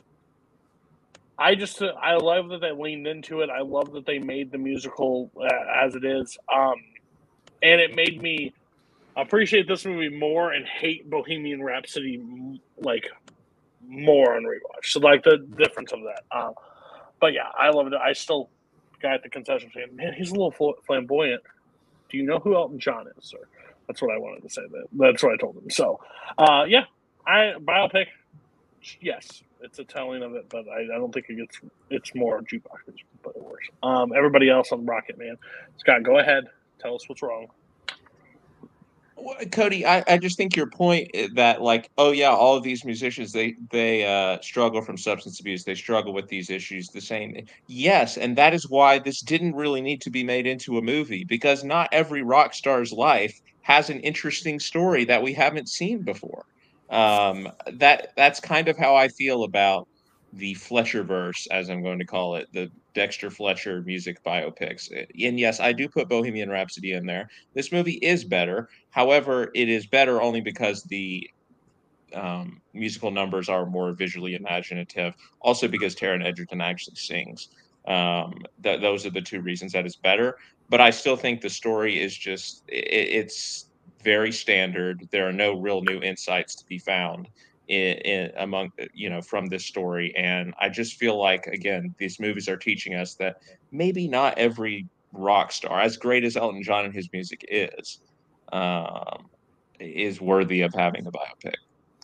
I just I love that they leaned into it. I love that they made the musical uh, as it is, um, and it made me appreciate this movie more and hate Bohemian Rhapsody like more on rewatch. So like the difference of that. Um, but yeah, I love it. I still guy at the concession stand. Man, he's a little flamboyant. Do you know who Elton John is, sir? That's what I wanted to say. That that's what I told him. So, uh, yeah, I biopic. Yes, it's a telling of it, but I, I don't think it gets. It's more jukebox, but it works. Um, everybody else on Rocketman, Scott, go ahead. Tell us what's wrong. Cody, I, I just think your point that like, oh yeah, all of these musicians they they uh, struggle from substance abuse. They struggle with these issues the same. Yes, and that is why this didn't really need to be made into a movie because not every rock star's life has an interesting story that we haven't seen before. Um, that that's kind of how I feel about the Fletcher verse, as I'm going to call it, the Dexter Fletcher music biopics. And yes, I do put Bohemian Rhapsody in there. This movie is better. However, it is better only because the um, musical numbers are more visually imaginative. Also, because Taron Egerton actually sings. Um, th- those are the two reasons that it's better. But I still think the story is just i it's very standard. There are no real new insights to be found in, in among you know from this story. And I just feel like again, these movies are teaching us that maybe not every rock star, as great as Elton John and his music is, um, is worthy of having a biopic.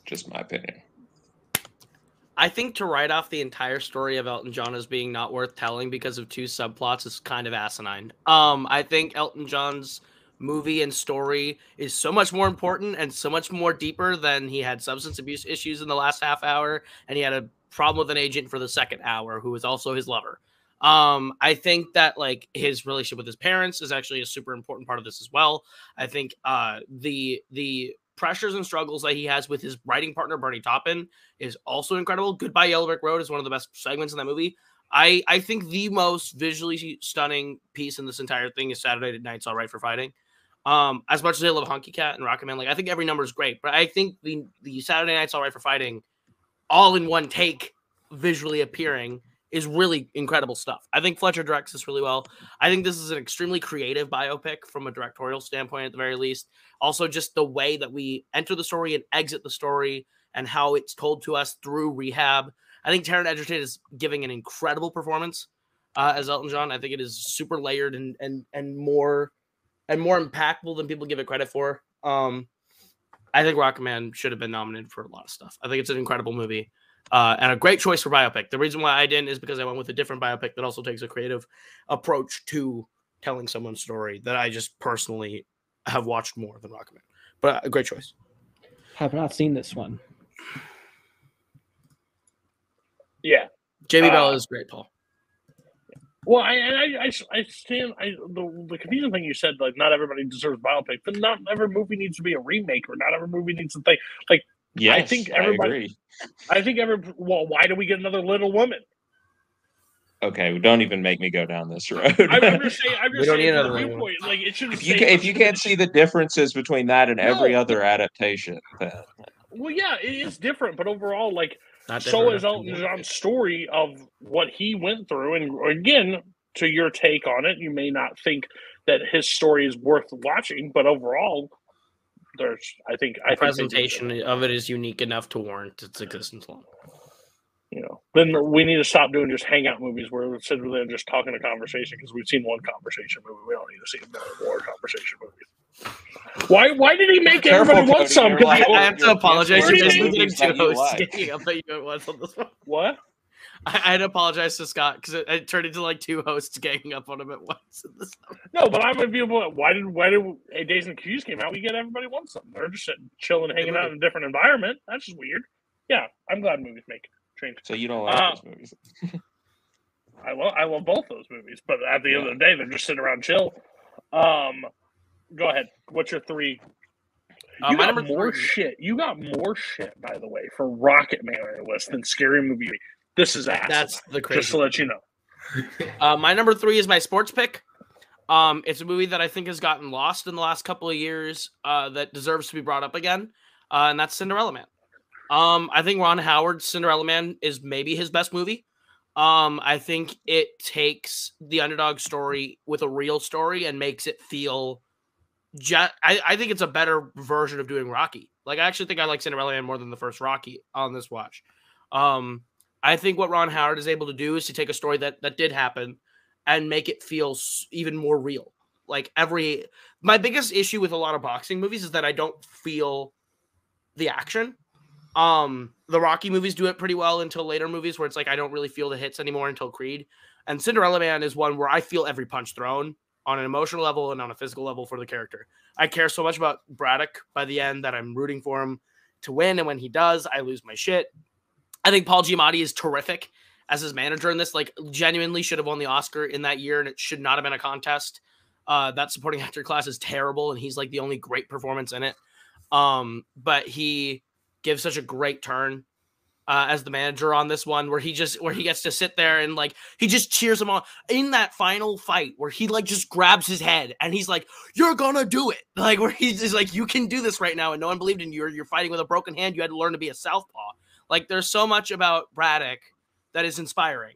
Just my opinion. I think to write off the entire story of Elton John as being not worth telling because of two subplots is kind of asinine. Um, I think Elton John's movie and story is so much more important and so much more deeper than he had substance abuse issues in the last half hour and he had a problem with an agent for the second hour who was also his lover. Um, I think that like his relationship with his parents is actually a super important part of this as well. I think uh the the pressures and struggles that he has with his writing partner Bernie Taupin is also incredible. Goodbye Yellow Brick Road is one of the best segments in that movie. I I think the most visually stunning piece in this entire thing is Saturday Night's All Right for Fighting. Um, as much as I love Honky Cat and Rocket Man, like I think every number is great, but I think the the Saturday Night's All Right for Fighting, all in one take, visually appearing, is really incredible stuff. I think Fletcher directs this really well. I think this is an extremely creative biopic from a directorial standpoint, at the very least. Also, just the way that we enter the story and exit the story, and how it's told to us through rehab. I think Taron Egerton is giving an incredible performance uh, as Elton John. I think it is super layered and and and more and more impactful than people give it credit for. Um, I think Rocketman should have been nominated for a lot of stuff. I think it's an incredible movie uh, and a great choice for biopic. The reason why I didn't is because I went with a different biopic that also takes a creative approach to telling someone's story that I just personally have watched more than Rocketman. But a great choice. Have not seen this one. Yeah. Jamie Uh, Bell is great, Paul. Well, I and I, I, I stand. I the, the confusing thing you said, like not everybody deserves biopic, but not every movie needs to be a remake, or not every movie needs to think like. Yeah, I Yes, think I everybody. agree. I think every. Well, why do we get another Little Woman? Okay, don't even make me go down this road. I'm, I'm just saying. I'm We just don't saying need another Little viewpoint. Like it should. if you can, if you can't see the differences between that and every other adaptation, then Well, yeah, it is different, but overall, like Not so is Elton John's story of what he went through. And again, to your take on it, you may not think that his story is worth watching, but overall, there's I think I The think presentation of it is unique enough to warrant its existence long. You know, then we need to stop doing just hangout movies where we're sitting there just talking a conversation because we've seen one conversation movie. We don't need to see more, more conversation movies. Why? Why did he make Careful, everybody want Cody, some? you're 'Cause like- he- I have to You're apologize to against just movies getting that two you hosts like. ganging up at you at once on this one. what? I, I had to apologize to Scott because it, it turned into like two hosts ganging up on him at once. in this No, but I'm with you. But why did why did hey, Dazed and Confused came out? We get everybody wants something. They're just sitting, chilling, hanging out in a different environment. That's just weird. Yeah, I'm glad movies make change. so you don't like Uh, those movies. I love I love both those movies, but at the end of the day, they're just sitting around chill. Um, go ahead. What's your three? Uh, You my got more three- shit. You got more shit, by the way, for Rocketman on your list than Scary Movie. This is ass. That's the crazy. just to let you know. Uh, my number three is my sports pick. Um, it's a movie that I think has gotten lost in the last couple of years. Uh, that deserves to be brought up again, uh, and that's Cinderella Man. Um, I think Ron Howard's Cinderella Man is maybe his best movie. Um, I think it takes the underdog story with a real story and makes it feel. I, I think it's a better version of doing Rocky. Like I actually think I like Cinderella Man more than the first Rocky on this watch. Um, I think what Ron Howard is able to do is to take a story that that did happen and make it feel even more real. Like every my biggest issue with a lot of boxing movies is that I don't feel the action. Um, the Rocky movies do it pretty well until later movies where it's like I don't really feel the hits anymore until Creed. And Cinderella Man is one where I feel every punch thrown on an emotional level and on a physical level for the character. I care so much about Braddock by the end that I'm rooting for him to win, and when he does, I lose my shit. I think Paul Giamatti is terrific as his manager in this. Like, genuinely should have won the Oscar in that year, and it should not have been a contest. Uh, that supporting actor class is terrible, and he's like the only great performance in it. Um, but he gives such a great turn uh, as the manager on this one, where he just where he gets to sit there and like he just cheers him on in that final fight, where he like just grabs his head and he's like, "You're gonna do it!" Like where he's just like, "You can do this right now," and no one believed in you. You're, you're fighting with a broken hand. You had to learn to be a southpaw. Like there's so much about Braddock that is inspiring.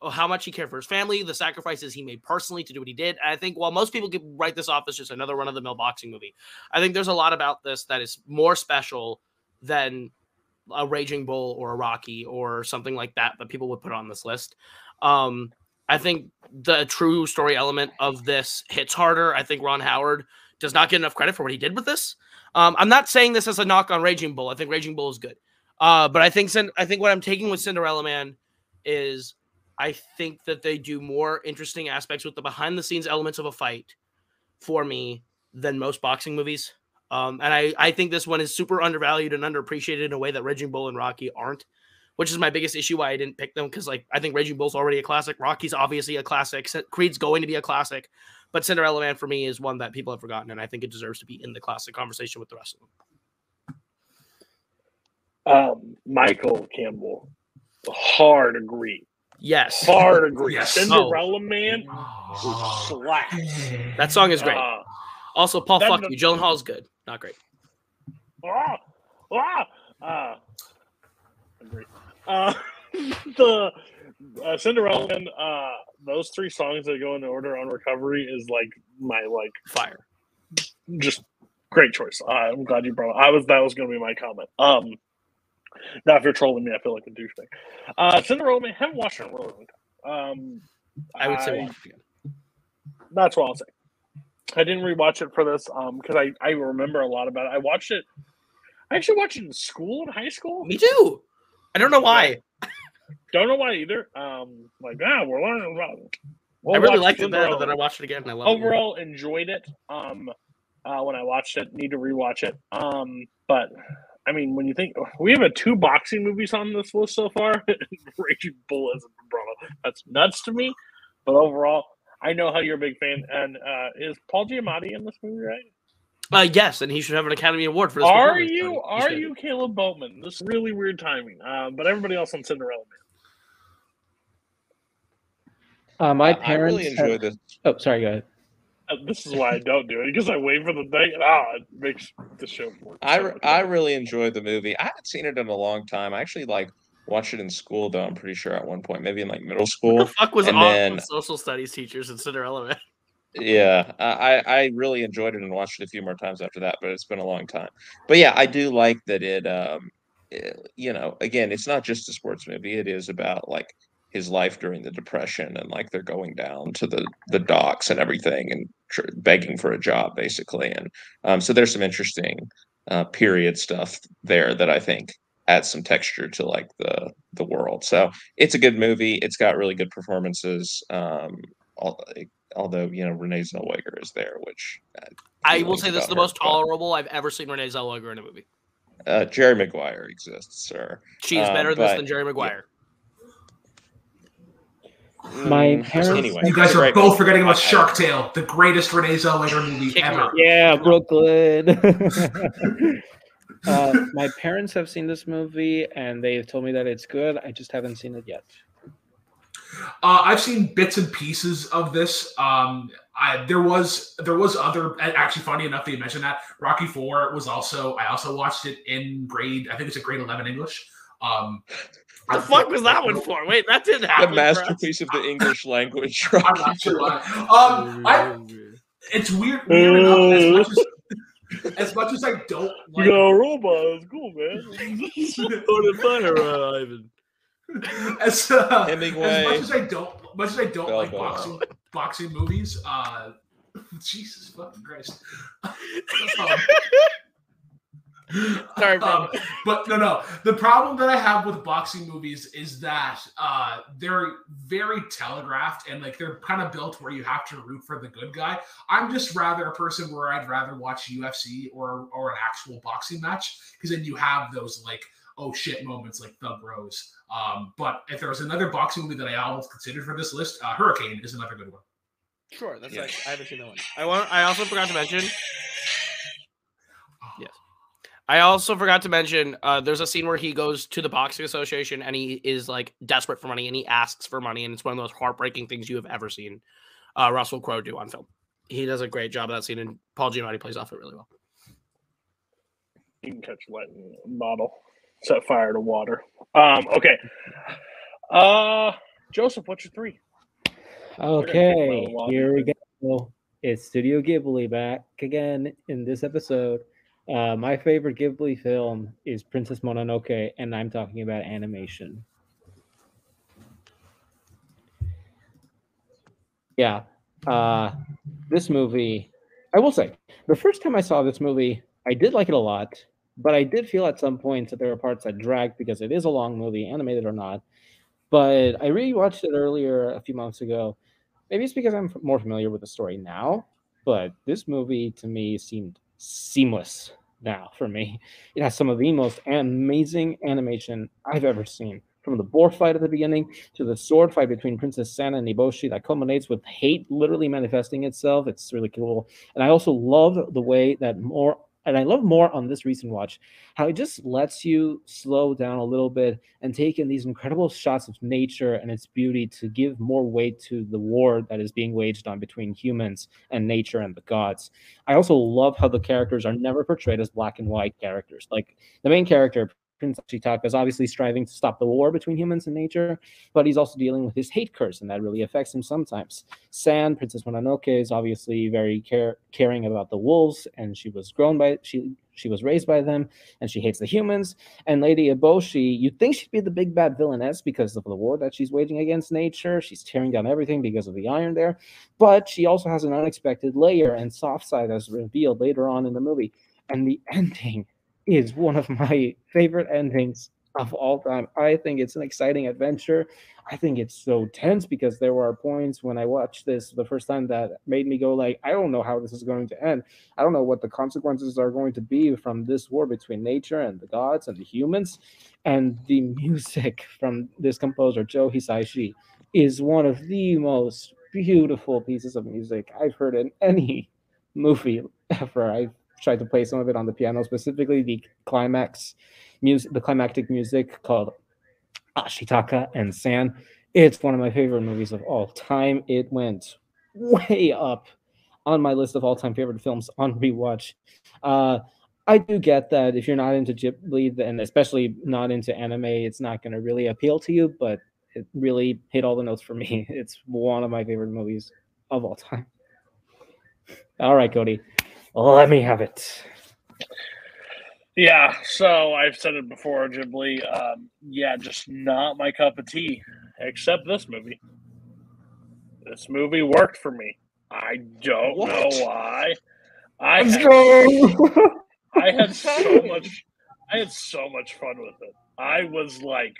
Oh, how much he cared for his family, the sacrifices he made personally to do what he did. And I think while most people could write this off as just another run of the mill boxing movie, I think there's a lot about this that is more special than a Raging Bull or a Rocky or something like that that people would put on this list. Um, I think the true story element of this hits harder. I think Ron Howard does not get enough credit for what he did with this. Um, I'm not saying this as a knock on Raging Bull. I think Raging Bull is good. Uh, but I think I think what I'm taking with Cinderella Man is I think that they do more interesting aspects with the behind the scenes elements of a fight for me than most boxing movies. Um, and I, I think this one is super undervalued and underappreciated in a way that Raging Bull and Rocky aren't, which is my biggest issue why I didn't pick them because like I think Raging Bull's already a classic, Rocky's obviously a classic, Creed's going to be a classic, but Cinderella Man for me is one that people have forgotten, and I think it deserves to be in the classic conversation with the rest of them. Um, Michael Campbell, hard agree. Yes. Hard agree. Yes. Cinderella Man Oh. slaps. That song is great. Uh, Also, Paul, That- fuck you. Gyllenhaal's good. Not great. ah, ah, uh, agree. Uh, the uh, Cinderella Man, uh, those three songs that go in order on recovery is like my like Fire. just great choice. Uh, I'm glad you brought. It. I was that was going to be my comment. Um, now if you're trolling me, I feel like a douchebag. Uh, Cinderella Man, haven't watched it in a really long time. Um, I would say watch it again. that's what I'll say. I didn't rewatch it for this um because I I remember a lot about it. I watched it. I actually watched it in school in high school. Me too. I don't know why. Don't know why either. Um, like ah, we're learning about. We'll I really liked it better Cinderella. than I watched it again. And I love it. overall enjoyed it um uh when i watched it need to rewatch it um but i mean when you think we have a two boxing movies on this list so far raging bull a umbrella that's nuts to me but overall i know how you're a big fan and uh is paul giamatti in this movie right Uh, yes, and he should have an Academy Award for this. are you He are should. you caleb boatman this is really weird timing um but everybody else on cinderella man Uh, my I- I parents. really enjoy have- this. Oh, sorry. Go ahead. Uh, this is why i don't do it because i wait for the thing and ah it makes the show work I, re- I really enjoyed the movie. I haven't seen it in a long time. I actually like watched it in school though. I'm pretty sure at one point, maybe in like middle school. What the fuck was and on then- with social studies teachers in Cinderella Man? Yeah, I I really enjoyed it and watched it a few more times after that, but it's been a long time. But yeah, I do like that it. Um, eh, you know, again, it's not just a sports movie. It is about like his life during the depression and like they're going down to the the docks and everything and tr- begging for a job basically. And um, so there's some interesting uh, period stuff there that I think adds some texture to like the the world. So it's a good movie. It's got really good performances. Um, al- although you know Renee Zellweger is there, which uh, I will say this is about the her, most but, tolerable I've ever seen Renee Zellweger in a movie. Uh, Jerry Maguire exists, sir. She is Um, better but- than Jerry Maguire. My Mm, parents- Anyway, You guys are great both forgetting about Shark Tale, the greatest Renee Zellweger movie Kick me ever. out. Yeah, Brooklyn. uh, my parents have seen this movie and they've told me that it's good. I just haven't seen it yet. Uh, I've seen bits and pieces of this. Um, I, there was there was other actually funny enough that you mentioned that Rocky Four was also I also watched it in grade I think it's a grade eleven English. Um, The fuck was that one for? Wait, that didn't happen. The masterpiece of the English language. I'm not sure why. Um, I, it's weird. Weird enough, as much as, as much as I don't you got a robot it's cool man as, uh, Hemingway. as much as I don't, much as I don't like Balboa. boxing boxing movies. Uh, Jesus fucking Christ. Um, Sorry, bro. um, but no, no. The problem that I have with boxing movies is that uh, they're very telegraphed and like they're kind of built where you have to root for the good guy. I'm just rather a person where I'd rather watch UFC or or an actual boxing match because then you have those like oh shit moments like Thug Rose. Um, but if there was another boxing movie that I almost considered for this list, uh, Hurricane is another good one. Sure, that's Yeah. like, I haven't seen that one. I want. I also forgot to mention. Yes, I also forgot to mention. Uh, there's a scene where he goes to the boxing association and he is like desperate for money and he asks for money and it's one of those heartbreaking things you have ever seen. Uh, Russell Crowe do on film. He does a great job of that scene and Paul Giamatti plays off it really well. you can catch lightning in a bottle set fire to water um okay uh joseph what's your three Okay, Well, well, here we go. It's Studio Ghibli back again in this episode. Uh, my favorite Ghibli film is Princess Mononoke, and I'm talking about animation. Yeah, uh, this movie, I will say, the first time I saw this movie, I did like it a lot, but I did feel at some points that there were parts that dragged because it is a long movie, animated or not. But I rewatched it earlier a few months ago. Maybe it's because I'm more familiar with the story now, but this movie to me seemed seamless now for me. It has some of the most amazing animation I've ever seen. From the boar fight at the beginning to the sword fight between Princess Sana and Eboshi that culminates with hate literally manifesting itself. It's really cool. And I also love the way that more and I love more on this recent watch how it just lets you slow down a little bit and take in these incredible shots of nature and its beauty to give more weight to the war that is being waged on between humans and nature and the gods. I also love how the characters are never portrayed as black and white characters. Like the main character, Prince Ashitaka is obviously striving to stop the war between humans and nature, but he's also dealing with his hate curse, and that really affects him sometimes. San, Princess Mononoke, is obviously very care- caring about the wolves, and she was grown by she she was raised by them, and she hates the humans. And Lady Eboshi, you'd think she'd be the big bad villainess because of the war that she's waging against nature. She's tearing down everything because of the iron there, but she also has an unexpected layer and soft side as revealed later on in the movie. And the ending is one of my favorite endings of all time. I think it's an exciting adventure. I think it's so tense because there were points when I watched this the first time that made me go like, I don't know how this is going to end. I don't know what the consequences are going to be from this war between nature and the gods and the humans. And the music from this composer, Joe Hisaishi, is one of the most beautiful pieces of music I've heard in any movie ever. I've tried to play some of it on the piano, specifically the climax music, the climactic music called Ashitaka and San. It's one of my favorite movies of all time. It went way up on my list of all-time favorite films on rewatch. Uh, I do get that if you're not into Ghibli, and especially not into anime, it's not going to really appeal to you. But it really hit all the notes for me. It's one of my favorite movies of all time. All right, Cody, let me have it. Yeah, so I've said it before, Ghibli. Um, yeah, just not my cup of tea, except this movie. This movie worked for me. I don't What? know why. I Let's had, go. I had so much. I had so much fun with it. I was like,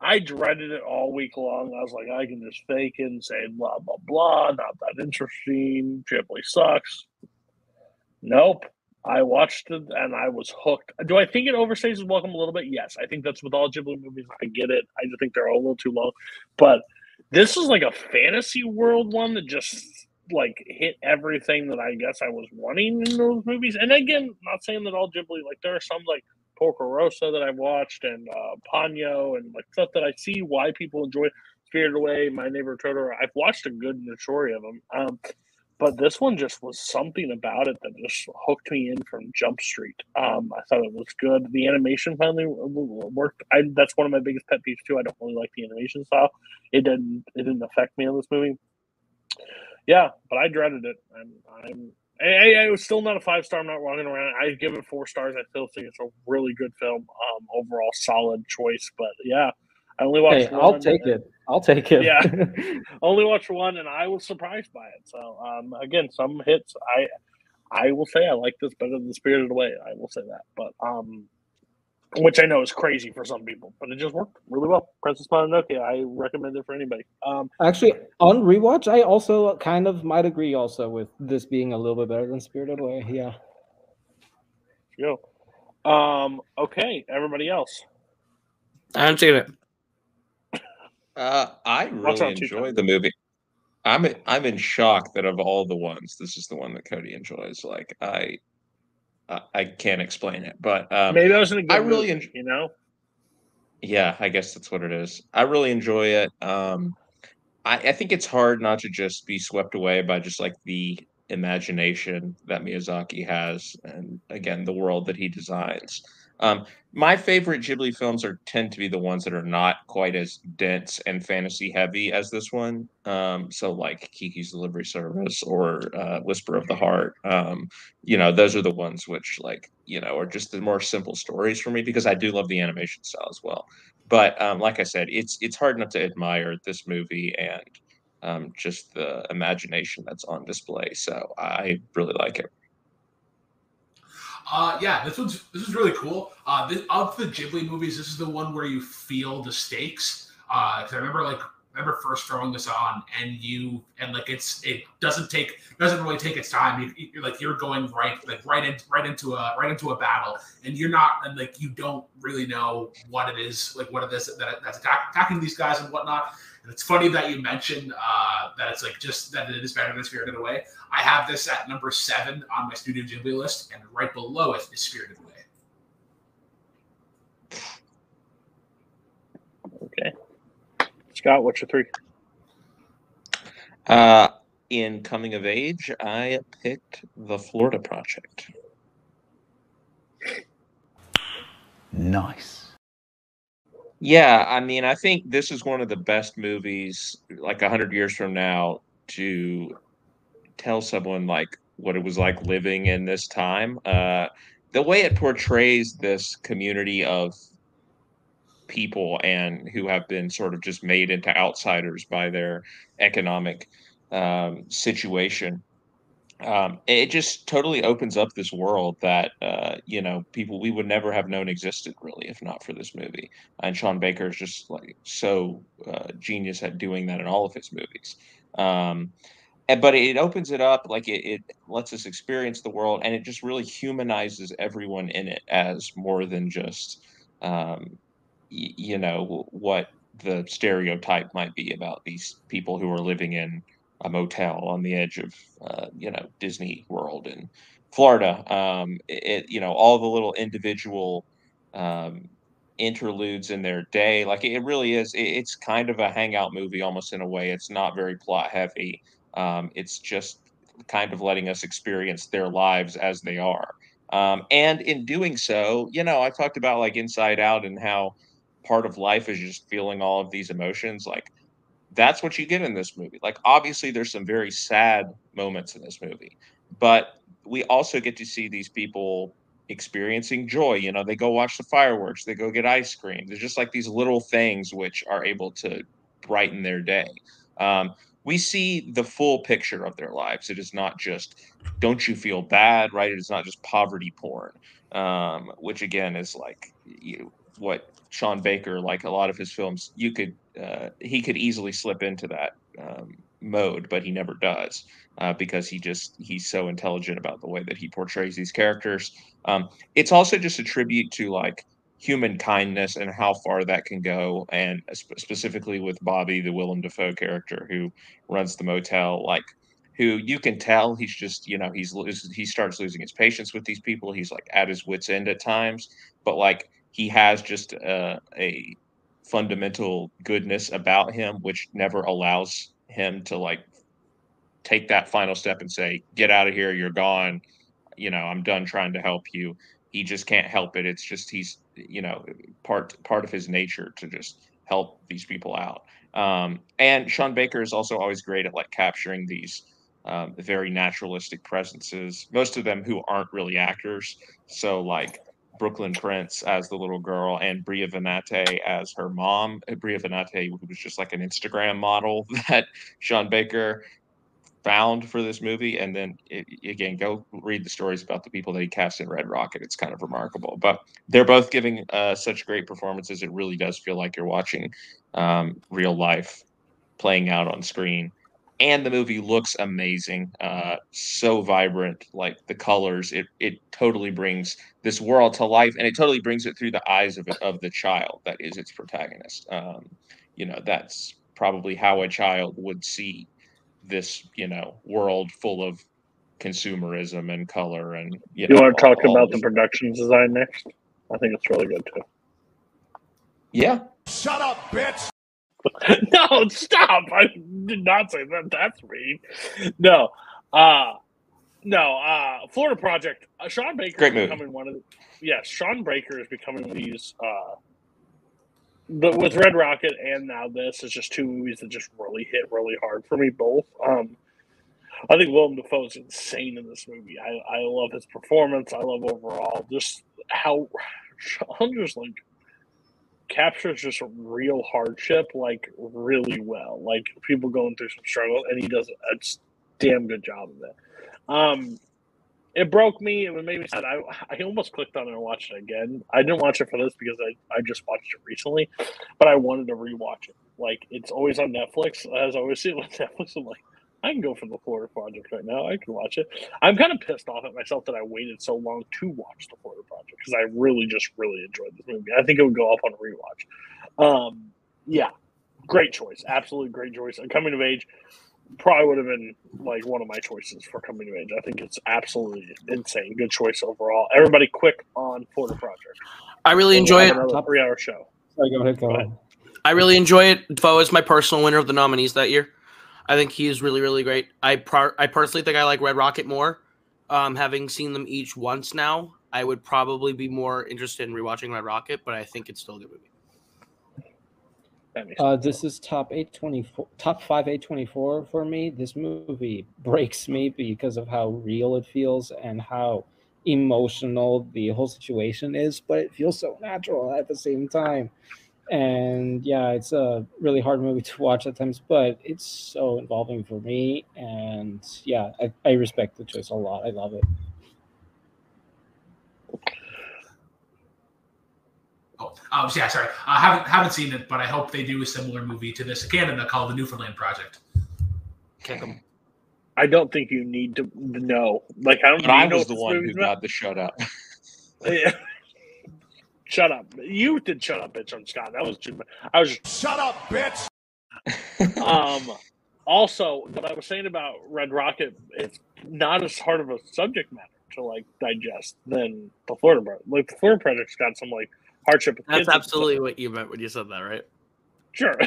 I dreaded it all week long. I was like, I can just fake it and say blah blah blah. Not that interesting. Ghibli sucks. Nope. I watched it and I was hooked. Do I think it overstays its welcome a little bit? Yes. I think that's with all Ghibli movies. I get it. I just think they're all a little too long. But this is like a fantasy world one that just like hit everything that I guess I was wanting in those movies. And again, not saying that all Ghibli, like there are some like Porco Rosso that I've watched and uh Ponyo and like stuff that I see why people enjoy Spirited Away, My Neighbor Totoro. I've watched a good majority of them. Um, but this one just was something about it that just hooked me in from Jump Street. Um, I thought it was good. The animation finally worked. I, that's one of my biggest pet peeves too. I don't really like the animation style. It didn't. It didn't affect me in this movie. Yeah, but I dreaded it. I'm. I'm I, I, I was still not a five star. I'm not walking around. I give it four stars. I still think it's a really good film. Um, overall, solid choice. But yeah, I only watched. Hey, I'll take and- it. I'll take it. Yeah. only watched one, and I was surprised by it. So um, again, some hits. I I will say I like this better than Spirited Away. I will say that, but um, which I know is crazy for some people, but it just worked really well. Princess Mononoke. I recommend it for anybody. Um, Actually, on rewatch, I also kind of might agree also with this being a little bit better than Spirited Away. Yeah. go. Um, okay, everybody else. I haven't seen it. Uh, I really enjoy the movie. I'm I'm in shock that of all the ones, this is the one that Cody enjoys. Like I, I, I can't explain it, but um, Maybe I was in a good I really mood, enj- you know. yeah, I guess that's what it is. I really enjoy it. Um, I, I think it's hard not to just be swept away by just like the imagination that Miyazaki has, and again, the world that he designs. Um, my favorite Ghibli films are tend to be the ones that are not quite as dense and fantasy heavy as this one. Um, so like Kiki's Delivery Service or uh, Whisper of the Heart. Um, you know, those are the ones which like you know are just the more simple stories for me because I do love the animation style as well. But um, like I said, it's it's hard not to admire this movie and um, just the imagination that's on display. So I really like it. Uh, yeah, this one's this is really cool. Uh, this, of the Ghibli movies, this is the one where you feel the stakes. Uh, 'cause I remember like remember first throwing this on, and you and like it's it doesn't take doesn't really take its time. You, you're like you're going right like right in right into a right into a battle, and you're not and like you don't really know what it is like what it is that that's attacking these guys and whatnot. And it's funny that you mentioned uh, that it's like just that it is better than Spirited Away. I have this at number seven on my Studio Ghibli list, and right below it is Spirited Away. Okay. Scott, what's your three? Uh, in coming of age, I picked the Florida Project. Nice. Yeah, I mean, I think this is one of the best movies, like a hundred years from now, to tell someone like what it was like living in this time. Uh, the way it portrays this community of people and who have been sort of just made into outsiders by their economic um, situation. Um, it just totally opens up this world that uh, you know people we would never have known existed really if not for this movie. And Sean Baker is just like so uh, genius at doing that in all of his movies. Um, and, but it opens it up like it, it lets us experience the world and it just really humanizes everyone in it as more than just um, y- you know what the stereotype might be about these people who are living in a motel on the edge of uh, you know Disney World in Florida. Um, it you know all the little individual um, interludes in their day, like it really is. It, it's kind of a hangout movie almost in a way. It's not very plot heavy. Um, it's just kind of letting us experience their lives as they are. Um, and in doing so, you know, I talked about like Inside Out and how part of life is just feeling all of these emotions. Like that's what you get in this movie. Like obviously there's some very sad moments in this movie, but we also get to see these people experiencing joy. You know, they go watch the fireworks, they go get ice cream. There's just like these little things which are able to brighten their day. Um, we see the full picture of their lives. It is not just don't you feel bad, right? It is not just poverty porn, um, which again is like you what Sean Baker, like a lot of his films, you could uh, he could easily slip into that um, mode, but he never does uh, because he just he's so intelligent about the way that he portrays these characters. Um, it's also just a tribute to like human kindness and how far that can go, and sp- specifically with Bobby, the Willem Dafoe character who runs the motel, like who you can tell he's just you know he's he starts losing his patience with these people. He's like at his wits end at times, but like he has just uh, a fundamental goodness about him, which never allows him to like take that final step and say, "Get out of here, you're gone." You know, I'm done trying to help you. He just can't help it. It's just he's you know part part of his nature to just help these people out. Um, and Sean Baker is also always great at like capturing these um, very naturalistic presences. Most of them who aren't really actors. So like Brooklyn Prince as the little girl and Bria Vinaite as her mom. Bria Vinaite who was just like an Instagram model that Sean Baker found for this movie. And then it, again, go read the stories about the people that he cast in Red Rocket. It's kind of remarkable. But they're both giving uh, such great performances. It really does feel like you're watching um, real life playing out on screen and the movie looks amazing uh so vibrant like the colors it it totally brings this world to life and it totally brings it through the eyes of of the child that is its protagonist um you know that's probably how a child would see this you know world full of consumerism and color and you, You know want to talk all- all about the this- production design next? I think it's really good too. yeah Shut up, bitch! no, stop! I did not say that. That's mean. No, uh, no. Uh, Florida Project. Uh, Sean Baker Great is movie. becoming one of the. Yes, Sean Baker is becoming these. Uh, but with Red Rocket and now this is just two movies that just really hit really hard for me both. Um, I think Willem Dafoe is insane in this movie. I, I love his performance. I love overall just how Sean just like captures just real hardship like really well. Like people going through some struggle, and he does a damn good job of it. Um, it broke me. It made me sad. I I almost clicked on it and watched it again. I didn't watch it for this because I, I just watched it recently, but I wanted to rewatch it. Like it's always on Netflix. As I always see it on Netflix, I'm like, I can go for the Florida Project right now. I can watch it. I'm kind of pissed off at myself that I waited so long to watch the Florida Project because I really just really enjoyed this movie. I think it would go up on a rewatch. Um, yeah, great choice, absolutely great choice. And coming of age probably would have been like one of my choices for coming of age. I think it's absolutely insane. Good choice overall. Everybody, quick on Florida Project. I really enjoy it. Another three-hour show. Sorry, go ahead. Go, Go ahead. ahead. I really enjoy it. Foe is my personal winner of the nominees that year. I think he is really, really great. I par- I personally think I like Red Rocket more. Um, having seen them each once now, I would probably be more interested in rewatching Red Rocket, but I think it's still a good movie. Uh, this is top eight twenty four, top five eight twenty four for me. This movie breaks me because of how real it feels and how emotional the whole situation is, but it feels so natural at the same time. And yeah, it's a really hard movie to watch at times, but it's so involving for me. And yeah, I, I respect the choice a lot. I love it. Oh, um, yeah, sorry. I haven't haven't seen it, but I hope they do a similar movie to this in Canada called The Newfoundland Project. Kick 'em. I don't think you need to know. Like I don't. But do I know was the one who got the shut up. Yeah. Shut up. You did shut up, bitch, on Scott. That was too much. I was just Shut up, bitch. um also what I was saying about Red Rocket, it's not as hard of a subject matter to like digest than the Florida Project. Like the Florida Project's got some like hardship. with That's kids and stuff. absolutely what you meant when you said that, right? Sure.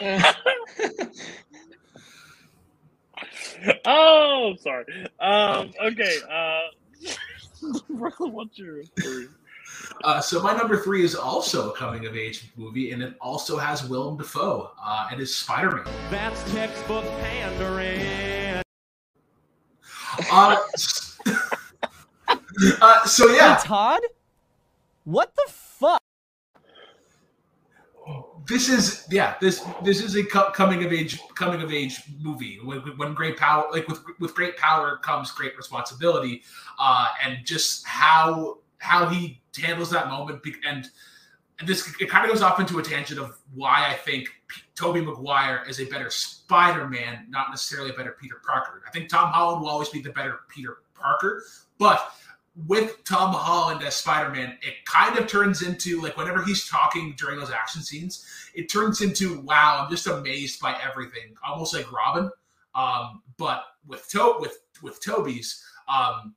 oh, sorry. Um, okay. Uh, Brooklyn, what's your three? Uh, so my number three is also a coming of age movie, and it also has Willem Dafoe. Uh, and is Spider Man. That's textbook pandering. Uh, uh, so yeah, Hey, Todd? What the fuck? this is yeah this this is a co- coming of age coming of age movie when, when great power like with with great power comes great responsibility uh and just how how he handles that moment and and this it kind of goes off into a tangent of why I think P- Tobey Maguire is a better Spider-Man, not necessarily a better Peter Parker. I think Tom Holland will always be the better Peter Parker, but with Tom Holland as Spider-Man, it kind of turns into like whenever he's talking during those action scenes, it turns into wow, I'm just amazed by everything, almost like Robin. Um, but with to- with with Tobey's, um,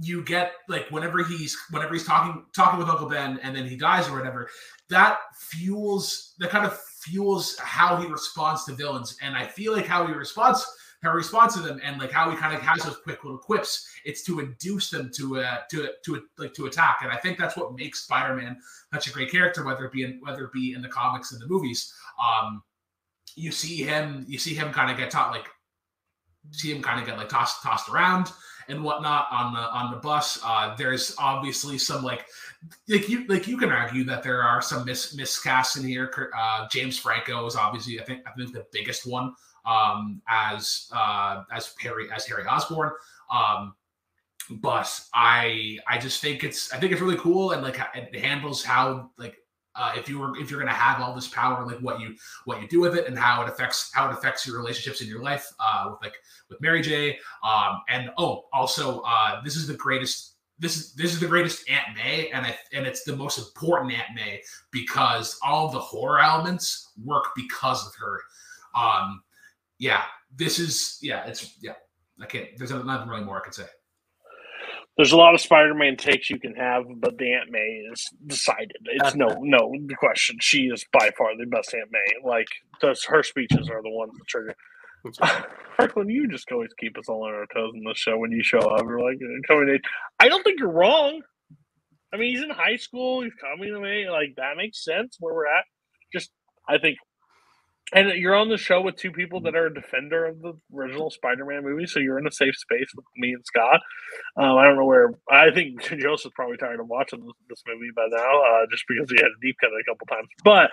you get like whenever he's whenever he's talking talking with Uncle Ben and then he dies or whatever, that fuels that kind of fuels how he responds to villains. And I feel like how he responds how he responds to them and like how he kind of has those quick little quips, it's to induce them to uh to to like to attack. And I think that's what makes Spider-Man such a great character, whether it be in whether it be in the comics and the movies. Um you see him you see him kind of get taught like see him kind of get like tossed tossed around and whatnot on the on the bus. Uh, there's obviously some like like you like you can argue that there are some mis miscasts in here. Uh, James Franco is obviously I think I think the biggest one um, as uh, as Harry as Harry Osborn. Um, but I I just think it's I think it's really cool and like it handles how like uh, if you were if you're gonna have all this power like what you what you do with it and how it affects how it affects your relationships in your life uh, with like with Mary J. Um, and oh, also, uh, this is the greatest. This is this is the greatest Aunt May, and I, and it's the most important Aunt May because all the horror elements work because of her. Um, yeah, this is yeah, it's yeah. I can't. There's nothing really more I can say. There's a lot of Spider-Man takes you can have, but the Aunt May is decided. It's no, no question. She is by far the best Aunt May. Like, those her speeches are the ones that trigger. Franklin, you just always keep us all on our toes in the show when you show up. We're like, uh, coming in. I don't think you're wrong. I mean, he's in high school. He's coming to me. Like that makes sense where we're at. Just, I think, and you're on the show with two people that are a defender of the original Spider-Man movie, so you're in a safe space with me and Scott. Um, I don't know where. I think Joseph's probably tired of watching this, movie by now, uh, just because he had a deep cut a couple times. But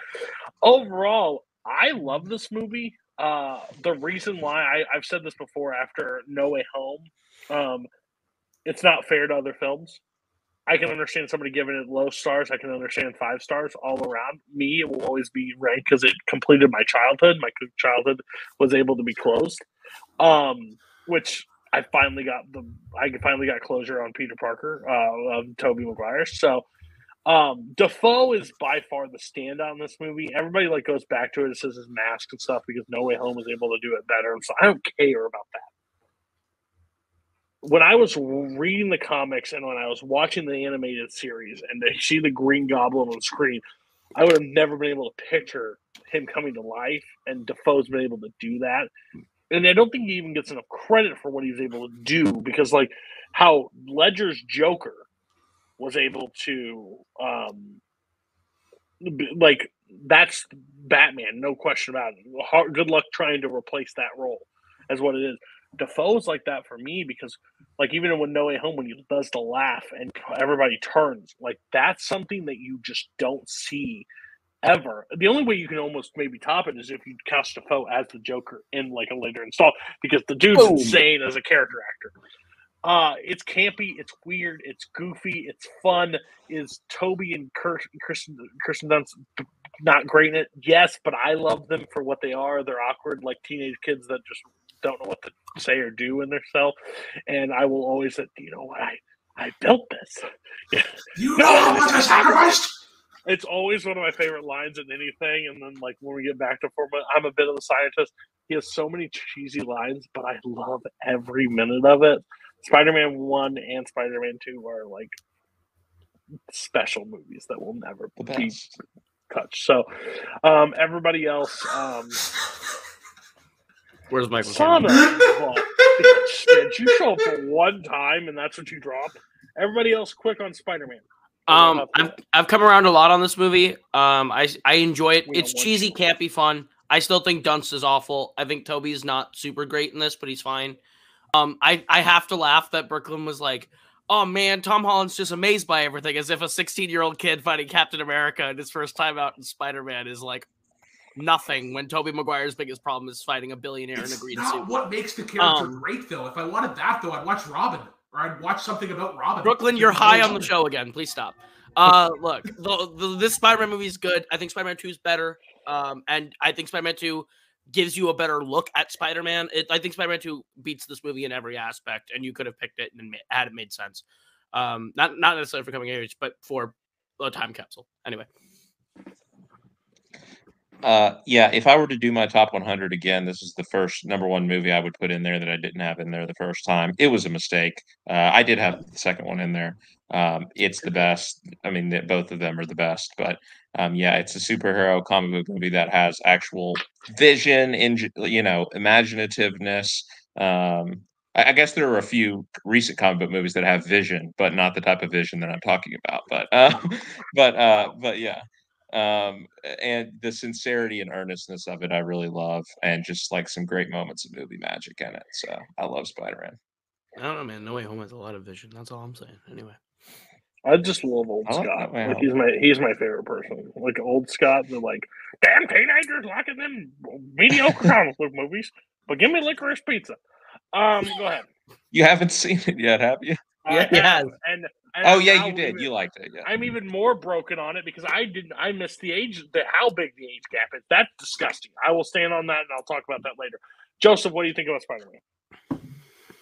overall, I love this movie. Uh, the reason why I, I've said this before after No Way Home, um, it's not fair to other films. I can understand somebody giving it low stars. I can understand five stars all around. Me, it will always be ranked because it completed my childhood. My childhood was able to be closed, um, which I finally got the. I finally got closure on Peter Parker, uh, of Tobey Maguire. So Um, Dafoe is by far the standout in this movie. Everybody like goes back to it and says his mask and stuff because No Way Home was able to do it better. So I don't care about that. When I was reading the comics and when I was watching the animated series and to see the Green Goblin on screen, I would have never been able to picture him coming to life. And Dafoe's been able to do that. And I don't think he even gets enough credit for what he was able to do because, like, how Ledger's Joker was able to um like that's Batman, no question about it. Good luck trying to replace that role as what it is. Dafoe's like that for me because like even when No Way Home when he does the laugh and everybody turns, like that's something that you just don't see ever. The only way you can almost maybe top it is if you cast Defoe as the Joker in like a later install because the dude's Boom. insane as a character actor. Uh, it's campy, it's weird, it's goofy, it's fun. Is Tobey and Kir- Kristen Kristen Dunst not great in it? Yes, but I love them for what they are. They're awkward, like teenage kids that just don't know what to say or do in their cell. And I will always say, you know what, I I built this. You know how much I sacrificed. It's always one of my favorite lines in anything. And then, like when we get back to form, I'm a bit of a scientist. He has so many cheesy lines, but I love every minute of it. Spider-Man One and Spider-Man Two are like special movies that will never be best. touched. So, um, everybody else, um, Where's Michael? son of Caine? a bitch, did you show up for one time and that's what you dropped? Everybody else, quick on Spider-Man. Um, I've I've come around a lot on this movie. Um, I I enjoy it. We It's don't want cheesy, campy, fun. I still think Dunst is awful. I think Tobey's not super great in this, but he's fine. Um, I I have to laugh that Brooklyn was like, "Oh man, Tom Holland's just amazed by everything," as if a 16 year old kid fighting Captain America and his first time out in Spider Man is like nothing. When Tobey Maguire's biggest problem is fighting a billionaire in a It's green not suit. what makes the character Um, great, though. If I wanted that, though, I'd watch Robin or I'd watch something about Robin. Brooklyn, you're high on the show again. Please stop. Uh, look, the, the, this Spider-Man movie is good. I think Spider-Man Two is better. Um, and I think Spider-Man Two gives you a better look at Spider-Man. It, I think Spider-Man Two beats this movie in every aspect, and you could have picked it and had it made sense. Um, not not necessarily for coming age, but for a time capsule. Anyway, Uh, yeah, if I were to do my top 100 again, this is the first number one movie I would put in there that I didn't have in there the first time. It was a mistake. Uh, I did have the second one in there. Um, it's the best. I mean, that both of them are the best. But um, yeah, it's a superhero comic book movie that has actual vision, in you know, imaginativeness. Um, I, I guess there are a few recent comic book movies that have vision, but not the type of vision that I'm talking about. But uh, but uh, but yeah um and the sincerity and earnestness of it i really love and just like some great moments of movie magic in it so i love spider-man I don't know, man. No Way Home has a lot of vision. That's all I'm saying. Anyway, I just love old I like Scott. Like he's my he's my favorite person. Like old Scott, the like damn teenagers liking them mediocre comic book movies. But give me licorice pizza. Um, go ahead. you haven't seen it yet have you I Yeah, he and, and oh I'm yeah you did even- you liked it yeah I'm even more broken on it because I didn't. I missed the age. The how big the age gap is. That's disgusting. I will stand on that, and I'll talk about that later. Joseph, what do you think about Spider Man?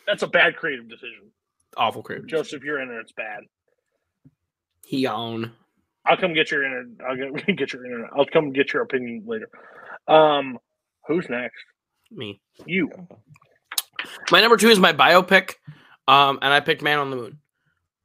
That's a bad creative decision. awful creative. Joseph, you're in bad. He own. I'll come get your internet. I'll get, get your internet. I'll come get your opinion later. Um, who's next? Me. You. My number two is my biopic, um, and I picked Man on the Moon.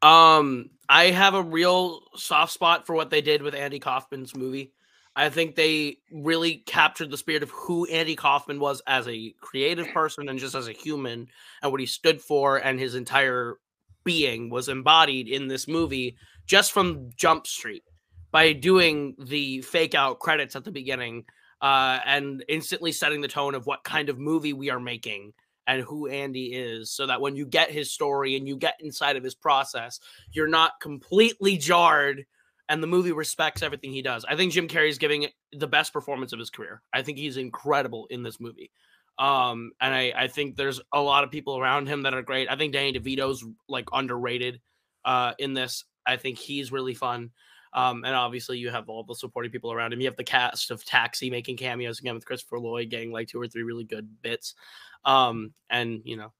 Um, I have a real soft spot for what they did with Andy Kaufman's movie. I think they really captured the spirit of who Andy Kaufman was as a creative person and just as a human, and what he stood for, and his entire being was embodied in this movie just from Jump Street by doing the fake out credits at the beginning uh, and instantly setting the tone of what kind of movie we are making and who Andy is, so that when you get his story and you get inside of his process, you're not completely jarred and the movie respects everything he does. I think Jim Carrey is giving the best performance of his career. I think he's incredible in this movie. Um, and I, I think there's a lot of people around him that are great. I think Danny DeVito's like underrated uh, in this. I think he's really fun. Um, and obviously you have all the supporting people around him. You have the cast of Taxi making cameos again with Christopher Lloyd getting like two or three really good bits. Um, and you know,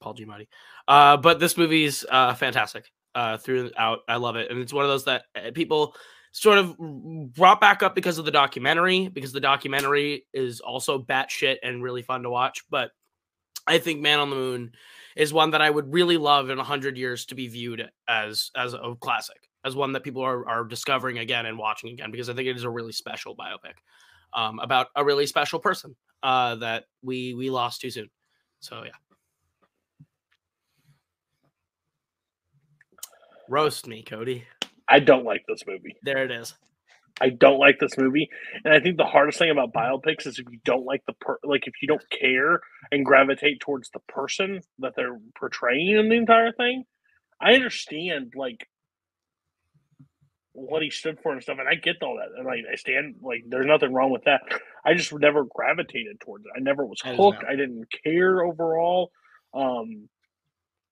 Paul Giamatti. Uh, but this movie's uh fantastic. uh, throughout. I love it, and it's one of those that uh, people sort of brought back up because of the documentary, because the documentary is also batshit and really fun to watch. But I think Man on the Moon is one that I would really love in hundred years to be viewed as as a classic, as one that people are are discovering again and watching again, because I think it is a really special biopic um, about a really special person uh, that we we lost too soon. So yeah. Roast me, Cody. I don't like this movie. There it is. I don't like this movie, and I think the hardest thing about biopics is if you don't like the per, like if you don't care and gravitate towards the person that they're portraying in the entire thing. I understand like what he stood for and stuff, and I get all that, and like I stand like there's nothing wrong with that. I just never gravitated towards it. I never was hooked. I didn't care overall. Um,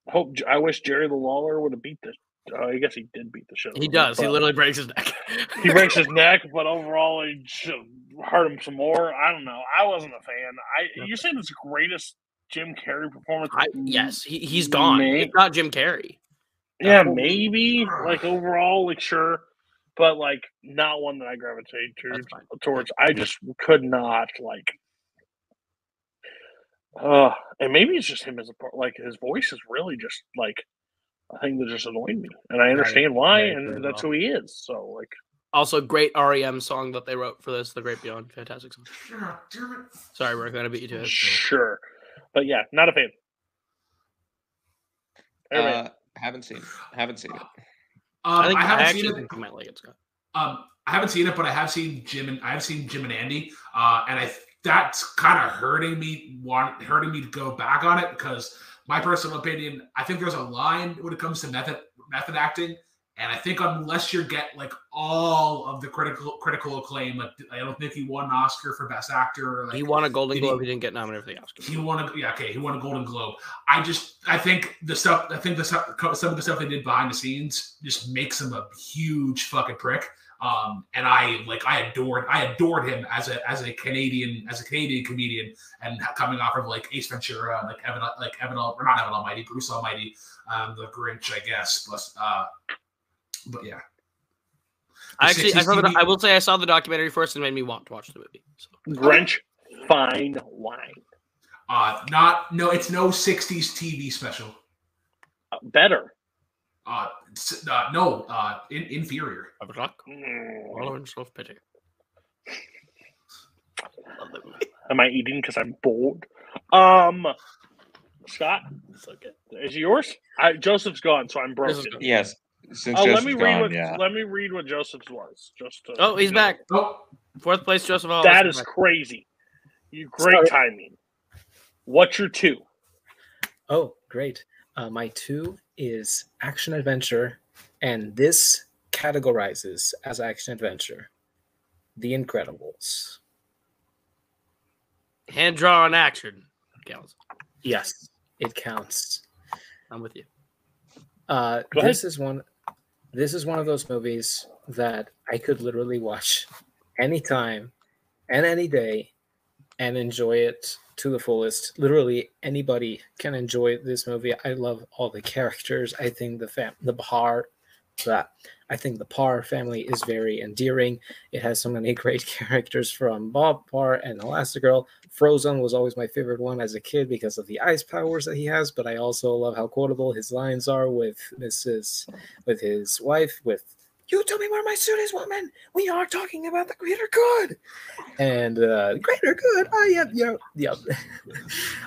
hope I wish Jerry the Lawler would have beat the. Uh, I guess he did beat the shit. out He him, does. He literally breaks his neck. he breaks his neck, but overall he should hurt him some more. I don't know. I wasn't a fan. I you're saying it's the greatest Jim Carrey performance? I, yes, he, he's gone. May- It's not Jim Carrey. Yeah, maybe like overall, like sure, but like not one that I gravitate to, towards. I just could not like. Uh, and maybe it's just him as a part. Like his voice is really just like a thing that just annoyed me, and I understand why, Right, and that's well. who he is. So like, Also, great REM song that they wrote for this, The Great Beyond. Fantastic song. Sorry, we're going to beat you to it. sure, but yeah, not a fan. Uh, haven't seen it. Haven't seen it. Um, I think I, haven't actually seen it. you might like it, Scott. Um, I haven't seen it, but I have seen Jim and I have seen Jim and Andy, uh, and I that's kind of hurting me, want hurting me to go back on it because my personal opinion, I think there's a line when it comes to method method acting, and I think unless you get like all of the critical critical acclaim, like I don't think he won an Oscar for Best Actor. Like, He won a Golden did he- Globe. He didn't get nominated for the Oscar. he won a yeah okay he won a Golden Globe. I just I think the stuff I think the stuff some of the stuff they did behind the scenes just makes him a huge fucking prick. Um, and I like I adored I adored him as a as a Canadian as a Canadian comedian and coming off of like Ace Ventura like Evan like Evan or not Evan Almighty Bruce Almighty um, the Grinch I guess but uh but yeah I actually, I, saw the, I will say I saw the documentary first and made me want to watch the movie. So. Grinch, fine wine, uh not no it's no 60s TV special Uh, better. uh, uh no uh in, inferior Mm. self pity. Am I eating because I'm bored? Um, Scott, is it yours? I, Joseph's gone, so I'm broken. Yes. Since Oh, let Joseph's me read gone, what yeah. let me read what Joseph's was. Just to, Oh, he's back. Oh, fourth place, Joseph. Hollis That is is back. crazy. You great Sorry. timing. What's your two? Oh, great. Uh, my two is action adventure, and this categorizes as action adventure The Incredibles. hand drawn action. Counts. Yes, it counts. I'm with you. Uh, Go ahead. this is one. This is one of those movies that I could literally watch anytime and any day and enjoy it to the fullest. Literally anybody can enjoy this movie. I love all the characters. I think the fam the Bahar that I think the Parr family is very endearing. It has so many great characters from Bob Parr and Elastigirl. Frozone was always my favorite one as a kid because of the ice powers that he has, but I also love how quotable his lines are with Mrs. with his wife with you tell me where my suit is, woman. We are talking about the greater good. And uh greater good. Oh yeah, yeah, yeah.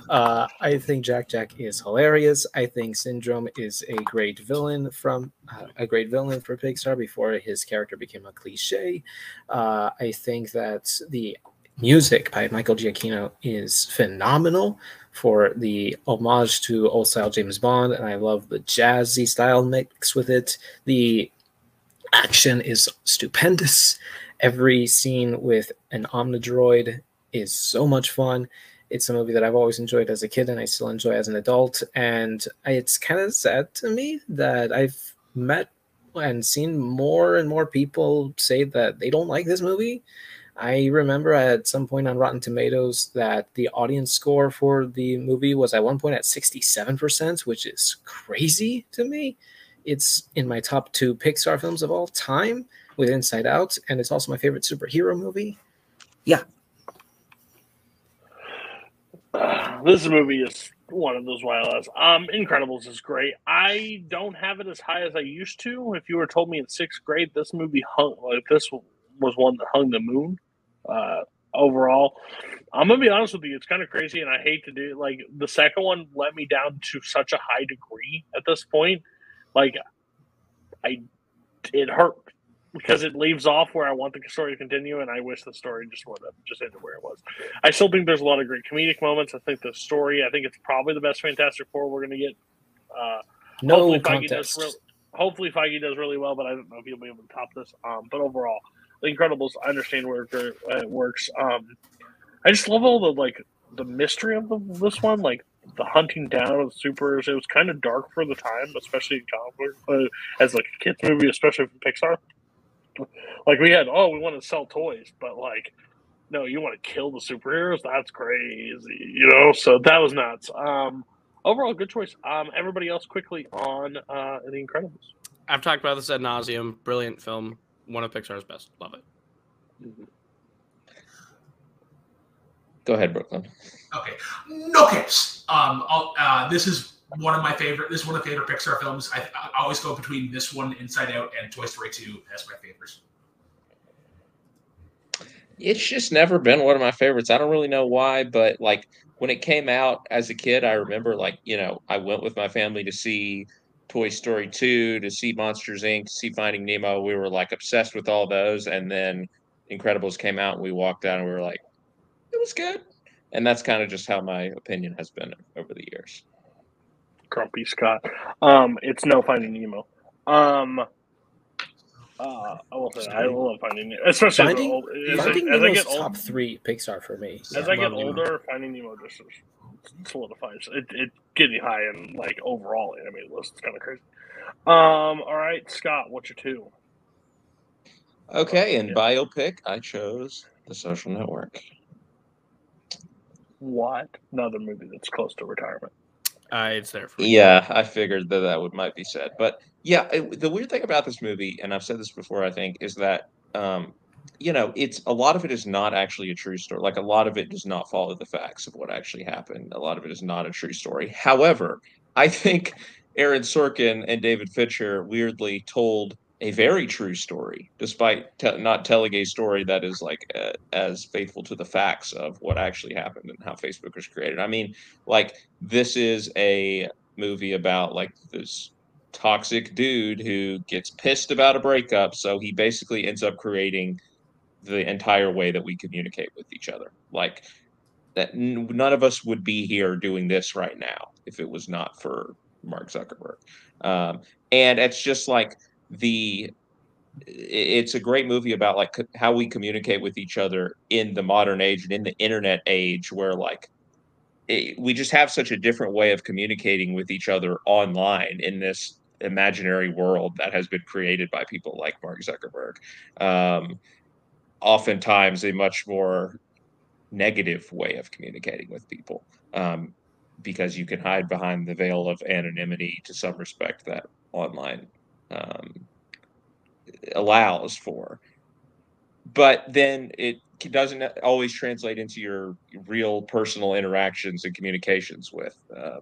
uh I think Jack Jack is hilarious. I think Syndrome is a great villain from uh, a great villain for Pixar before his character became a cliche. Uh I think that the music by Michael Giacchino is phenomenal for the homage to old style James Bond, and I love the jazzy style mix with it. The action is stupendous. Every scene with an Omnidroid is so much fun. It's a movie that I've always enjoyed as a kid and I still enjoy as an adult. And it's kind of sad to me that I've met and seen more and more people say that they don't like this movie. I remember at some point on Rotten Tomatoes that the audience score for the movie was at one point at 67%, which is crazy to me it's in my top two Pixar films of all time with Inside Out, and it's also my favorite superhero movie. Yeah, this movie is one of those wild ass. Um, Incredibles is great. I don't have it as high as I used to. If you were told me in sixth grade this movie hung like this was one that hung the moon, uh, overall, I'm gonna be honest with you. It's kind of crazy, and I hate to do it. like the second one let me down to such a high degree at this point. Like, I it hurt because it leaves off where I want the story to continue, and I wish the story just would have just ended where it was. I still think there's a lot of great comedic moments. I think the story, I think it's probably the best Fantastic Four we're going to get. Uh, no hopefully Feige contest. does real, hopefully Feige does really well, but I don't know if he'll be able to top this. Um, but overall, The Incredibles, I understand where it, it works. Um, I just love all the like the mystery of the, this one, like the hunting down of the supers. It was kind of dark for the time, especially in comic book, uh, as like a kids movie, especially from Pixar. Like we had, oh, we want to sell toys, but like, no, you want to kill the superheroes? That's crazy, you know. So that was nuts. Um, overall, good choice. Um, everybody else, quickly on uh, The Incredibles. I've talked about this ad nauseum. Brilliant film. One of Pixar's best. Love it. Go ahead, Brooklyn. Okay, no. Um, I'll, uh, this is one of my favorite. This is one of my favorite Pixar films. I, I always go between this one, Inside Out, and Toy Story Two as my favorites. It's just never been one of my favorites. I don't really know why, but like when it came out as a kid, I remember like, you know, I went with my family to see Toy Story 2, to see Monsters Inc., to see Finding Nemo. We were like obsessed with all those. And then Incredibles came out and we walked out and we were like, was good. And that's kind of just how my opinion has been over the years. Grumpy Scott. Um, it's no Finding Nemo. Um, uh, I will say I love Finding Nemo, especially Finding, as, I- as, Finding I, as I get old, top three Pixar for me. as I get older. Finding Nemo just solidifies. It, it getting high in like overall animated list. It's kind of crazy. Um, all right, Scott, what's your two? Okay, in biopic, I chose The Social Network. What another movie that's close to retirement? Uh, it's there for Yeah, I figured that that would might be said, but yeah, it, the weird thing about this movie, and I've said this before, I think, is that um, you know, it's a lot of it is not actually a true story. Like a lot of it does not follow the facts of what actually happened. A lot of it is not a true story. However, I think Aaron Sorkin and David Fincher weirdly told a very true story, despite te- not telling a story that is like uh, as faithful to the facts of what actually happened and how Facebook was created. I mean, like this is a movie about like this toxic dude who gets pissed about a breakup, so he basically ends up creating the entire way that we communicate with each other. Like that, n- none of us would be here doing this right now if it was not for Mark Zuckerberg. Um, and it's just like the it's a great movie about like how we communicate with each other in the modern age and in the internet age where like it, we just have such a different way of communicating with each other online in this imaginary world that has been created by people like Mark Zuckerberg. Um, oftentimes, a much more negative way of communicating with people um, because you can hide behind the veil of anonymity to some respect that online um, allows for. But then it doesn't always translate into your real personal interactions and communications with um,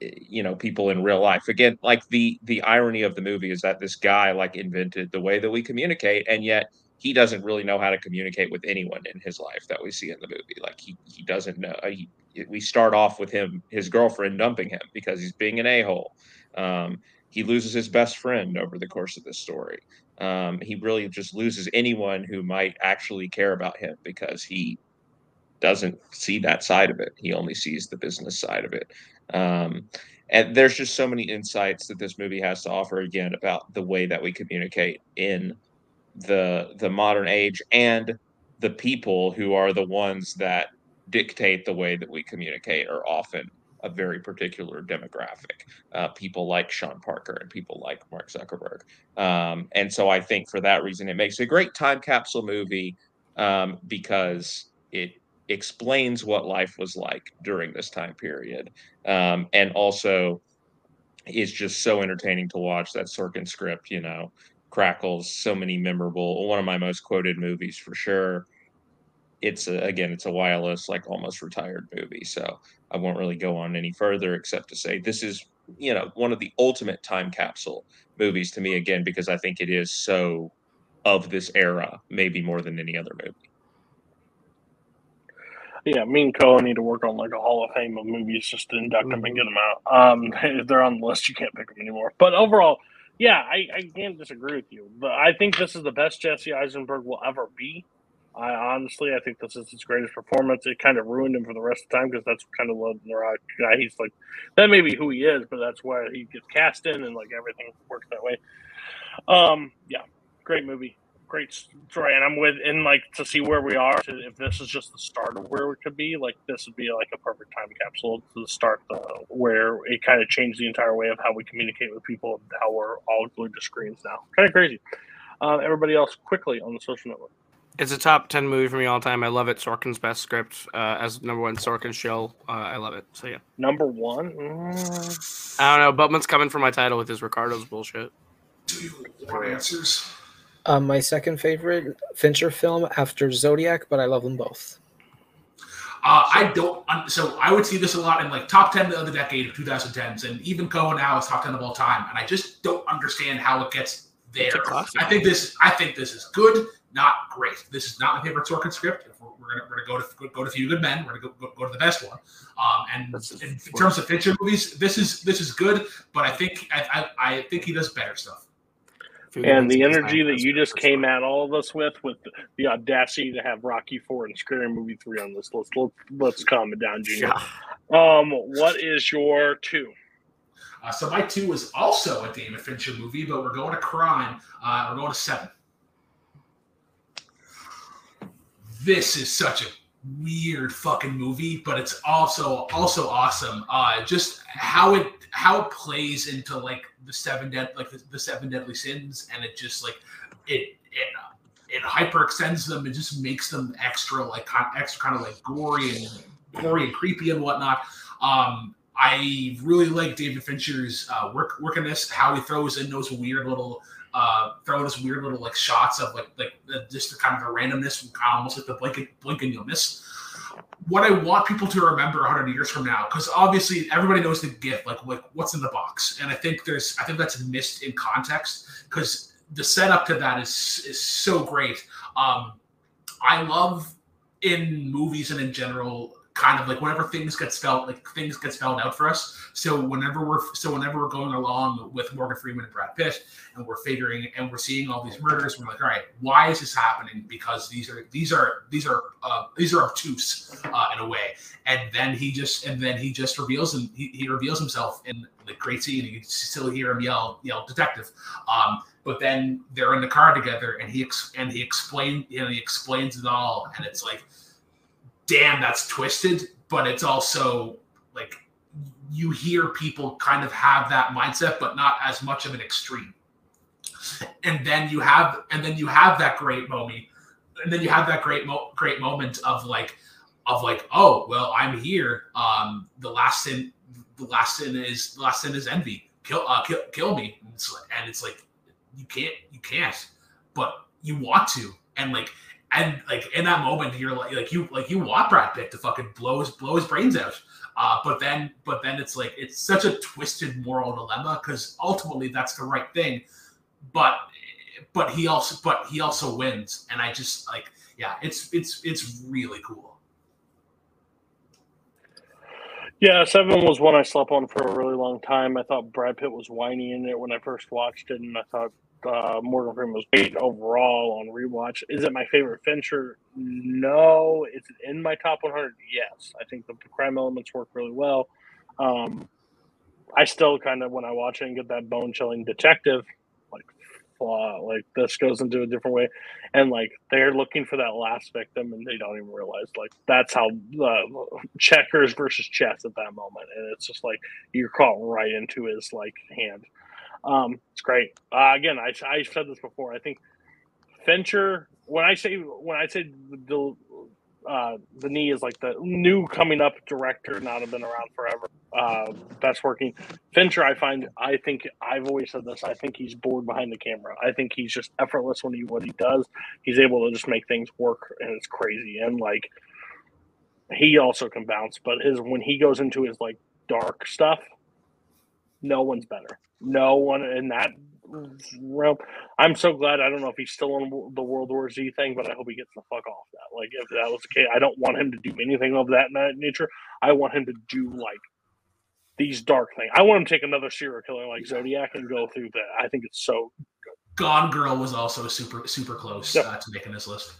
you know people in real life. Again like the the irony of the movie is that this guy like invented the way that we communicate and yet he doesn't really know how to communicate with anyone in his life that we see in the movie. Like he, he doesn't know he, we start off with him his girlfriend dumping him because he's being an a-hole. Um, he loses his best friend over the course of this story um, he really just loses anyone who might actually care about him because he doesn't see that side of it. He only sees the business side of it. Um, and there's just so many insights that this movie has to offer again about the way that we communicate in the the modern age and the people who are the ones that dictate the way that we communicate are often a very particular demographic. Uh, people like Sean Parker and people like Mark Zuckerberg. Um, and so I think for that reason, it makes a great time capsule movie um, because it explains what life was like during this time period um, and also is just so entertaining to watch. That Sorkin script, you know, crackles so many memorable. One of my most quoted movies for sure. It's a, again, it's a wireless, like almost retired movie. So I won't really go on any further except to say this is, you know, one of the ultimate time capsule movies to me again because I think it is so of this era, maybe more than any other movie. Yeah, me and Cohen need to work on like a Hall of Fame of movies just to induct them and get them out. Um, if they're on the list, you can't pick them anymore. But overall, yeah, I, I can't disagree with you. But I think this is the best Jesse Eisenberg will ever be. I honestly, I think this is his greatest performance. It kind of ruined him for the rest of the time because that's kind of the rock guy. He's like that may be who he is, but that's why he gets cast in and like everything works that way. Um, yeah, great movie great story, and I'm with in like to see where we are. To, if this is just the start of where we could be, like this would be like a perfect time capsule to start the where it kind of changed the entire way of how we communicate with people and how we're all glued to screens now. Kind of crazy. Uh, everybody else, quickly on the social network. It's a top ten movie for me all time. I love it. Sorkin's best script uh, as number one Sorkin show. Uh, I love it. So yeah. Number one. Mm. I don't know. Butman's coming for my title with his Ricardo's bullshit. Do you want answers? Um, my second favorite Fincher film after Zodiac, but I love them both. Uh, I don't. So I would see this a lot in like top ten of the decade of 2010s, and even Cohen now is top ten of all time. And I just don't understand how it gets there. I think this. I think this is good, not great. This is not my favorite Sorkin script. If we're, we're gonna, we're gonna go to go to a Few Good Men. We're gonna go, go, go to the best one. Um, and in, in terms of Fincher movies, this is this is good, but I think I, I, I think he does better stuff and the energy that you just came at all of us with, with the audacity to have Rocky Four and Scary Movie Three on this list. Let's let's calm it down, Junior. Yeah. Um, what is your two? Uh, so my two is also a David Fincher movie, but we're going to crime. Uh, we're going to seven. This is such a weird fucking movie, but it's also also awesome. Uh, just how it how it plays into like the seven dead like the, the seven deadly sins, and it just like it it it hyper extends them. It just makes them extra like extra kind of like gory and gory and creepy and whatnot. Um, I really like David Fincher's uh, work work in this. How he throws in those weird little uh, throw those weird little like shots of like like just the kind of the randomness, almost like the blink and, blink and you'll miss. What I want people to remember 100 years from now, because obviously everybody knows the gift, like like what's in the box, and I think there's I think that's missed in context because the setup to that is is so great. Um, I love in movies and in general kind of like whenever things get spelled like things get spelled out for us. So whenever we're so whenever we're going along with Morgan Freeman and Brad Pitt and we're figuring and we're seeing all these murders, we're like, all right, why is this happening? Because these are these are these are uh, these are obtuse uh, in a way. And then he just and then he just reveals and he, he reveals himself in the great scene. You can still hear him yell yell detective. Um, but then they're in the car together and he ex- and he explained you know he explains it all and it's like damn, that's twisted, but it's also like you hear people kind of have that mindset, but not as much of an extreme. And then you have, and then you have that great moment, and then you have that great, mo- great moment of like, of like, oh well, I'm here. Um, the last sin, the last sin is the last sin is envy. Kill, uh, kill, kill me. And it's, like, and it's like, you can't, you can't, but you want to, and like and like in that moment you're like like you like you want Brad Pitt to fucking blow his blow his brains out. Uh, but then but then it's like it's such a twisted moral dilemma because ultimately that's the right thing. But but he also but he also wins. And I just like yeah, it's it's it's really cool. Yeah, Seven was one I slept on for a really long time. I thought Brad Pitt was whiny in it when I first watched it, and I thought uh, Morgan Freeman was great overall on rewatch. Is it my favorite Fincher? No. Is it in my top 100? Yes. I think the crime elements work really well. Um, I still kind of, when I watch it and get that bone chilling detective, like, uh, like this goes into a different way. And like they're looking for that last victim and they don't even realize, like, that's how uh, checkers versus chess at that moment. And it's just like you're caught right into his like hand. Um, it's great. Uh, again, I I said this before. I think Fincher. When I say when I say the uh, the knee is like the new coming up director, not have been around forever. Uh, best working Fincher, I find. I think I've always said this. I think he's bored behind the camera. I think he's just effortless when he what he does. He's able to just make things work, and it's crazy. And like he also can bounce, but his when he goes into his like dark stuff, no one's better. No one in that realm. I'm so glad. I don't know if he's still on the World War Z thing, but I hope he gets the fuck off that. Like, if that was the case, I don't want him to do anything of that nature. I want him to do like these dark things. I want him to take another serial killer like Zodiac and go through that. I think it's so. Gone Girl was also super super close Yep. uh, to making this list.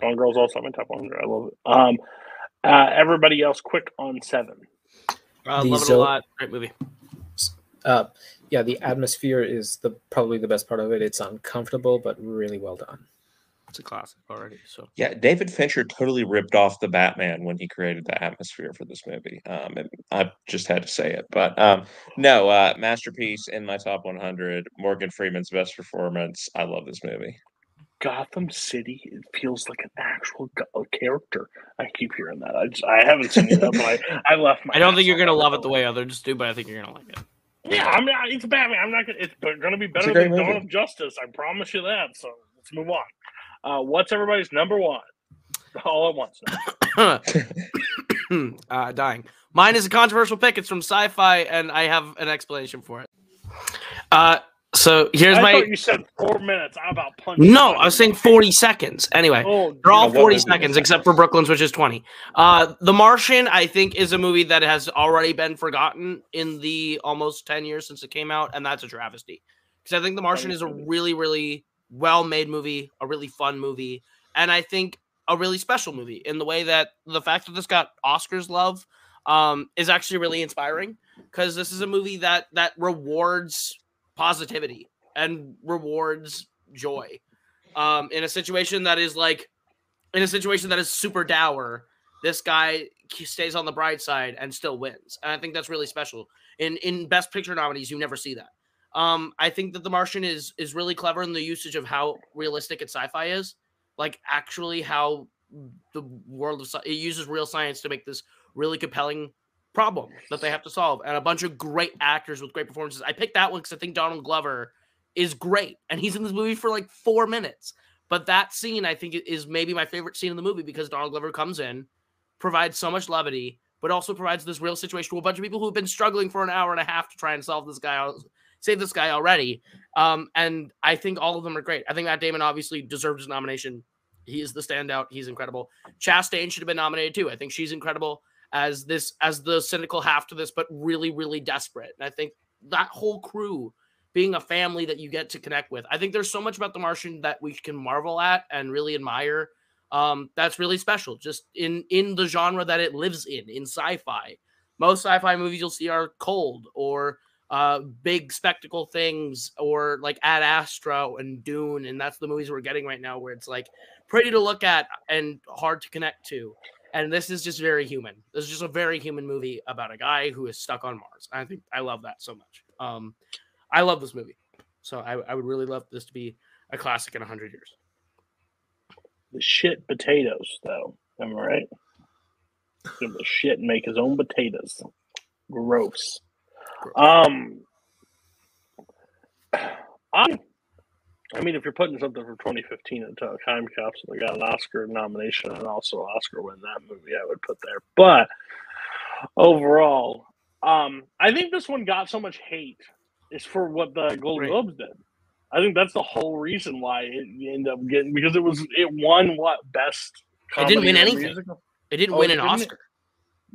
Gone Girl's also my top 100. I love it. Um, uh, everybody else, quick on seven. Uh, The love it a lot. Great movie. Uh, yeah, the atmosphere is the probably the best part of it. It's uncomfortable, but really well done. It's a classic already. So Yeah, David Fincher totally ripped off the Batman when he created the atmosphere for this movie. Um, and I just had to say it, but um, no, uh, masterpiece in my top 100. Morgan Freeman's best performance. I love this movie. Gotham City, it feels like an actual go- character. I keep hearing that. I just, I haven't seen it, but I, I left my. I don't think you're gonna love it the way others do, but I think you're gonna like it. Yeah, I mean, it's Batman. I'm not gonna. It's gonna be better great than Dawn movie. of Justice. I promise you that. So let's move on. Uh, what's everybody's number one? All at once. now. uh, dying. Mine is a controversial pick. It's from Sci-Fi, and I have an explanation for it. Uh, so here's I my. thought you said four minutes. I'm about punching. No, I was saying 40 seconds. Anyway, Oh, they're all 40 movie seconds except for Brooklyn's, which is 20. Uh, the Martian, I think, is a movie that has already been forgotten in the almost 10 years since it came out, and that's a travesty. Because I think The Martian is a really, really well made movie, a really fun movie, and I think a really special movie in the way that the fact that this got Oscars love um, is actually really inspiring because this is a movie that that rewards positivity and rewards joy. Um, in a situation that is like in a situation that is super dour this guy stays on the bright side and still wins. And i think that's really special. In in best picture nominees you never see that. Um i think that the martian is is really clever in the usage of how realistic its sci-fi is. Like actually how the world of it uses real science to make this really compelling problem that they have to solve and a bunch of great actors with great performances. I picked that one because i think donald glover is great and he's in this movie for like four minutes. But that scene i think is maybe my favorite scene in the movie because donald glover comes in provides so much levity but also provides this real situation to a bunch of people who have been struggling for an hour and a half to try and solve this guy save this guy already. Um, and i think all of them are great. I think matt damon obviously deserves his nomination. He is the standout. He's incredible. Chastain should have been nominated too. I think she's incredible as this as the cynical half to this but really really desperate. And i think that whole crew being a family that you get to connect with i think there's so much about the martian that we can marvel at and really admire um that's really special just in in the genre that it lives in in sci-fi. Most sci-fi movies you'll see are cold or uh big spectacle things or like ad astra and dune and that's the movies we're getting right now where it's like pretty to look at and hard to connect to and this is just very human. This is just a very human movie about a guy who is stuck on Mars. I think I love that so much. Um, I love this movie, so I, I would really love this to be a classic in hundred years. The shit potatoes, though. Am I right? Give the shit and make his own potatoes. Gross. Um, I, I mean, if you're putting something from 2015 into a time capsule, they got an Oscar nomination and also Oscar win that movie, I would put there. But overall, um, I think this one got so much hate is for what the Golden. Globes did. I think that's the whole reason why it ended up getting because it was it won what best. It didn't win anything. musical? It didn't Oh, win an didn't? Oscar.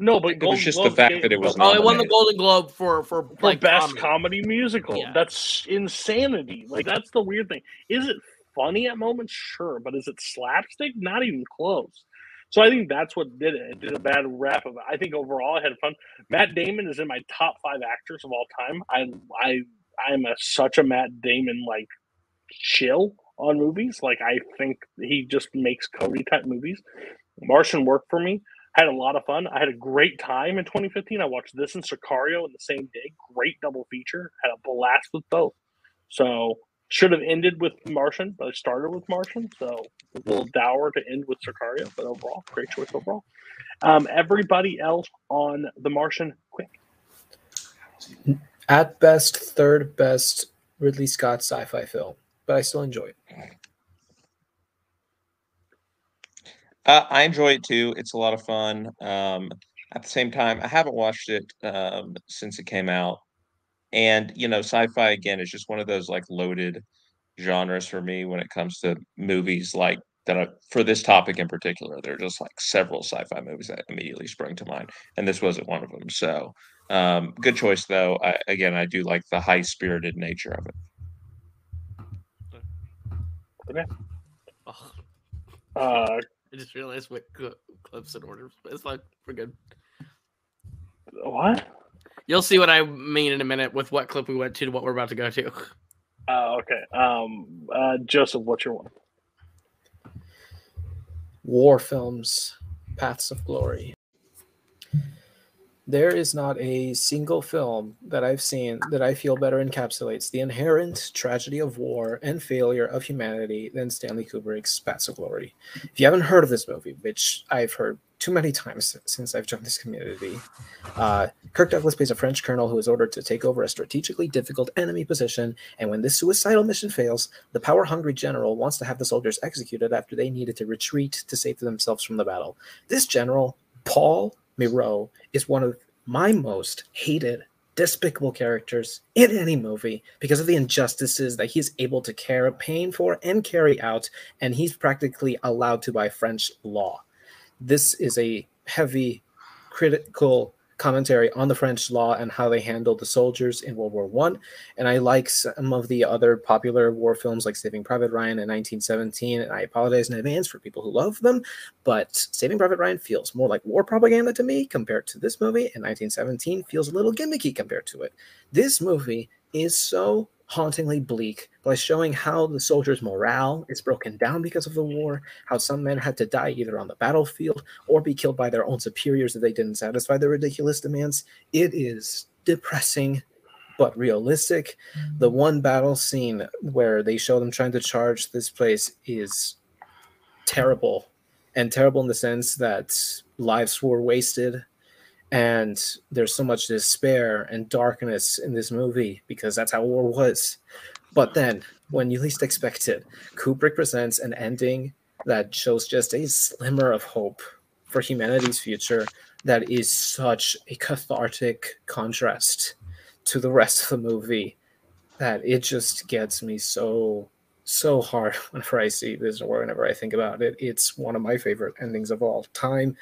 No, but it was Golden just the fact gave- that it was Oh, it won the. Golden Globe for for for like best comedy. comedy musical. Yeah. That's insanity. Like that's the weird thing. Is it funny at moments? Sure, but is it slapstick? Not even close. So I think that's what did it. It did a bad rap of it. I think overall I had fun. Matt Damon is in my top five actors of all time. I I I'm a, such a Matt Damon like chill on movies. Like I think he just makes Cody type movies. Martian worked for me. Had a lot of fun. I had a great time in 2015. I watched this and Sicario in the same day. Great double feature. Had a blast with both. So Should have ended with Martian, but I started with Martian, so a little dour to end with Sicario. But overall, great choice overall. Um, everybody else on The Martian, quick. At best, third best Ridley Scott sci-fi film, but I still enjoy it. Uh, I enjoy it too. It's a lot of fun. Um, at the same time, I haven't watched it um, since it came out, and you know, sci-fi again is just one of those like loaded genres for me when it comes to movies like that. I, for this topic in particular, there are just like several sci-fi movies that immediately spring to mind, and this wasn't one of them. So, um, good choice though. I, again, I do like the high-spirited nature of it. Okay. Ugh, Uh, I just realized what cl- clips in order. but It's fine. We're good. what? You'll see what I mean in a minute with what clip we went to to what we're about to go to. Uh, okay. Um, uh, Joseph, what's your one? War films, Paths of Glory. There is not a single film that I've seen that I feel better encapsulates the inherent tragedy of war and failure of humanity than Stanley Kubrick's Paths of Glory. If you haven't heard of this movie, which I've heard too many times since I've joined this community, uh, Kirk Douglas plays a French colonel who is ordered to take over a strategically difficult enemy position. And when this suicidal mission fails, the power hungry general wants to have the soldiers executed after they needed to retreat to save themselves from the battle. This general, Paul Mireau, is one of my most hated, despicable characters in any movie because of the injustices that he's able to care pain for and carry out, and he's practically allowed to by French law. This is a heavy critical commentary on the French law and how they handled the soldiers in World War One. And I like some of the other popular war films like Saving Private Ryan in 1917. And I apologize in advance for people who love them, but Saving Private Ryan feels more like war propaganda to me compared to this movie. And 1917 feels a little gimmicky compared to it. This movie is so hauntingly bleak by showing how the soldiers' morale is broken down because of the war, how some men had to die either on the battlefield or be killed by their own superiors if they didn't satisfy their ridiculous demands. It is depressing but realistic. The mm-hmm. one battle scene where they show them trying to charge this place is terrible. And terrible in the sense that lives were wasted and there's so much despair and darkness in this movie because that's how war was. But then, when you least expect it, Kubrick presents an ending that shows just a slimmer of hope for humanity's future that is such a cathartic contrast to the rest of the movie that it just gets me so so hard whenever I see this or whenever I think about it. It's one of my favorite endings of all time.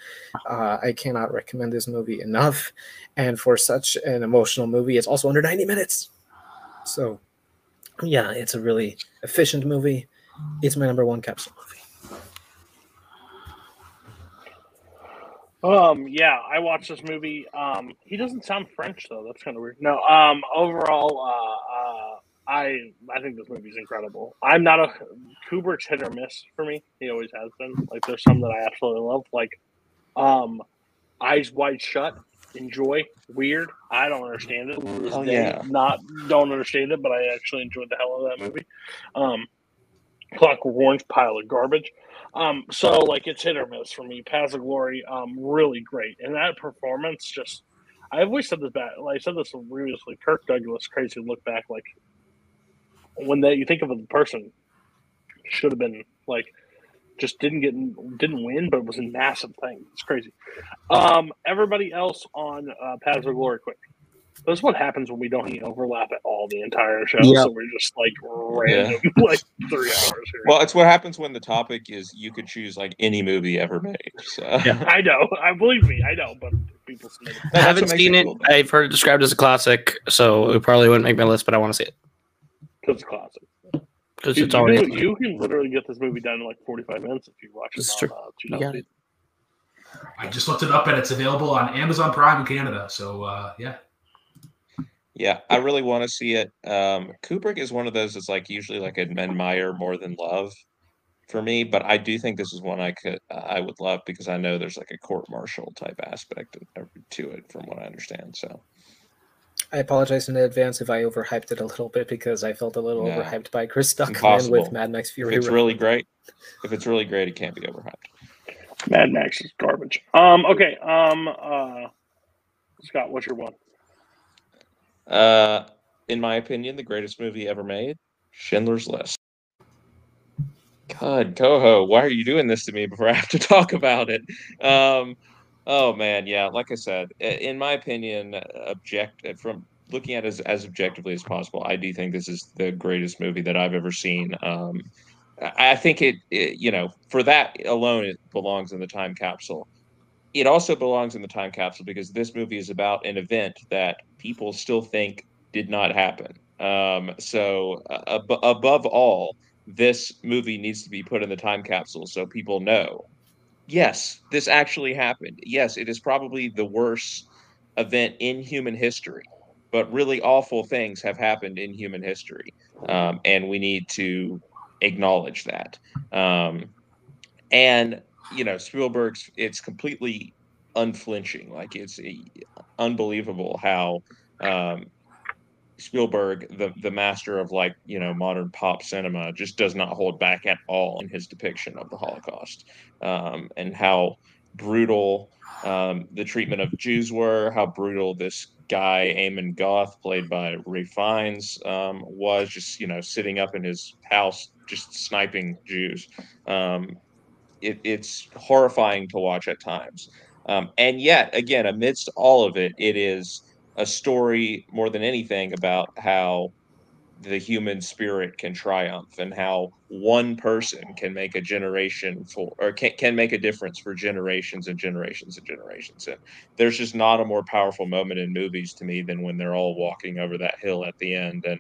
Uh, I cannot recommend this movie enough. And for such an emotional movie, it's also under 90 minutes. So, yeah, it's a really efficient movie. It's my number one capsule movie. Um, yeah, I watched this movie. Um, he doesn't sound French though. That's kind of weird. No, um, overall, uh, uh, I I think this movie's incredible. I'm not a Kubrick's hit or miss for me. He always has been. Like there's some that I absolutely love. Like, um, Eyes Wide Shut. Enjoy. Weird. I don't understand it. Oh, yeah. Not don't understand it, but I actually enjoyed the hell out of that movie. Um, Clockwork Orange pile of garbage. Um, so like it's hit or miss for me. Paths of Glory, um, really great, and that performance just. I've always said this back. Like I said this previously. Kirk Douglas, crazy look back. Like when that you think of a person, should have been like, just didn't get didn't win, but it was a massive thing. It's crazy. Um, everybody else on uh, Paths of Glory, quick. This is what happens when we don't overlap at all the entire show. Yeah. So we're just like random, like three hours here. Well, it's what happens when the topic is you could choose like any movie ever made. So I know. I believe me. I know, but people submit it. I haven't seen it. I've heard it described as a classic, so it probably wouldn't make my list, but I want to see it because it's classic. because You, it's already. you, you can literally get this movie done in like forty-five minutes if you watch it. This is on, true. Uh, You got it. I just looked it up and it's available on Amazon Prime in Canada. So uh, yeah, Yeah, I really want to see it. Um, Kubrick is one of those that's like usually like admire more than love for me, but I do think this is one I could I would love because I know there's like a court martial type aspect to it from what I understand. So I apologize in advance if I overhyped it a little bit because I felt a little No. overhyped by Chris Stuckman Impossible. with Mad Max Fury If it's Road. really great, if it's really great, it can't be overhyped. Mad Max is garbage. Um. Okay. Um. Uh. Scott, what's your one? Uh, in my opinion, the greatest movie ever made, Schindler's List. God, Coho, why are you doing this to me before I have to talk about it? Um, oh man, yeah, like I said, in my opinion, object from looking at it as, as objectively as possible, I do think this is the greatest movie that I've ever seen. Um, I I think it, it, you know, for that alone, it belongs in the time capsule it also belongs in the time capsule because this movie is about an event that people still think did not happen. Um, so, uh, ab- above all, this movie needs to be put in the time capsule so people know yes, this actually happened. Yes, it is probably the worst event in human history, but really awful things have happened in human history. Um, and we need to acknowledge that. Um, and you know Spielberg's it's completely unflinching like it's eh, unbelievable how um Spielberg the the master of like you know modern pop cinema just does not hold back at all in his depiction of the Holocaust um and how brutal um the treatment of Jews were how brutal this guy Amon Goeth played by Ralph Fiennes um was just you know sitting up in his house just sniping Jews um it, it's horrifying to watch at times. Um, and yet, again, amidst all of it, it is a story more than anything about how the human spirit can triumph and how one person can make a generation for or can, can make a difference for generations and generations and generations. And there's just not a more powerful moment in movies to me than when they're all walking over that hill at the end. And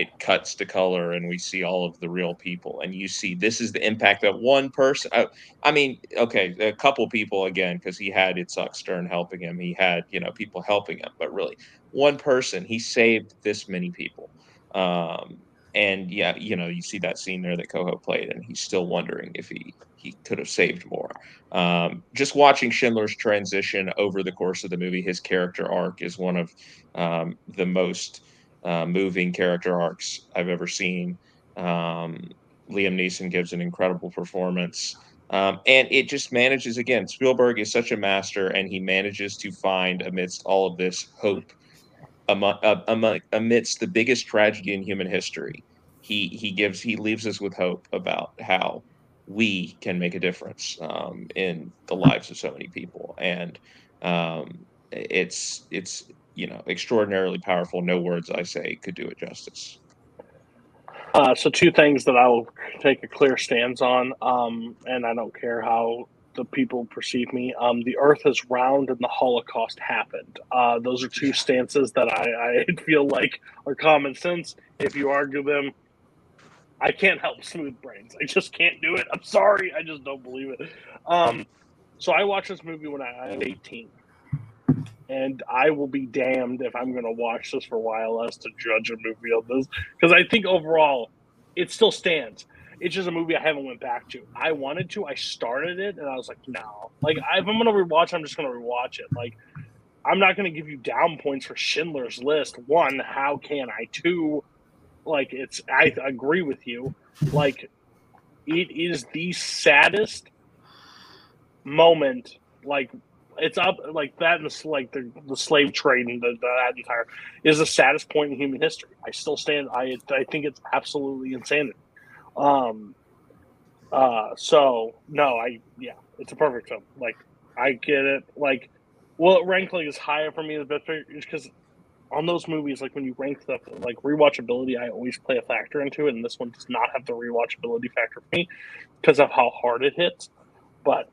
it cuts to color and we see all of the real people and you see this is the impact that one person I, I mean okay a couple people again because he had Itzhak Stern helping him. He had you know people helping him but really one person he saved this many people. Um and yeah you know you see that scene there that Coho played and he's still wondering if he he could have saved more. Um just watching Schindler's transition over the course of the movie his character arc is one of um the most uh, moving character arcs I've ever seen. Um, Liam Neeson gives an incredible performance. Um, and it just manages again. Spielberg is such a master, and he manages to find amidst all of this hope, among, uh, among, amidst the biggest tragedy in human history. He he gives he leaves us with hope about how we can make a difference um, in the lives of so many people, and um, it's it's you know extraordinarily powerful. No words I say could do it justice. Uh, so two things that I will take a clear stance on, um, and I don't care how the people perceive me. Um, the Earth is round, and the Holocaust happened. Uh, those are two stances that I, I feel like are common sense. If you argue them, I can't help smooth brains. I just can't do it. I'm sorry. I just don't believe it. Um, so I watched this movie when I, I was 18 and I will be damned if I'm going to watch this for a while as to judge a movie on this because I think overall it still stands. It's just a movie I haven't went back to. I wanted to. I started it and I was like, no. Like if I'm going to rewatch, I'm just going to rewatch it. Like I'm not going to give you down points for Schindler's List. One, how can I? Two, like it's. I agree with you. Like it is the saddest moment. Like it's up like that and the, like the, the slave trade and the, that entire is the saddest point in human history. I still stand. I I think it's absolutely insanity. Um. Uh. So no, I yeah, it's a perfect film. Like I get it. Like, well, it ranked like as higher for me as best because on those movies, like when you rank the like rewatchability, I always play a factor into it, and this one does not have the rewatchability factor for me because of how hard it hits. But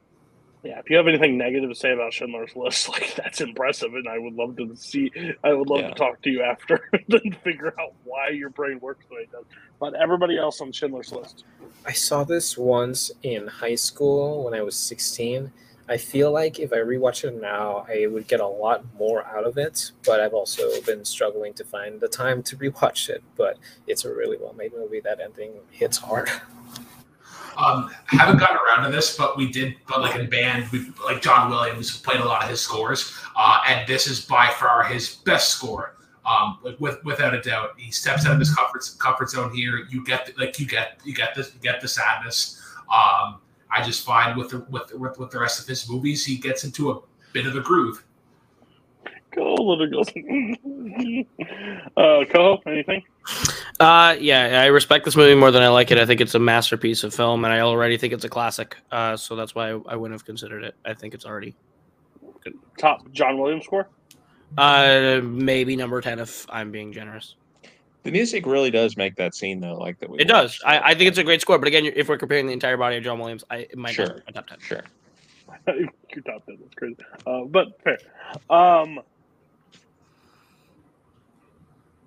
yeah, if you have anything negative to say about Schindler's List, like that's impressive, and I would love to see. I would love Yeah. to talk to you after and figure out why your brain works the way it does. But everybody else on Schindler's List, I saw this once in high school when I was 16. I feel like if I rewatch it now, I would get a lot more out of it. But I've also been struggling to find the time to rewatch it. But it's a really well made movie. That ending hits hard. Um, haven't gotten around to this, but we did. But like in band, we like John Williams played a lot of his scores, uh, and this is by far his best score Um, like with without a doubt, he steps out of his comfort comfort zone here. You get the, like you get you get this you get the sadness. Um, I just find with the with, with with the rest of his movies, he gets into a bit of a groove. Go, little girl. uh, Coho, anything? Uh, yeah, I respect this movie more than I like it. I think it's a masterpiece of film, and I already think it's a classic. Uh, so that's why I, I wouldn't have considered it. I think it's already Top John Williams score? uh maybe number ten if I'm being generous. The music really does make that scene though, like that we It does. I, I think it's a great score, but again, if we're comparing the entire body of John Williams, I it might Sure. not be my top ten. Sure. Your top ten. That's crazy. Uh, but fair. Um,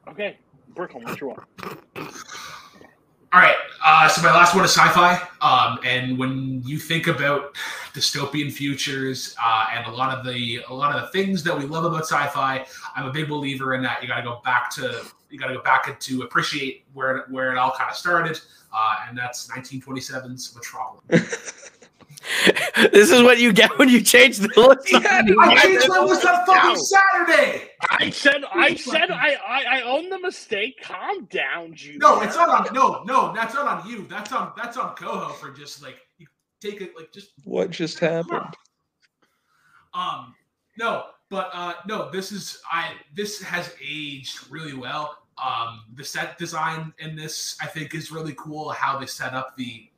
okay, Brooklyn, what you want? All right. Uh, so my last one is sci-fi. Um, and when you think about dystopian futures uh, and a lot of the a lot of the things that we love about sci-fi, I'm a big believer in that. You got to go back to you got to go back to appreciate where it- where it all kind of started, uh, and that's 1927's Metropolis. this is what you get when you change the list. I changed my list on fucking Saturday. I said, I said, I, I, I own the mistake. Calm down, Jude. No, it's not on. No, no, that's not on you. That's on. That's on Coho for just like you take it like just What just happened? Um, no, but uh, no, this is I. This has aged really well. Um, the set design in this, I think, is really cool. How they set up the,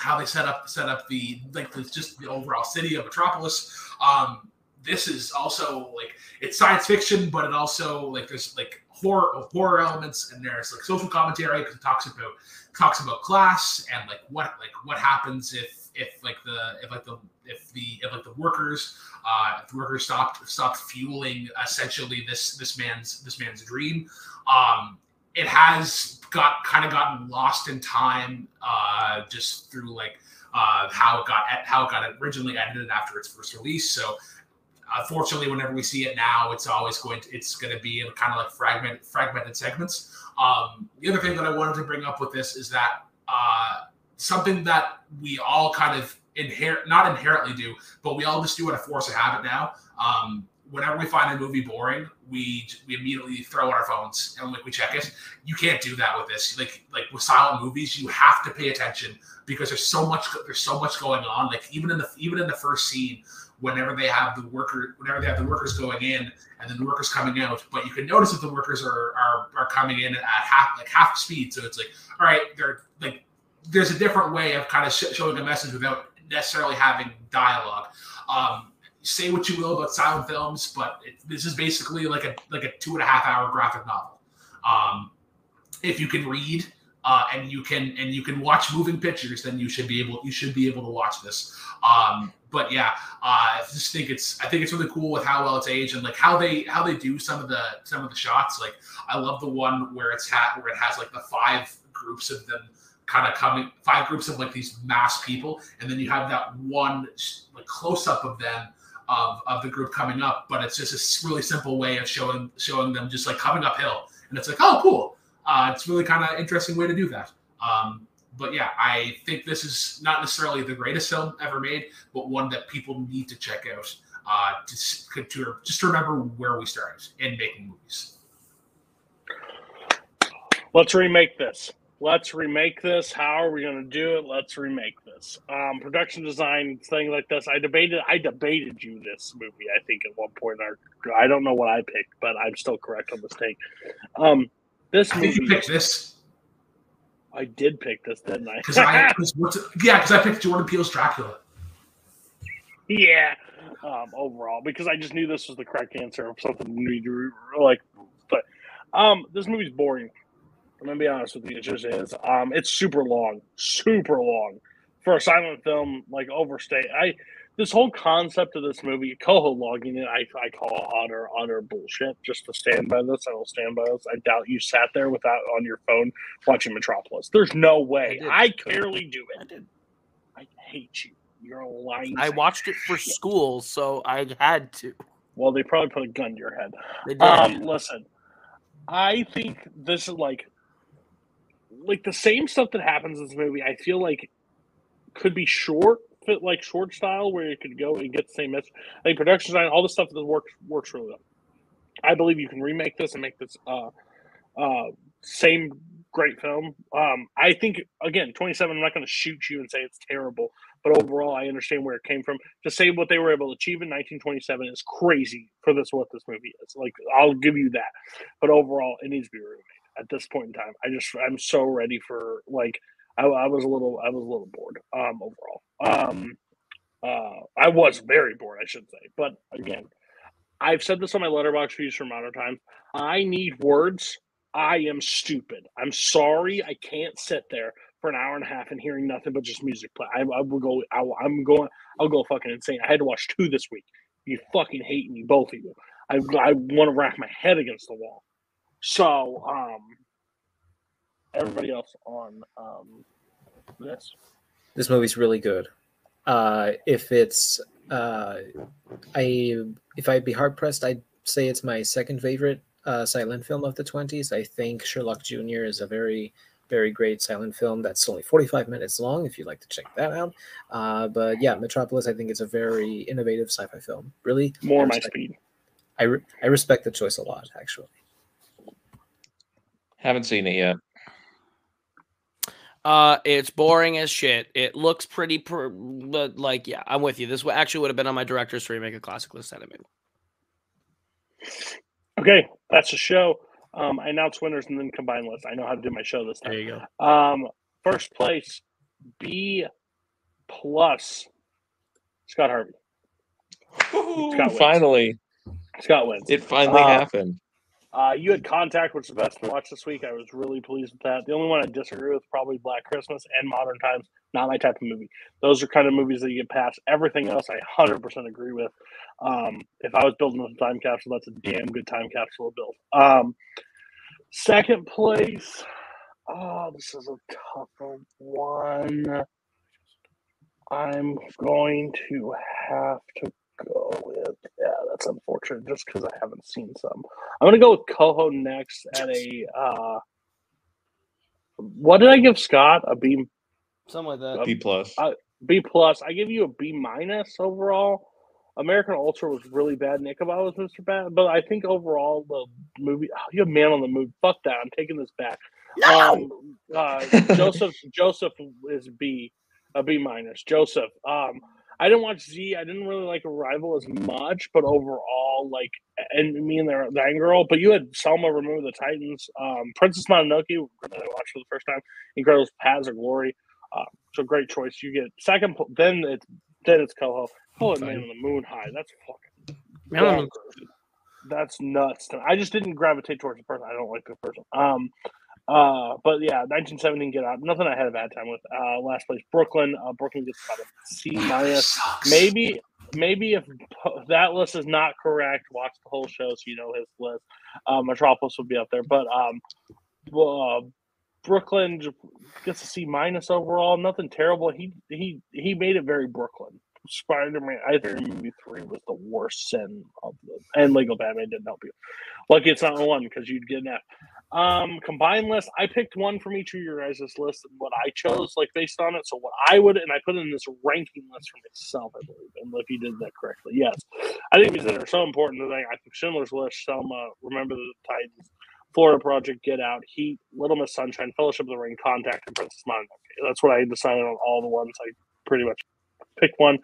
how they set up set up the like just the overall city of Metropolis. Um, this is also like it's science fiction, but it also like there's like horror of horror elements and there's like social commentary because it talks about talks about class and like what like what happens if if like the if like the if the if like the workers uh if the workers stopped stopped fueling essentially this this man's this man's dream um it has got kind of gotten lost in time uh just through like uh how it got how it got originally edited after its first release. So unfortunately whenever we see it now it's always going to it's going to be in kind of like fragment fragmented segments. Um the other thing that i wanted to bring up with this is that uh something that we all kind of inherit not inherently do but we all just do it a force of habit now. Um whenever we find a movie boring we we immediately throw our phones and like we check it. You can't do that with this. Like like with silent movies you have to pay attention because there's so much there's so much going on. Like even in the even in the first scene whenever they have the worker whenever they have the workers going in and then the workers coming out but you can notice that the workers are are, are coming in at half like half speed. So it's like all right they're like there's a different way of kind of sh- showing a message without necessarily having dialogue. Um say what you will about silent films but it, this is basically like a like a two and a half hour graphic novel um if you can read uh, and you can and you can watch moving pictures, then you should be able you should be able to watch this. Um, but yeah, uh, I just think it's I think it's really cool with how well it's aged and like how they how they do some of the some of the shots. Like I love the one where it's had where it has like the five groups of them kind of coming five groups of like these mass people, and then you have that one like close up of them of, of the group coming up, but it's just a really simple way of showing showing them just like coming uphill, and it's like oh cool. Uh, it's really kind of interesting way to do that. Um, but yeah, I think this is not necessarily the greatest film ever made, but one that people need to check out uh, to, to just to remember where we started in making movies. Let's remake this. Let's remake this. How are we going to do it? Let's remake this. Um, production design thing like this. I debated. I debated you this movie. I think at one point. Our, I don't know what I picked, but I'm still correct on this take. Um, this I movie. picked this I did pick this, didn't I? because I cause what's, yeah because I picked Jordan Peele's Dracula. yeah. Um, overall, because I just knew this was the correct answer of something we need like. But um, this movie's boring. I'm gonna be honest with you. It just is. Um, it's super long, super long for a silent film. Like overstate. I this whole concept of this movie, Coho logging it, I, I call utter utter bullshit. Just to stand by this, I will stand by this. I doubt you sat there without on your phone watching Metropolis. There's no way. I, clearly do it. I did. I hate you. You're a lying. I watched it for school, so I had to. Well, they probably put a gun to your head. They did. Um, listen, I think this is like, like the same stuff that happens in this movie. I feel like could be short, fit like short style, where you could go and get the same message. I think production design, all the stuff that works works really well. I believe you can remake this and make this uh, uh, same great film. Um, I think again, 27. I'm not going to shoot you and say it's terrible, but overall, I understand where it came from. To say what they were able to achieve in 1927 is crazy for this what this movie is. Like, I'll give you that, but overall, it needs to be remade at this point in time. I just I'm so ready for like I, I was a little I was a little bored um overall. Um uh I was very bored, I should say. But again, I've said this on my Letterboxd reviews for modern times. I need words. I am stupid. I'm sorry. I can't sit there for an hour and a half and hearing nothing but just music play. I, I will go. I, am going. I'll go fucking insane. I had to watch two this week. You fucking hate me, both of you. I, I want to rack my head against the wall. So, um, everybody else on um, this. This movie's really good. Uh, if it's uh, I if I'd be hard pressed, I'd say it's my second favorite uh, silent film of the twenties. I think Sherlock Junior is a very very great silent film that's only 45 minutes long if you'd like to check that out uh, but yeah metropolis i think it's a very innovative sci-fi film really more my speed. I, re- I respect the choice a lot actually Haven't seen it yet. Uh, it's boring as shit. It looks pretty, pr- but like, yeah, I'm with you. This would actually would have been on my director's to remake a classic list that I made. Okay, that's the show. Um, I announce winners and then combine lists. I know how to do my show this time. There you go. Um, first place, B plus, Scott Harvey. Scott wins. finally, Scott wins. it finally Uh, happened. Uh, you had Contact, which is the best to watch this week. I was really pleased with that. The only one I disagree with probably Black Christmas and Modern Times. Not my type of movie. Those are kind of movies that you get past. Everything else, I 100% agree with. Um, if I was building a time capsule, that's a damn good time capsule to build. Um, second place. Oh, this is a tougher one. I'm going to have to go with. Yeah, that's unfortunate just because I haven't seen some. I'm going to go with Coho next at a. Uh, what did I give Scott? A B Something like that. B plus. uh, B plus. I give you a B minus overall. American Ultra was really bad. Nickelback was Mr. Bad, but I think overall the movie. Oh, you have Man on the Moon. Fuck that. I'm taking this back. Um, uh, Joseph Joseph is B, a B minus. Joseph. Um, I didn't watch Z. I didn't really like Arrival as much, but overall, like, and me and the that girl. But you had Selma Remember the Titans, um, Princess Mononoke that I watched for the first time. Incredibles Paths of Glory. Uh, so great choice. You get second. Then it's then it's Coho. Coho and Man on the Moon High. That's fucking. Man on the Moon- bonkers. That's nuts. I just didn't gravitate towards the person. I don't like the person. Um, uh, but yeah, 1917 Get Out. Nothing I had a bad time with. Uh, last place Brooklyn. Uh, Brooklyn gets about a C minus. Maybe, maybe if that list is not correct, watch the whole show so you know his list. Uh, Metropolis would be up there, but um, well, uh, Brooklyn gets a C minus overall. Nothing terrible. He he he made it very Brooklyn. Spider Man, I think movie three was the worst sin of the, and Lego Batman didn't help you. Lucky it's not one because you'd get an F. Um, combined list. I picked one from each of your guys' list and what I chose, like based on it. So what I would, and I put in this ranking list for myself, I believe. And if you did that correctly, yes, I think these are so important. I, I think Schindler's List, Selma, Remember the Titans, Florida Project, Get Out, Heat, Little Miss Sunshine, Fellowship of the Ring, Contact, and Princess Mononoke. That's what I decided on all the ones. I pretty much picked one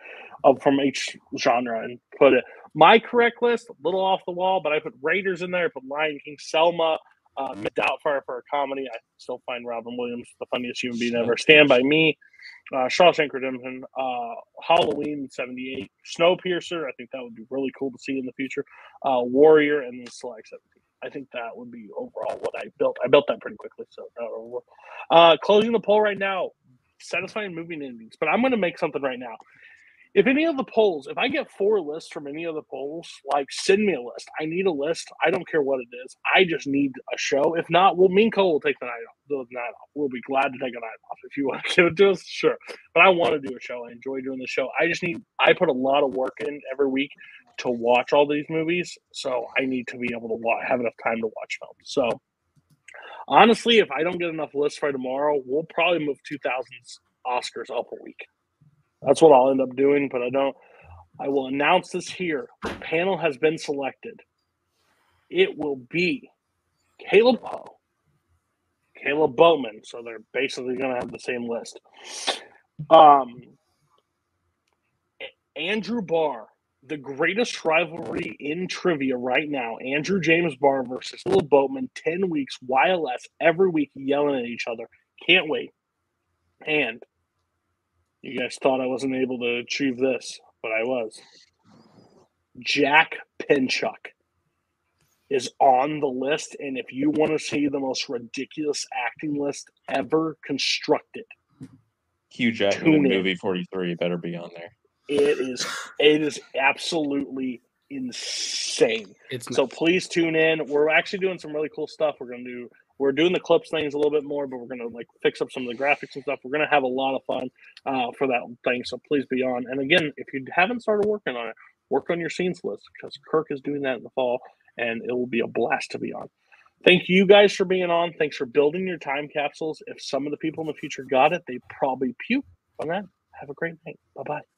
of from each genre and put it. My correct list, a little off the wall, but I put Raiders in there. I put Lion King, Selma, uh, Doubtfire for a comedy. I still find Robin Williams the funniest human being ever. Stand by Me, uh, Shawshank Redemption, uh, Halloween '78, Snowpiercer. I think that would be really cool to see in the future. Uh, Warrior, and then Select 17. I think that would be overall what I built. I built that pretty quickly. So uh, uh, closing the poll right now. Satisfying moving endings, but I'm going to make something right now. If any of the polls, if I get four lists from any of the polls, like send me a list. I need a list. I don't care what it is. I just need a show. If not, well, me and Cole will take the night off. The night off. We'll be glad to take a night off if you want to give it to us. Sure, but I want to do a show. I enjoy doing the show. I just need. I put a lot of work in every week to watch all these movies, so I need to be able to wa- have enough time to watch films. So honestly, if I don't get enough lists by tomorrow, we'll probably move 2000s Oscars up a week. That's what I'll end up doing, but I don't. I will announce this here. The panel has been selected. it will be Caleb Poe, Caleb Bowman. So they're basically going to have the same list. Um, Andrew Barr, the greatest rivalry in trivia right now. Andrew James Barr versus Caleb Boatman, 10 weeks, YLS, every week yelling at each other. Can't wait. And you guys thought I wasn't able to achieve this, but I was. Jack Pinchuk is on the list. And if you want to see the most ridiculous acting list ever constructed, Hugh Jackman in. movie 43 better be on there. It is it is absolutely insane. It's So please tune in. We're actually doing some really cool stuff. We're gonna do we're doing the clips things a little bit more, but we're gonna like fix up some of the graphics and stuff. We're gonna have a lot of fun uh, for that thing. So please be on. And again, if you haven't started working on it, work on your scenes list because Kirk is doing that in the fall, and it will be a blast to be on. Thank you guys for being on. Thanks for building your time capsules. If some of the people in the future got it, they probably puke on that. Have a great night. Bye bye.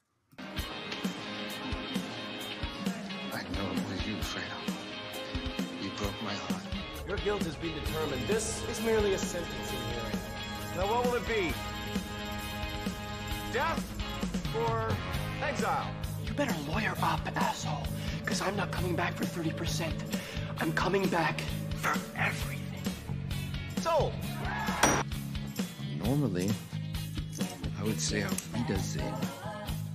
It you, broke my heart. Your guilt has been determined. This is merely a sentencing hearing. Now, what will it be? Death or exile? You better lawyer up, asshole. Because I'm not coming back for 30%. I'm coming back for everything. Sold. Normally, I would say auf Wiedersehen.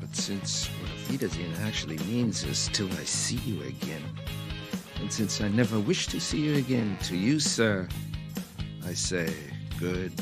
But since what auf Wiedersehen actually means is till I see you again, and since I never wish to see you again, to you, sir, I say good